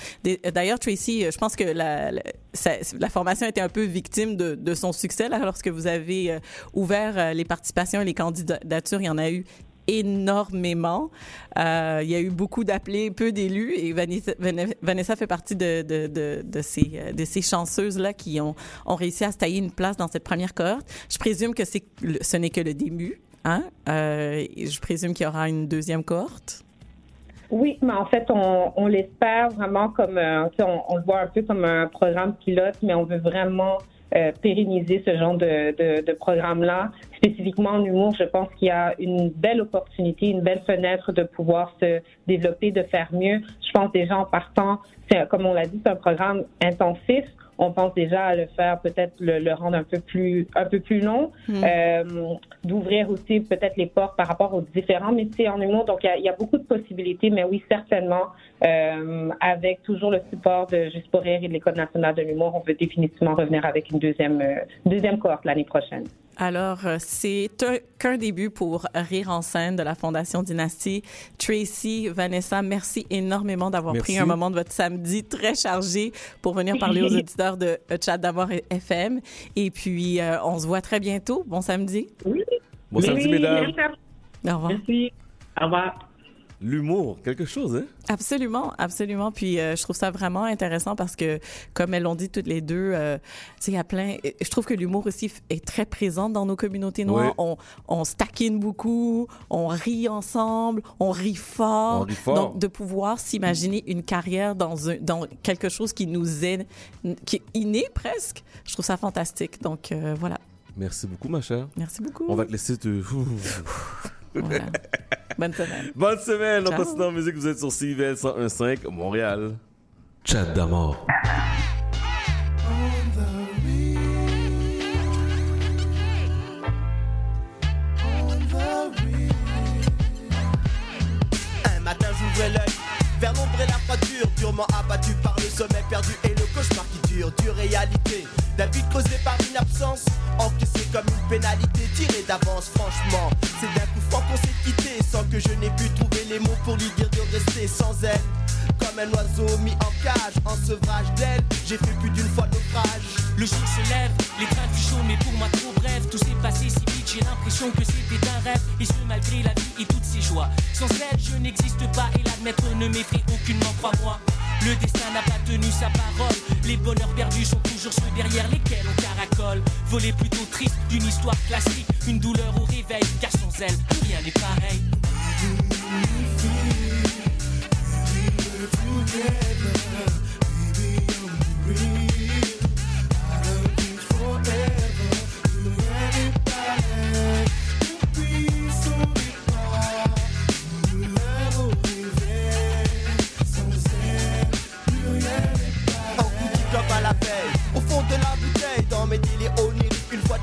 D'ailleurs, Tracy, je pense que la la, la formation était un peu victime de, son succès lorsque vous avez ouvert les participations et les candidatures. Il y en a eu énormément. Euh, il y a eu beaucoup d'appelés, peu d'élus, et Vanessa, Vane- Vanessa fait partie de, ces, chanceuses-là qui ont, réussi à se tailler une place dans cette première cohorte. Je présume que ce n'est que le début. Hein? Euh, je présume qu'il y aura une deuxième cohorte. Oui, mais en fait, on, l'espère vraiment comme, euh, on le voit un peu comme un programme pilote, mais on veut vraiment euh, pérenniser ce genre de, de, de programme-là. Spécifiquement en humour, je pense qu'il y a une belle opportunité, une belle fenêtre de pouvoir se développer, de faire mieux. Je pense déjà en partant, comme on l'a dit, c'est un programme intensif. On pense déjà à le faire, peut-être le, le rendre un peu plus, un peu plus long, Mm. euh, d'ouvrir aussi peut-être les portes par rapport aux différents métiers en humour. Donc, il y y a beaucoup de possibilités, mais oui, certainement, euh, avec toujours le support de Juste pour rire et de l'École nationale de l'humour, on veut définitivement revenir avec une deuxième, euh, deuxième cohorte l'année prochaine. Alors, euh, c'est un- qu'un début pour Rire en scène de la Fondation Dynastie. Tracy, Vanessa, merci énormément d'avoir pris un moment de votre samedi très chargé pour venir parler aux [laughs] auditeurs de Chat d'avoir FM. Et puis, euh, on se voit très bientôt. Bon samedi. Bon samedi, mesdames. Au revoir. Merci. Au revoir. L'humour, quelque chose, hein? Absolument, absolument. Puis euh, je trouve ça vraiment intéressant parce que, comme elles l'ont dit toutes les deux, euh, tu sais, il y a plein. Je trouve que l'humour aussi est très présent dans nos communautés noires. Oui. On, on se taquine beaucoup, on rit ensemble, on rit fort. On rit fort. Donc, de pouvoir s'imaginer une carrière dans, un, dans quelque chose qui nous est, qui est inné presque, je trouve ça fantastique. Donc, euh, voilà. Merci beaucoup, ma chère. Merci beaucoup. On va te laisser te... [laughs] [laughs] Voilà. [laughs] Bonne semaine. Bonne semaine. En Ciao. continuant en musique, vous êtes sur CIVL 101.5 Montréal. Chat d'amour. Un matin j'ouvrais l'œil abattu par le sommeil perdu et le cauchemar qui dure Dure réalité d'un vide causé par une absence Encaissé comme une pénalité tirée d'avance Franchement c'est d'un coup franc qu'on s'est quitté Sans que je n'ai pu trouver les mots pour lui dire de rester sans elle Comme un oiseau mis en cage En sevrage d'elle J'ai fait plus d'une fois naufrage Le jour se lève, les trains du chaud, mais pour moi trop bref. Tout s'est passé si vite, j'ai l'impression que c'était un rêve. Et ce, malgré la vie et toutes ses joies. Sans elle, je n'existe pas et l'admettre ne m'effraie aucunement, crois-moi. Le destin n'a pas tenu sa parole. Les bonheurs perdus sont toujours ceux derrière lesquels on caracole. Voler plutôt triste d'une histoire classique. Une douleur au réveil, car sans elle, rien n'est pareil.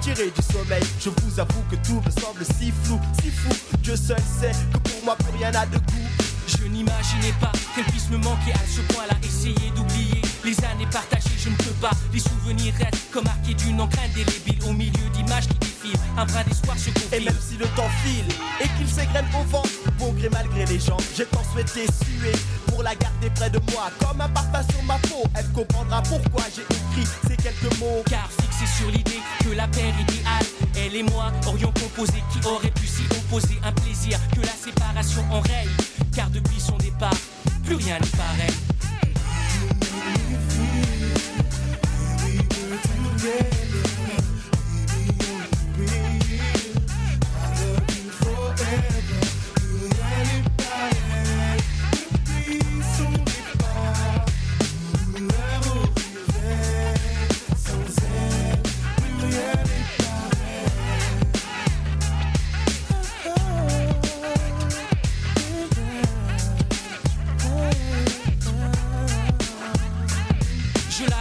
Tiré du sommeil. Je vous avoue que tout me semble si flou Si fou. Dieu seul sait que pour moi plus rien n'a de goût. Je n'imaginais pas qu'elle puisse me manquer à ce point-là. Essayer d'oublier les années partagées, je ne peux pas. Les souvenirs restent comme marqués d'une encre indélébile au milieu d'images qui défilent. Un brin d'espoir se confie. Et même si le temps file et qu'il s'égrène au vent, bon gré malgré les gens, j'ai tant souhaité suer pour la garder près de moi, comme un parfum sur ma peau. Elle comprendra pourquoi j'ai écrit ces quelques mots. Car fixé sur l'idée que la paire idéale, elle et moi aurions composé qui aurait pu s'y opposer. Un plaisir que la séparation enraye. Car depuis son départ, plus rien n'est pareil. Je la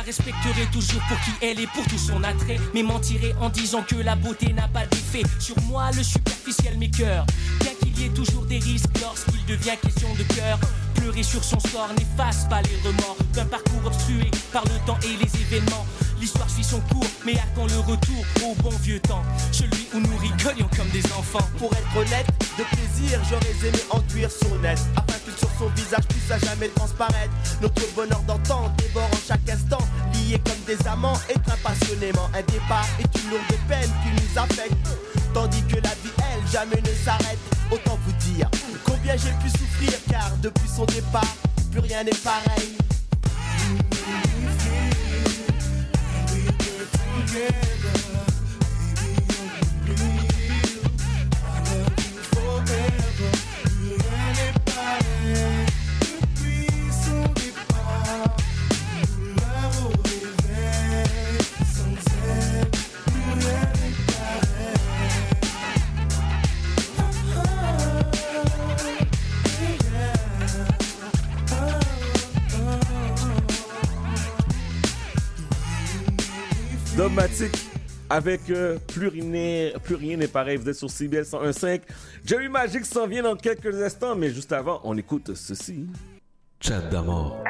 respecterai toujours pour qui elle est, pour tout son attrait. Mais mentirai en disant que la beauté n'a pas d'effet sur moi, le superficiel mes cœurs. Bien qu'il y ait toujours des risques lorsqu'il devient question de cœur. Pleurer sur son sort n'efface pas les remords d'un parcours obstrué par le temps et les événements. L'histoire suit son cours, mais attend le retour au bon vieux temps. Celui où nous rigolions comme des enfants. Pour être honnête, de plaisir, j'aurais aimé enduire son aide. Afin que sur son visage puisse à jamais transparaître. Notre bonheur d'antan, en chaque instant. lié comme des amants, éteint passionnément. Un départ est une lourde peine qui nous affecte. Tandis que la vie, elle, jamais ne s'arrête. Autant vous dire combien j'ai pu souffrir, car depuis son départ, plus rien n'est pareil. again. Dogmatique avec euh, plus rien n'est pareil. Vous êtes sur CBL 101.5. Jerry Magic s'en vient dans quelques instants, mais juste avant, on écoute ceci. Chat d'amour.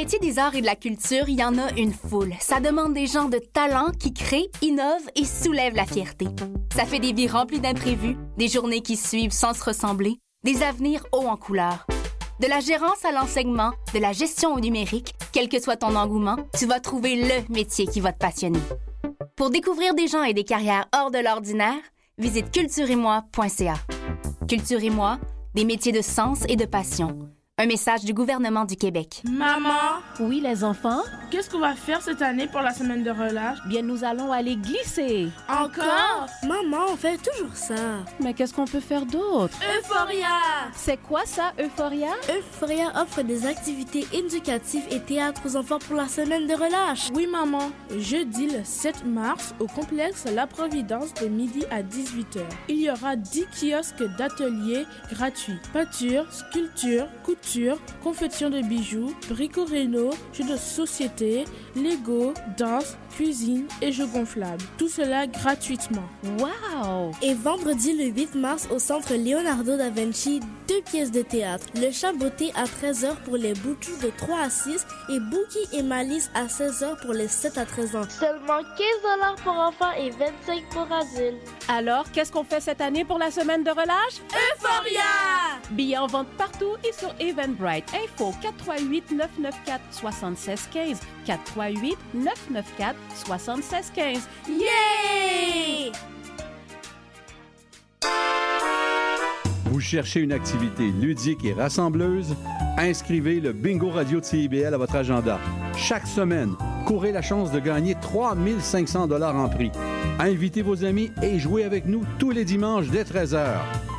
métiers des arts et de la culture, il y en a une foule. Ça demande des gens de talent qui créent, innovent et soulèvent la fierté. Ça fait des vies remplies d'imprévus, des journées qui suivent sans se ressembler, des avenirs hauts en couleur. De la gérance à l'enseignement, de la gestion au numérique, quel que soit ton engouement, tu vas trouver le métier qui va te passionner. Pour découvrir des gens et des carrières hors de l'ordinaire, visite cultureetmoi.ca. Culture et moi, des métiers de sens et de passion un message du gouvernement du Québec. Maman, Oui, les enfants? qu'est-ce qu'on va faire cette année pour la semaine de relâche? Bien, nous allons aller glisser. Encore? Maman, on fait toujours ça. Mais qu'est-ce qu'on peut faire d'autre? Euphoria! C'est quoi ça, Euphoria? Euphoria offre des activités éducatives et théâtre aux enfants pour la semaine de relâche. Oui, maman. Jeudi le 7 mars, au complexe La Providence de midi à 18h. Il y aura 10 kiosques d'ateliers gratuits. Peinture, sculpture, couture, confection de bijoux, brico-réno, jeux de société, Lego, danse, cuisine et jeux gonflables. Tout cela gratuitement. Wow! Et vendredi le 8 mars au centre Leonardo da Vinci, deux pièces de théâtre. Le chat beauté à 13h pour les boutous de 3 à 6 et Bookie et Malice à 16h pour les 7 à 13 ans. Seulement 15 pour enfants et 25 pour adultes. Alors, qu'est-ce qu'on fait cette année pour la semaine de relâche? Euphoria! Billets en vente partout et sur Info 438 994 7615 438 994 7615. Yeah! Vous cherchez une activité ludique et rassembleuse? Inscrivez le Bingo Radio de CIBL à votre agenda. Chaque semaine, courez la chance de gagner 3500 dollars en prix. Invitez vos amis et jouez avec nous tous les dimanches dès 13h.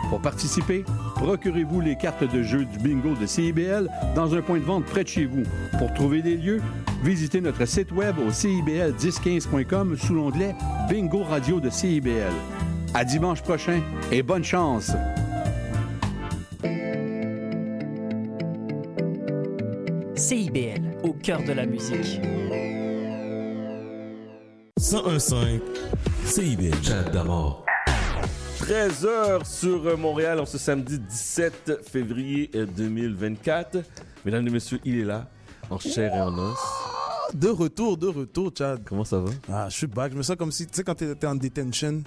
Pour participer, procurez-vous les cartes de jeu du bingo de CIBL dans un point de vente près de chez vous. Pour trouver des lieux, visitez notre site web au cibl1015.com sous l'onglet Bingo Radio de CIBL. À dimanche prochain et bonne chance! CIBL, au cœur de la musique. 1015 CIBL. Chat d'amour. 13h sur Montréal en ce samedi 17 février euh, 2024. Mesdames et messieurs, il est là, en chair et en os. De retour, de retour, Chad. Comment ça va? Ah, je suis back. Je me sens comme si, tu sais, quand t'es en detention,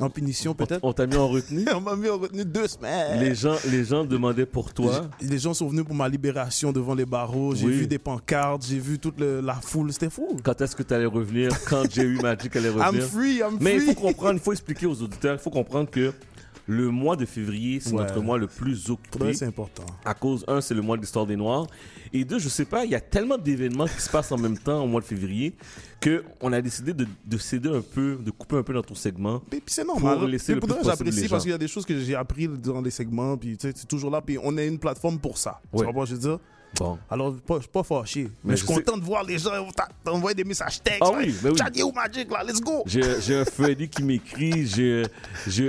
en punition peut-être. On t'a mis en retenue? [laughs] on m'a mis en retenue deux semaines. Les gens, les gens demandaient pour toi. Les, les gens sont venus pour ma libération devant les barreaux. J'ai Oui. vu des pancartes, j'ai vu toute le- la foule. C'était fou. Quand est-ce que tu allais revenir? Quand j'ai eu Magic allait revenir? I'm free, I'm Mais il free. faut comprendre, il faut expliquer aux auditeurs, il faut comprendre que le mois de février, c'est Ouais. notre mois le plus occupé. C'est important. À cause, un, c'est le mois de l'histoire des Noirs. Et deux, je sais pas, il y a tellement d'événements qui se passent en même temps au mois de février que on a décidé de, de céder un peu, de couper un peu dans ton segment. Puis c'est normal. Pour laisser Mais le plus J'apprécie parce qu'il y a des choses que j'ai appris dans les segments. Puis tu sais, c'est toujours là. Puis on a une plateforme pour ça. Tu Ouais. vois ce que je veux dire? Bon. Alors, je suis pas fâché. Mais, Mais je suis content de voir les gens t'envoyer des messages textes. Ah oui, ben oui. Chad, il est où Magic là? Let's go! J'ai un Freddy qui m'écrit, j'ai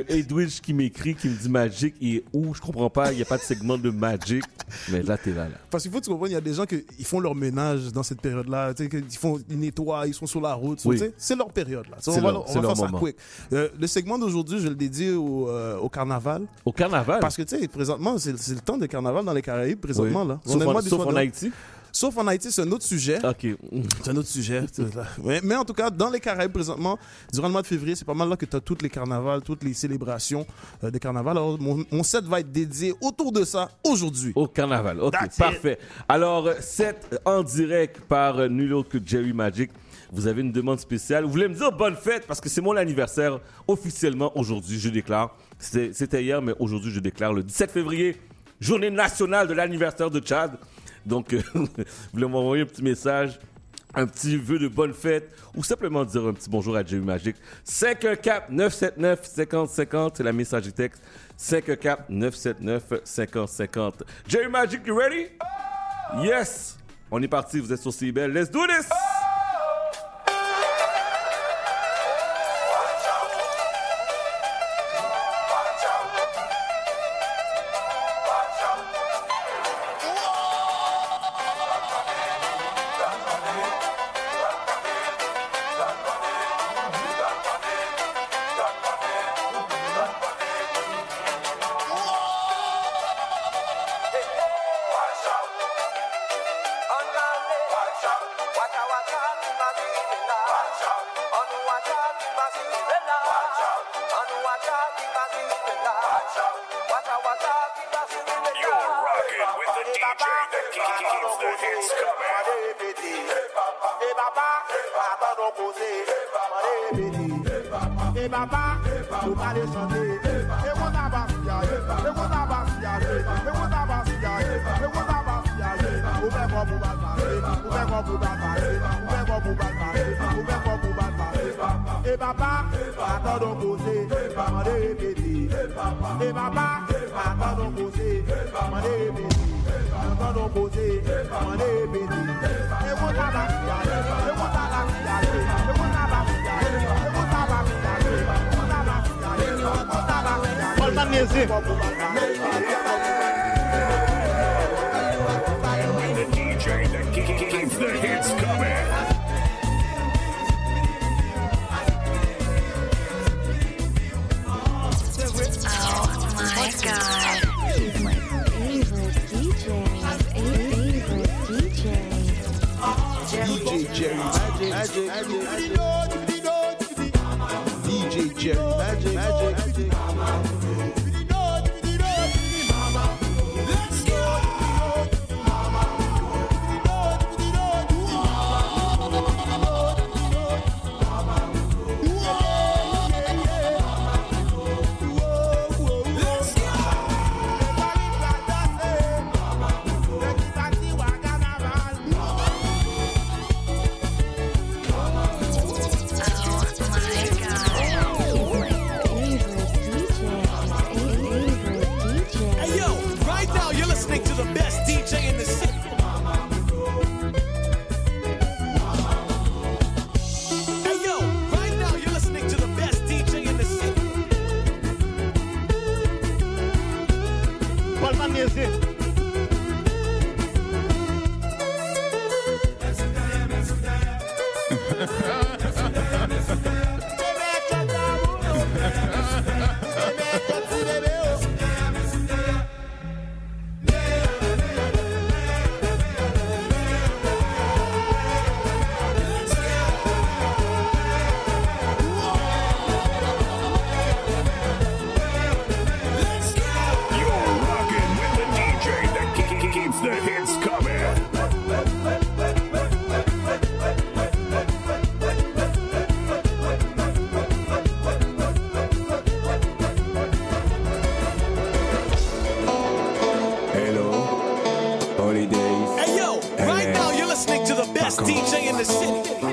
Edwidge qui m'écrit, qui me dit Magic, est où? Je comprends pas, il n'y a pas de segment de Magic. Mais là, t'es là, là. Parce qu'il faut que tu comprennes, il y a des gens qui font leur ménage dans cette période-là. Ils font, ils nettoient, ils sont sur la route. Oui. C'est leur période là. On va, leur- on c'est va leur faire ça moment. quick. Euh, le segment d'aujourd'hui, je le dédie au, euh, au carnaval. Au carnaval? Parce que tu sais, présentement, c'est le temps de carnaval dans les Caraïbes, présentement. Oui. là. On sauf en Haïti? Sauf en Haïti, c'est un autre sujet. Ok. C'est un autre sujet. mais, mais en tout cas, dans les Caraïbes présentement, durant le mois de février, c'est pas mal là que tu as toutes les carnavals, toutes les célébrations euh, des carnavals. Alors, mon, mon set va être dédié autour de ça aujourd'hui. Au carnaval. Ok, That's it. parfait. Alors, euh, set en direct par euh, nul autre que Jerry Magic. Vous avez une demande spéciale. Vous voulez me dire bonne fête? Parce que c'est mon anniversaire officiellement aujourd'hui. Je déclare. C'était hier, mais aujourd'hui, je déclare le 17 février, journée nationale de l'anniversaire de Chad. Donc, euh, [laughs] vous voulez m'envoyer un petit message, un petit vœu de bonne fête ou simplement dire un petit bonjour à Jerry Magic. 514-979-5050, c'est la message texte. 514-979-5050. Jerry Magic, you ready? Yes! On est parti, vous êtes sur CBL. Let's do this! DJ in the city.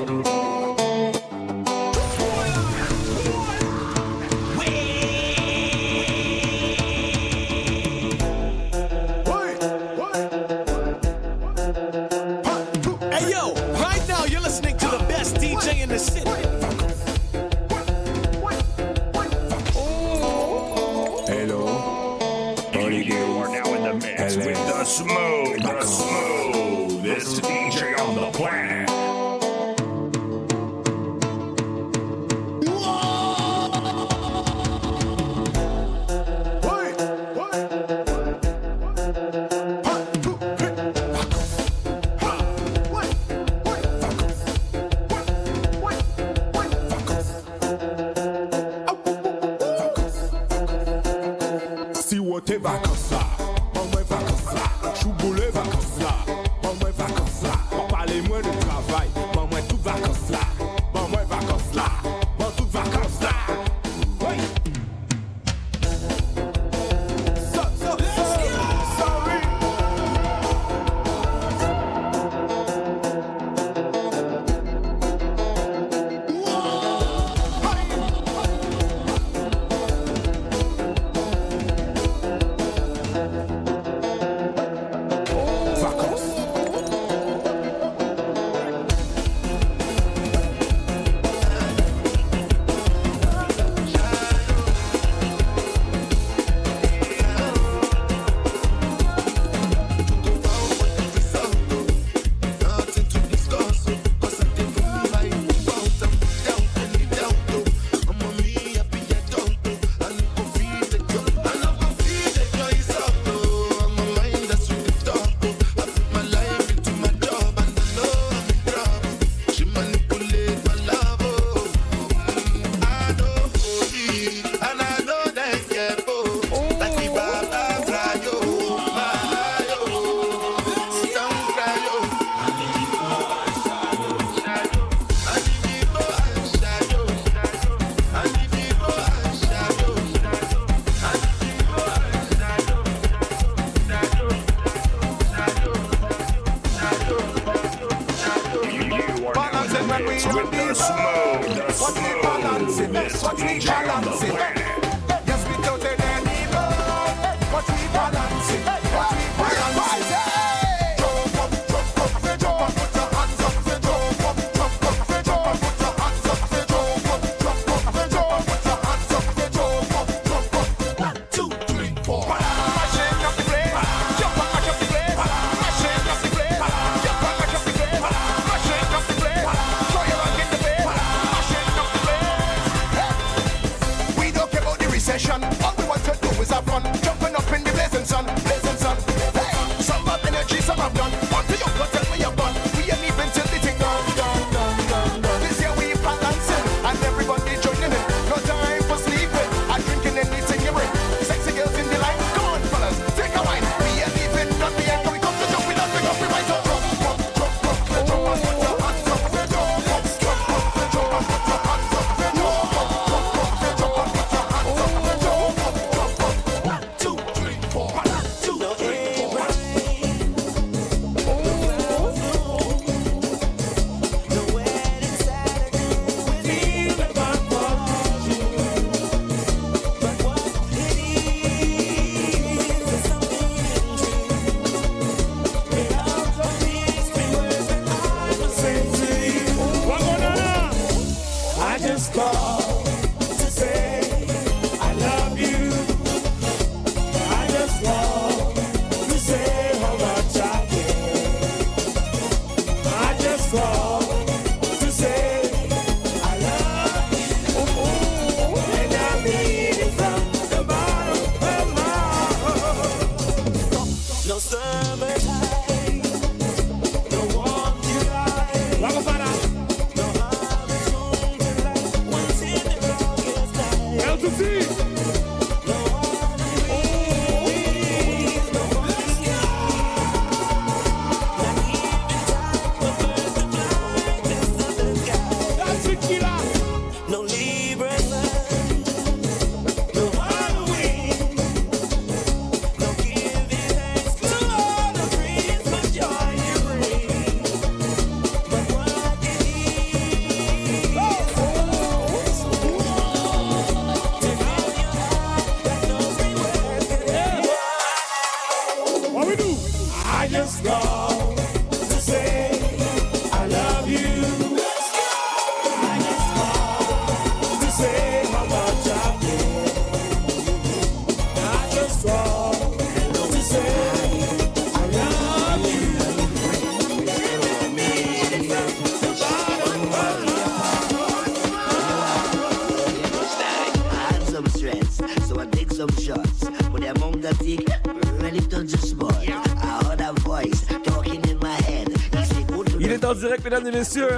en direct, mesdames et messieurs.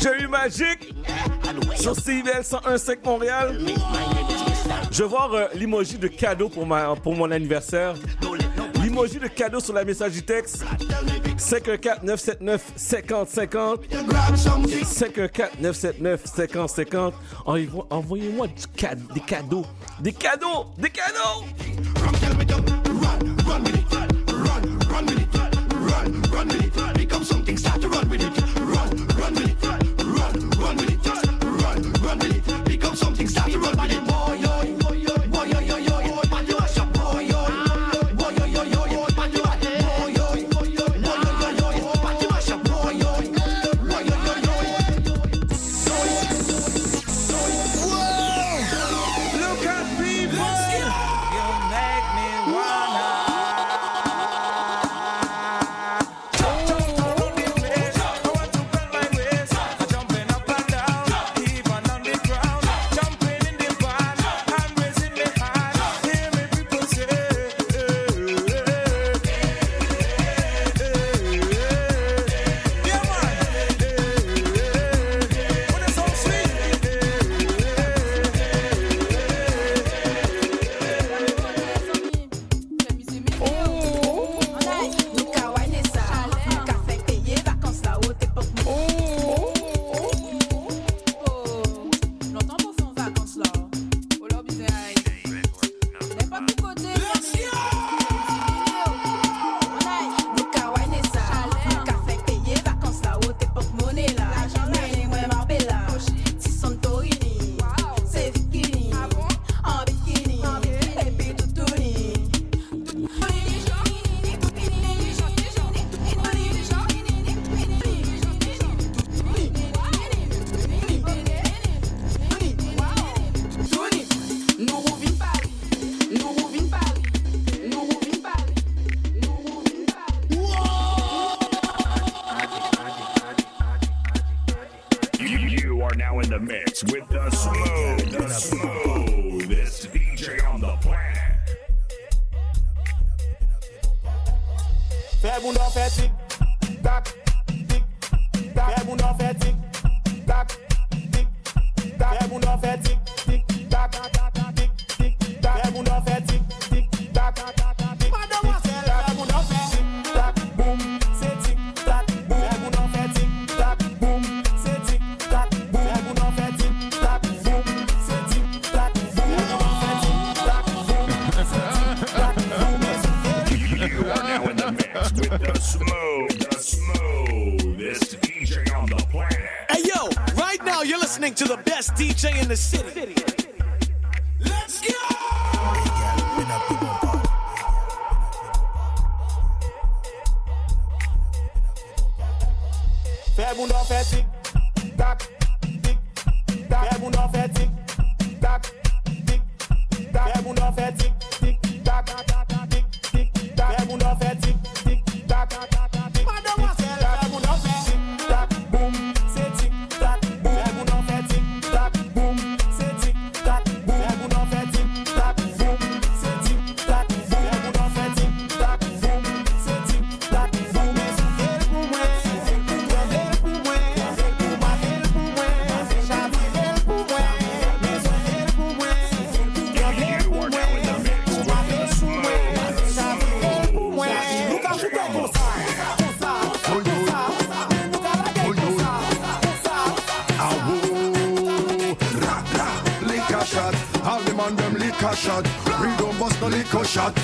J'ai eu Magic sur CIVL 101.5 Montréal. Je vais voir l'emoji de cadeau pour, ma, pour mon anniversaire. L'emoji de cadeau sur la messagerie texte 514 979 50 50 514 979 50 50 Envoyez-moi des cadeaux des cadeaux des cadeaux DJ in the city. Shot.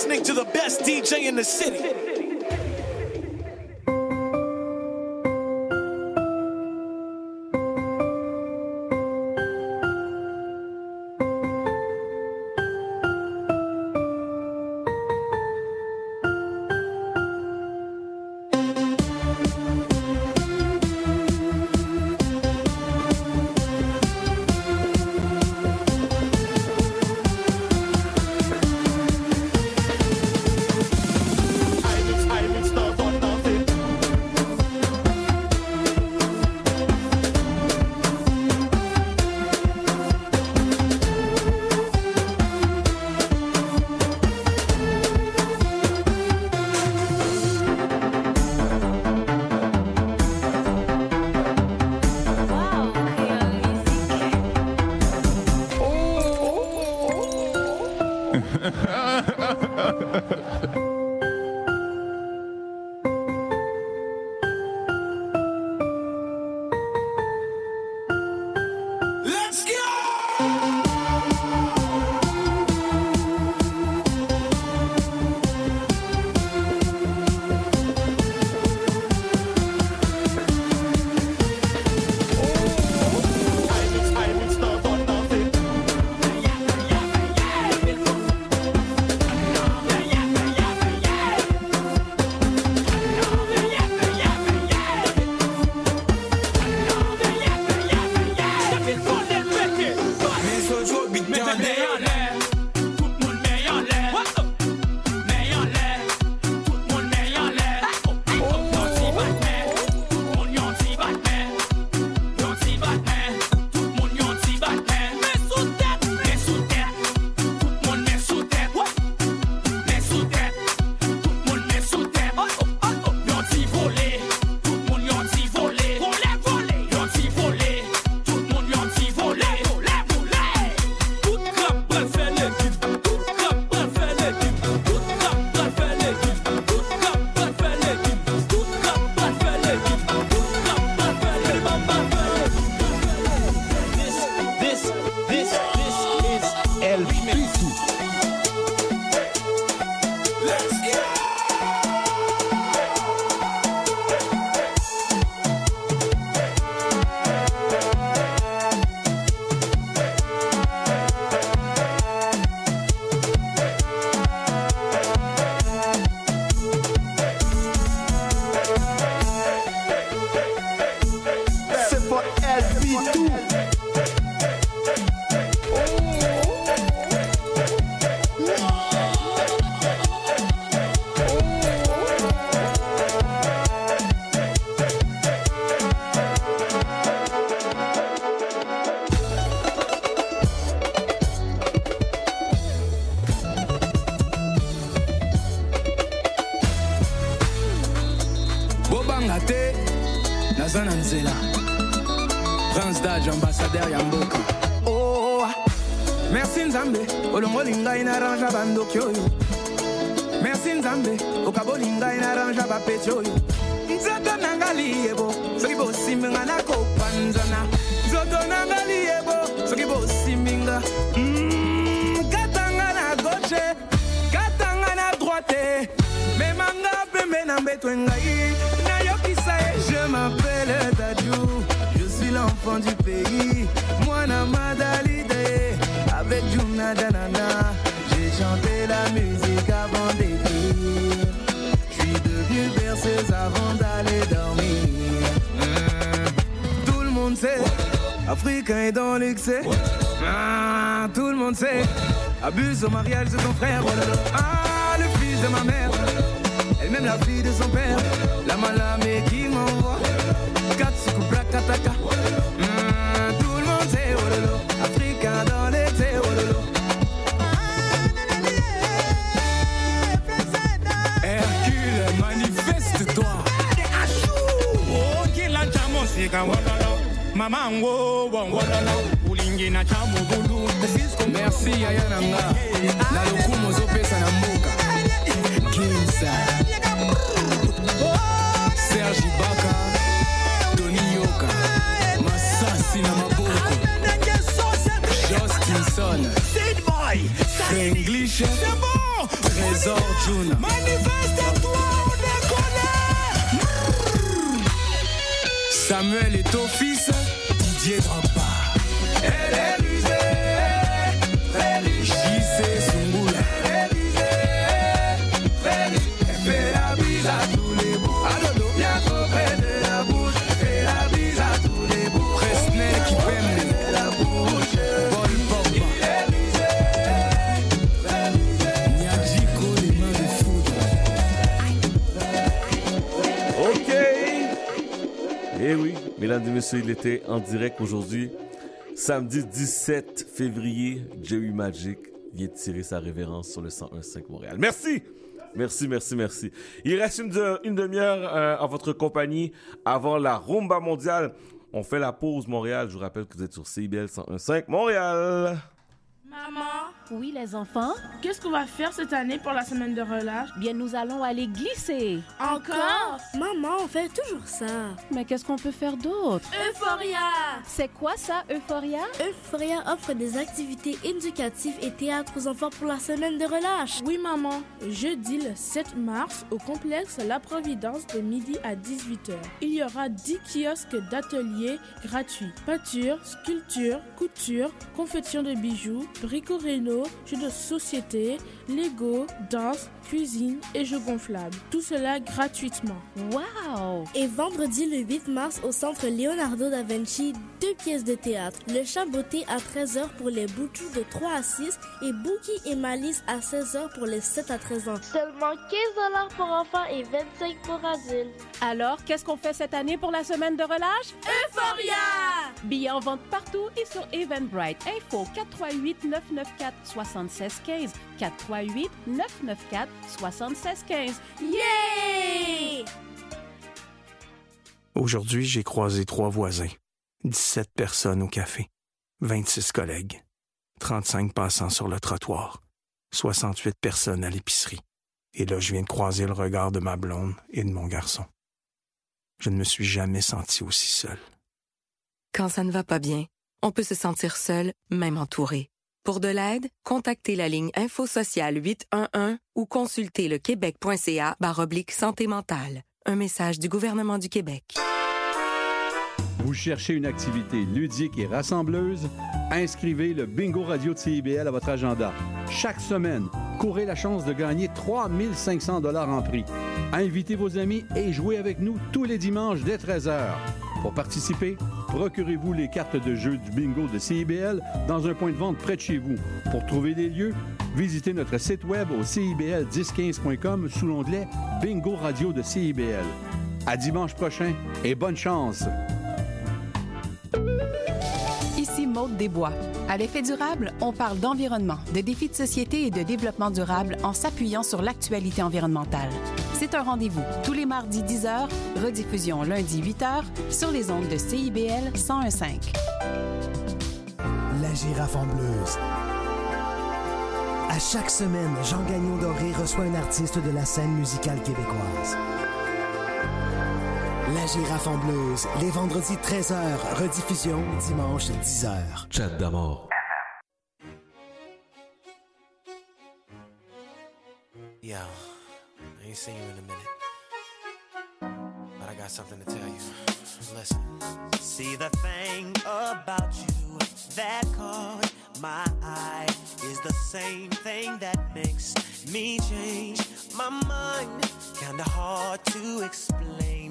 Listening to the best DJ in the city. Eh oui, mesdames et messieurs, il était en direct aujourd'hui. Samedi 17 février, Jerry Magic vient tirer sa révérence sur le 101.5 Montréal. Merci! Merci, merci, merci. Il reste une demi-heure euh, en votre compagnie avant la rumba mondiale. On fait la pause Montréal. Je vous rappelle que vous êtes sur CIBL 101.5 Montréal. Maman, Oui, les enfants. qu'est-ce qu'on va faire cette année pour la semaine de relâche? Bien, nous allons aller glisser. Encore? Maman, on fait toujours ça. Mais qu'est-ce qu'on peut faire d'autre? Euphoria C'est quoi ça, Euphoria? Euphoria offre des activités éducatives et théâtre aux enfants pour la semaine de relâche. Oui, maman. Jeudi le 7 mars, au complexe La Providence de midi à 18h. Il y aura 10 kiosques d'ateliers gratuits. Peinture, sculpture, couture, confection de bijoux, brico-réno, jeux de société, Lego, danse, cuisine et jeux gonflables. Tout cela gratuitement. Wow Et vendredi le 8 mars au centre Leonardo da Vinci, deux pièces de théâtre. Le chat beauté à 13h pour les boutous de 3 à 6 et Bookie et Malice à 16h pour les 7 à 13 ans. Seulement 15 pour enfants et 25 pour adultes. Alors, qu'est-ce qu'on fait cette année pour la semaine de relâche? Euphoria Billets en vente partout et sur Eventbrite. Info 438 994 7615 438 994 7615. Yeah Aujourd'hui, j'ai croisé trois voisins, 17 personnes au café, 26 collègues, 35 passants sur le trottoir, 68 personnes à l'épicerie. Et là, je viens de croiser le regard de ma blonde et de mon garçon. Je ne me suis jamais senti aussi seul. Quand ça ne va pas bien, on peut se sentir seul, même entouré. Pour de l'aide, contactez la ligne Info Sociale 811 ou consultez le québec.ca oblique santé mentale. Un message du gouvernement du Québec. Vous cherchez une activité ludique et rassembleuse? Inscrivez le Bingo Radio de CIBL à votre agenda. Chaque semaine, courez la chance de gagner 3500 dollars en prix. Invitez vos amis et jouez avec nous tous les dimanches dès 13h. Pour participer, procurez-vous les cartes de jeu du bingo de CIBL dans un point de vente près de chez vous. Pour trouver des lieux, visitez notre site web au cibl1015.com sous l'onglet Bingo Radio de CIBL. À dimanche prochain et bonne chance! Maude Desbois. À l'effet durable, on parle d'environnement, de défis de société et de développement durable en s'appuyant sur l'actualité environnementale. C'est un rendez-vous tous les mardis 10h, rediffusion lundi 8h sur les ondes de CIBL 1015. La girafe en bleuse. À chaque semaine, Jean Gagnon Doré reçoit un artiste de la scène musicale québécoise. La girafe en bleuse, les vendredis 13h, rediffusion dimanche 10h. Chat d'amour. Yo, I ain't seen you in a minute. But I got something to tell you. Listen. See the thing about you that caught my eye is the same thing that makes me change my mind. Kinda hard to explain,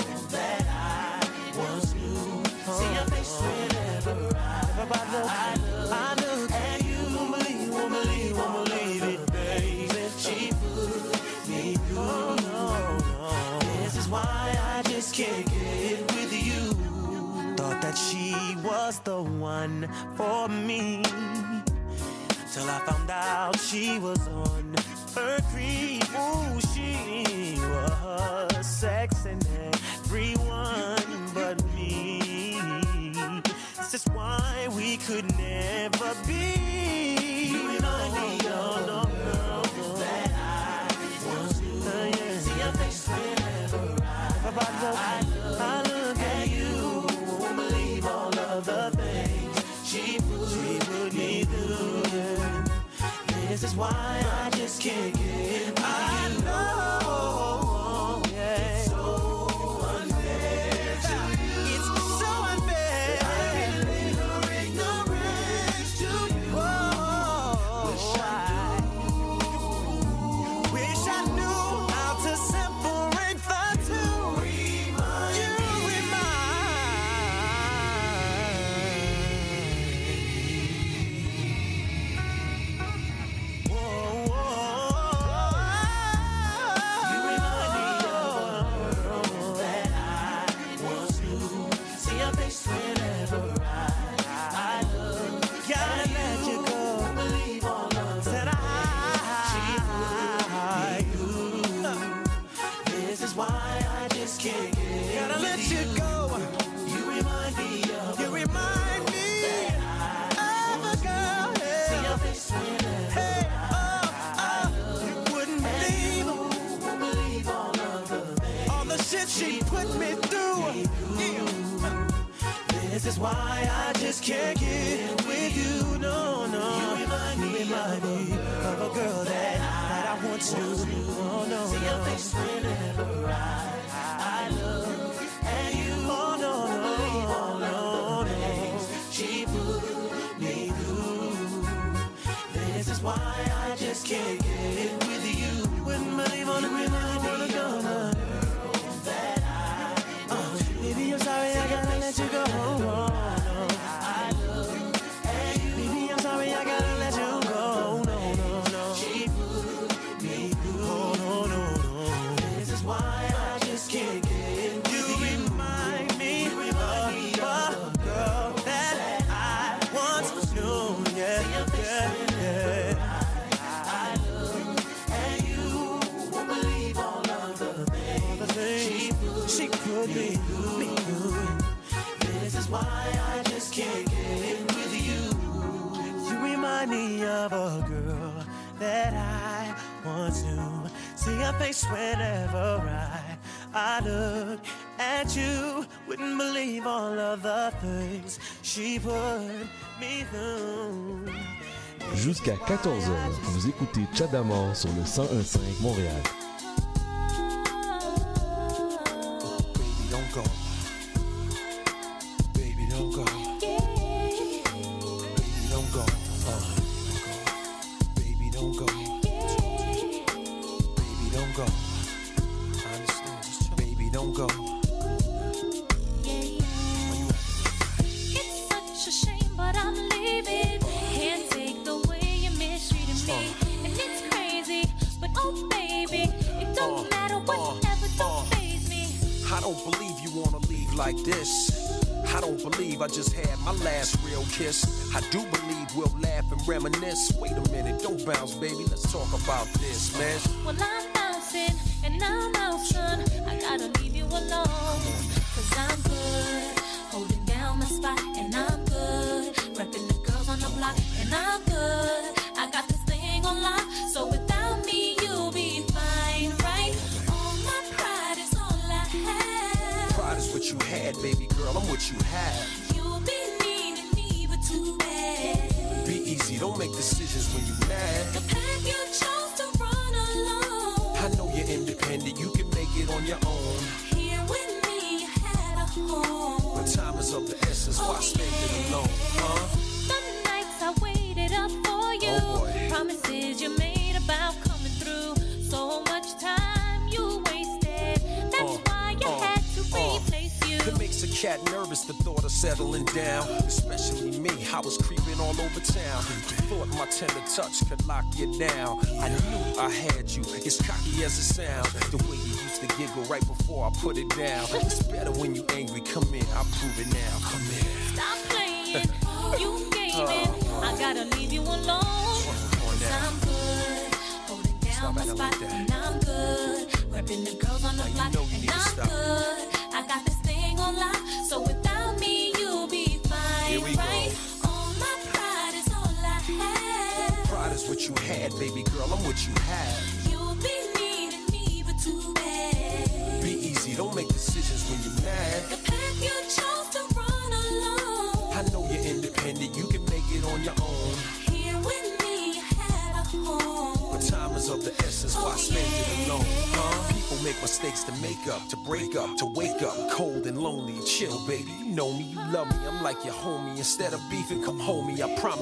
that I once knew. See your face whenever I, I look, I look at you. Won't believe, it, baby. She put me through. This is why I just can't get with you. Thought that she was the one for me. Till I found out she was on her creep. Ooh, she was sexing everyone but me. This is why we could never be. You me of no, no, no. that I. Uh, yeah. See I, I, look, I at you. Won't believe all of the things she put me through. This is why I just can't get I look at you. No. All of the things she put me through. This is why I just can't get with you. Believe on the Jusqu'à 14h, vous écoutez Chadamor sur le 1015 Montréal.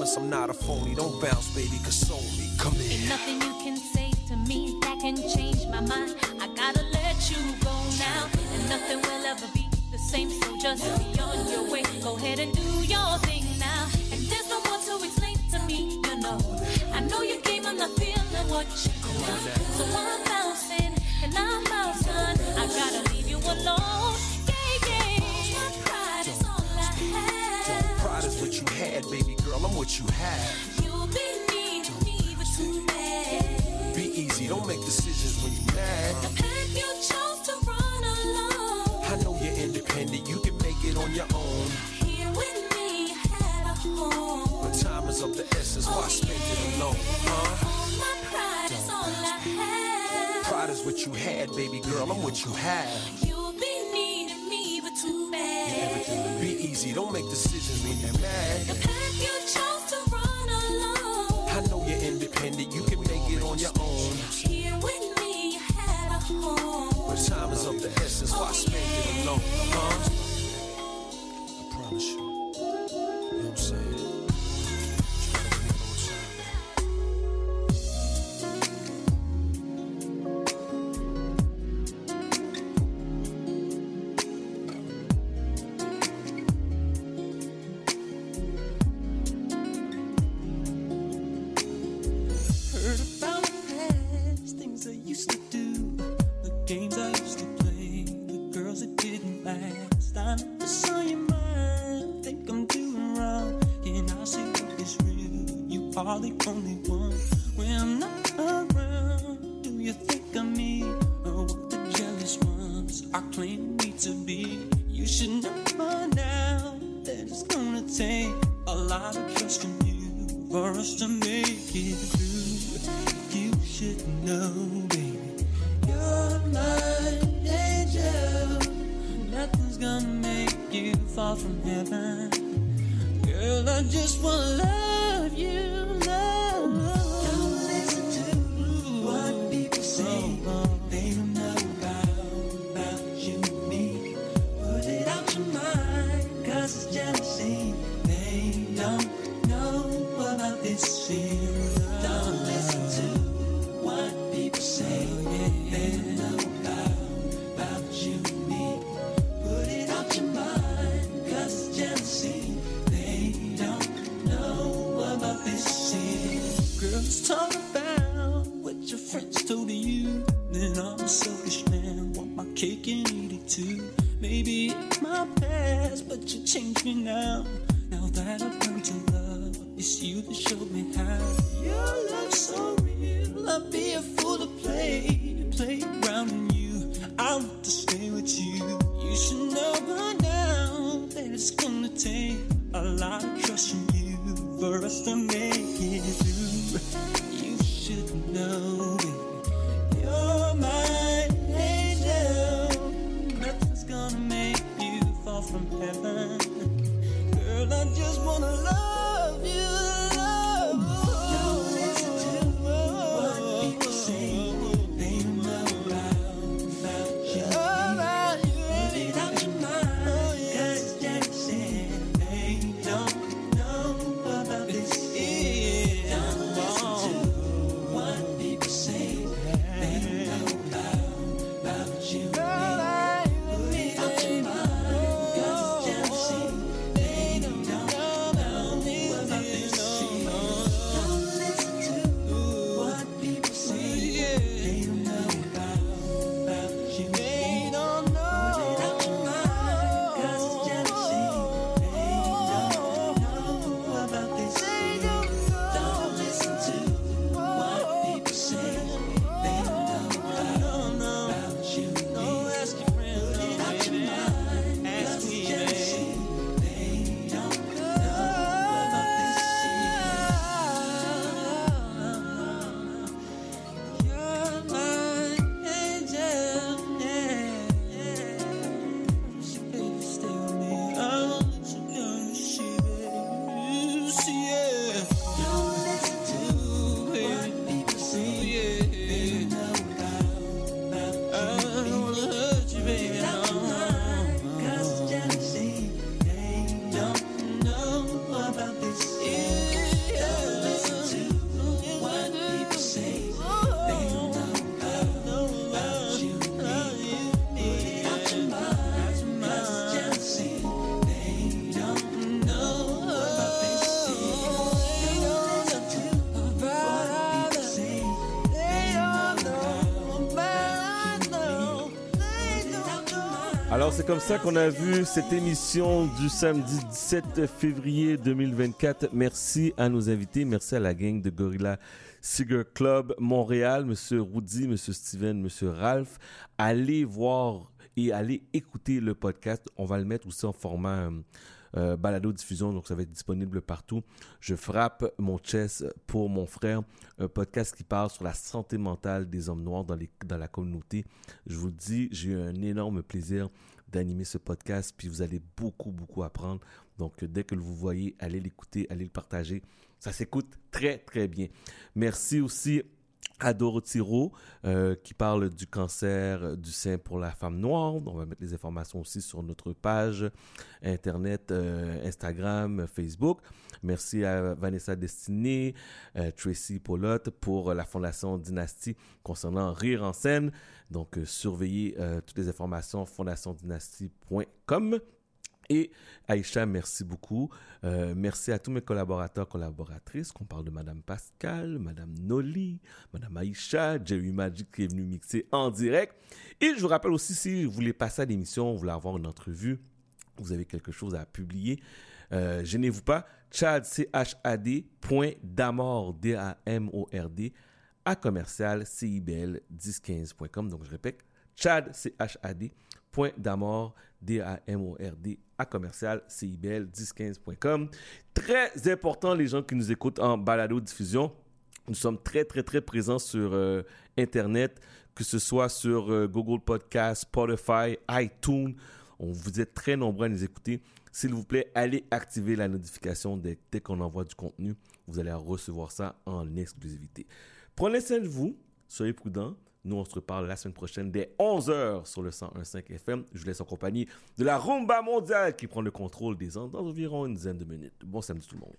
promise I'm not easy. Don't make decisions when you're mad. The path you chose. C'est comme ça qu'on a vu cette émission du samedi 17 février 2024. Merci à nos invités, merci à la gang de Gorilla Cigar Club Montréal, Monsieur Rudy, Monsieur Steven, Monsieur Ralph. Allez voir et allez écouter le podcast. On va le mettre aussi en format euh, euh, balado diffusion, donc ça va être disponible partout. Je frappe mon chest pour mon frère, un podcast qui parle sur la santé mentale des hommes noirs dans, dans la communauté. Je vous dis, j'ai eu un énorme plaisir d'animer ce podcast, puis vous allez beaucoup, beaucoup apprendre. Donc, dès que vous voyez, allez l'écouter, allez le partager. Ça s'écoute très, très bien. Merci aussi à Dorothy Rowe, euh, qui parle du cancer du sein pour la femme noire. On va mettre les informations aussi sur notre page Internet, euh, Instagram, Facebook. Merci à Vanessa Destiné, euh, Tracy Polotte pour la Fondation Dynastie concernant Rire en scène. Donc, euh, surveillez euh, toutes les informations fondationdynastie.com. Et Aïcha, merci beaucoup. Euh, merci à tous mes collaborateurs, collaboratrices, qu'on parle de Madame Pascal, Madame Noli, Madame Aïcha, Jerry Magic qui est venu mixer en direct. Et je vous rappelle aussi, si vous voulez passer à l'émission, vous voulez avoir une entrevue, vous avez quelque chose à publier, gênez-vous pas, chad, C-H-A-D, point d'amord, D-A-M-O-R-D, à commercial, CIBL 1015.com. Donc, je répète, chad, C-H-A-D, point d'amord, D-A-M-O-R-D, à commercial, CIBL 1015.com. Très important, les gens qui nous écoutent en balado-diffusion. Nous sommes très, très, très présents sur euh, Internet, que ce soit sur euh, Google Podcast, Spotify, iTunes. On vous êtes très nombreux à nous écouter. S'il vous plaît, allez activer la notification dès qu'on envoie du contenu. Vous allez recevoir ça en exclusivité. Prenez soin de vous, soyez prudents. Nous, on se reparle la semaine prochaine dès 11h sur le 101.5 FM. Je vous laisse en compagnie de la rumba mondiale qui prend le contrôle des ondes dans environ une dizaine de minutes. Bon samedi tout le monde.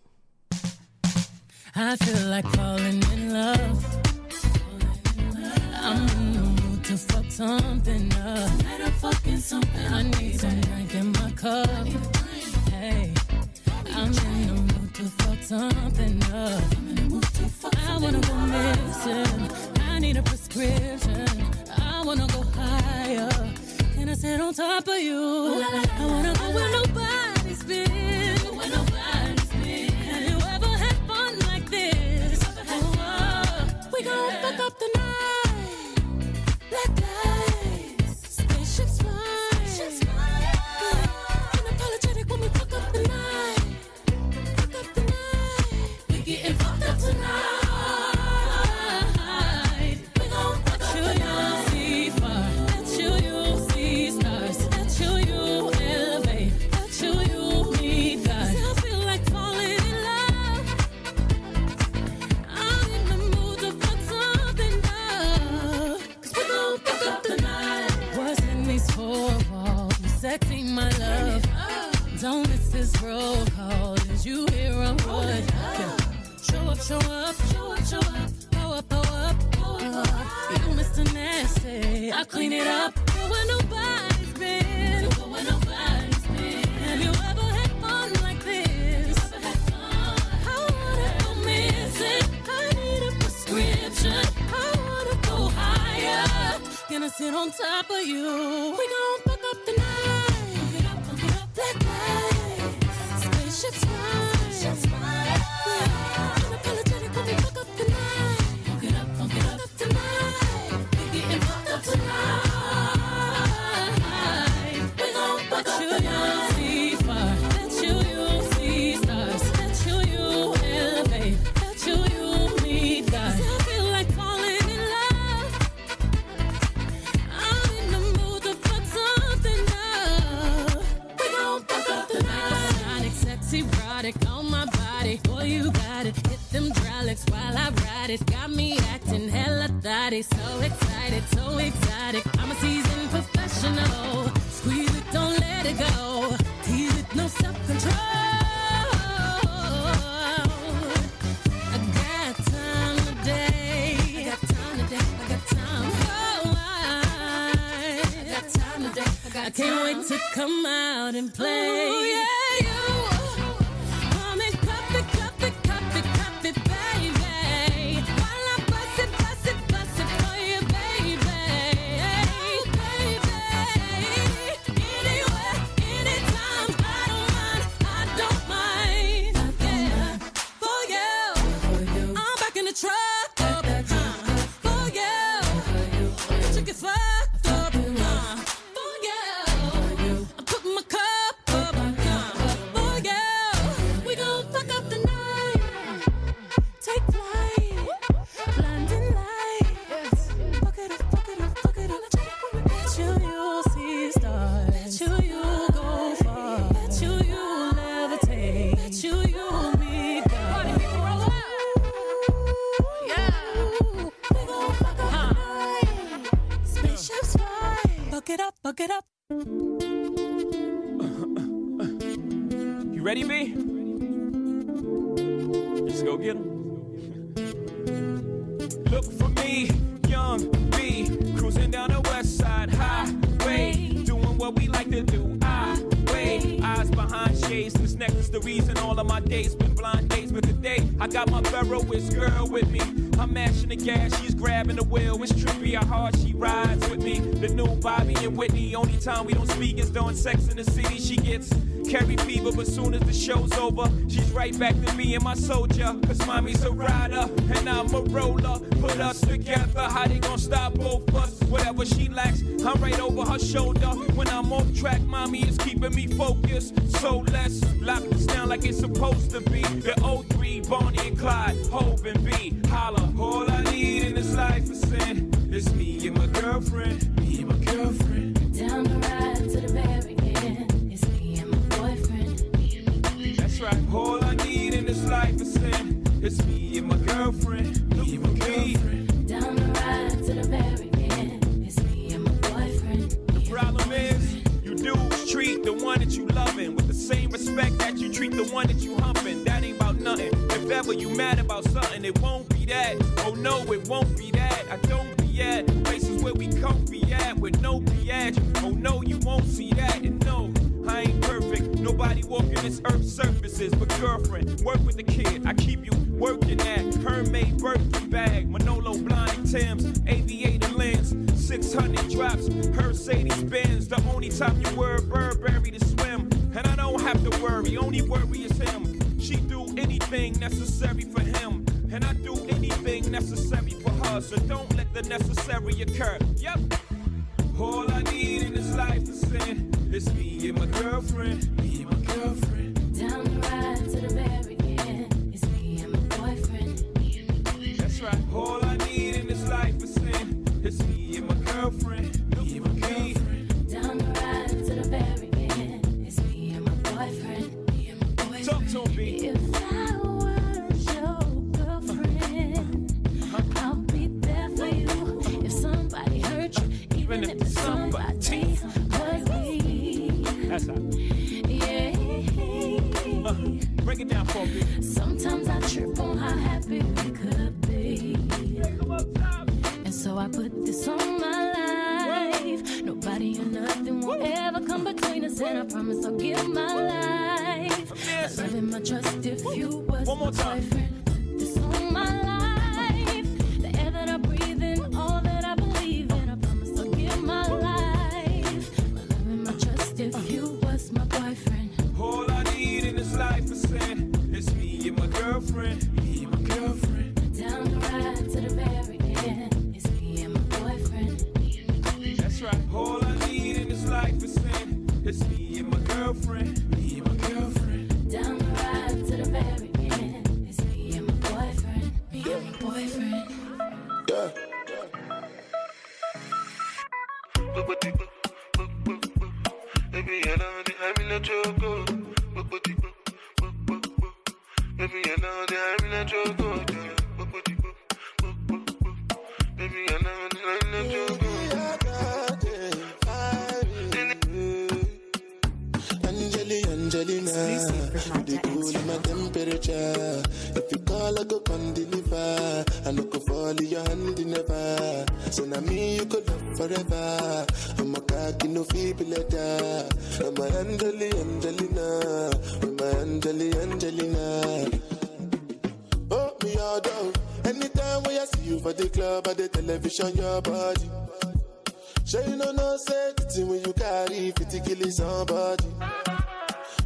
To fuck something up. I wanna go missing. I need a prescription. I wanna go higher. Can Gonna sit on top of you. I wanna go where nobody's been. Have you ever had fun like this? Oh, oh we gon' fuck up the night. Did you hear a word? Yeah. Show up, show up, show up, show up. Go up, go up, go up. You Mr. Nasty. I clean it up. Go where nobody's been. Go where nobody's been. Have you ever had fun like this? Had fun? I wanna go missing. I need a prescription. I wanna go higher. Gonna sit on top of you. We gon' should smile. So excited, so exotic. I'm a seasoned professional. Squeeze it, don't let it go. Tease it, no self control. I got time today. I got time today. I got time. Oh, I, I got time today. I, got I can't wait to come out and play. Got my Ferroist girl with me. I'm mashing the gas, she's grabbing the wheel. It's trippy how hard she rides with me. The new Bobby and Whitney. Only time we don't speak is during sex in the city. She gets carry fever, but soon as the show's over, she's right back to me and my soldier. Cause mommy's a rider and I'm a roller. Put us together, how they gonna stop both us? Whatever she lacks, I'm right over her shoulder. When I'm off track, mommy is keeping me focused. So let's lock this down like it's supposed to be. The 03, Bonnie and Clyde, Hope and B. Holla, all I need in this life is sin. It's me and my girlfriend, me and my girlfriend. Down the ride to the end. It's me and my boyfriend. That's right. All I need in this life is sin. It's me and my girlfriend. Me and my girlfriend. Down the ride to the end. It's me and my boyfriend. The problem is, you dudes treat the one that you loving with the same respect that you treat the one that you humping. That ain't about nothing. Ever you mad about something, it won't be that. Oh no, it won't be that. I don't be at places where we comfy at with no BS. Oh no, you won't see that. And no, I ain't perfect. Nobody walking this earth's surfaces. But girlfriend, work with the kid. I keep you working at Hermaid Birkin bag, Manolo blind Tim's, aviator lens, 600 drops, Mercedes Benz. The only time you were Burberry to swim. And I don't have to worry, only worry is him. She do anything necessary for him. And I do anything necessary for her. So don't let the necessary occur. Yep. All I need in this life is sin. It's me and my girlfriend. Me and my girlfriend. Down the ride to the end. It's me and my boyfriend. That's right. All I need in this life is sin. It's me and my girlfriend. Me and my girlfriend. Down the ride to the end. It's me and my boyfriend. Me and my boyfriend. Talk to me. Even if somebody. That's. Yeah. Uh, break it down for me. Sometimes I trip on how happy we could be. And so I put this on my life. Nobody or nothing will ever come between us. And I promise I'll give my life. My love and my trust if you was One more my boyfriend. This on my life. I know that I'm in a choco. Baby, I know that I'm in a choco. Baby, I know that I'm in a choco. Angeli, Angelina, you the cool in my temperature. If you call, I go come deliver. I no go fall in your hand never. So now me you could love forever. I'm a cocky no feeble letter. I'm a Angeli, Angelina, I'm a Angeli, Angelina. Oh, me all down. Anytime when I see you for the club or the television, your body. Sure you know no safety when you carry 50 killing somebody.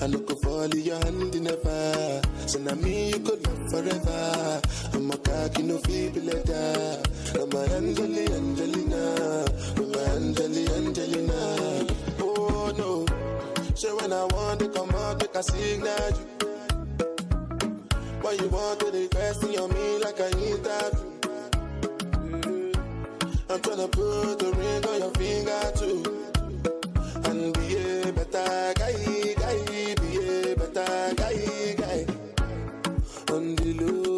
I no go fall in your hand never. So now me you could love forever. I'm a cocky no feeble letter. I'm a Angeli Angelina, I'm a Angeli Angelina. Oh no, so when I want to come out, make a signal. Why you want to request on me like I interview? I'm tryna put a ring on your finger too. And be a better guy, guy, guy. On the low,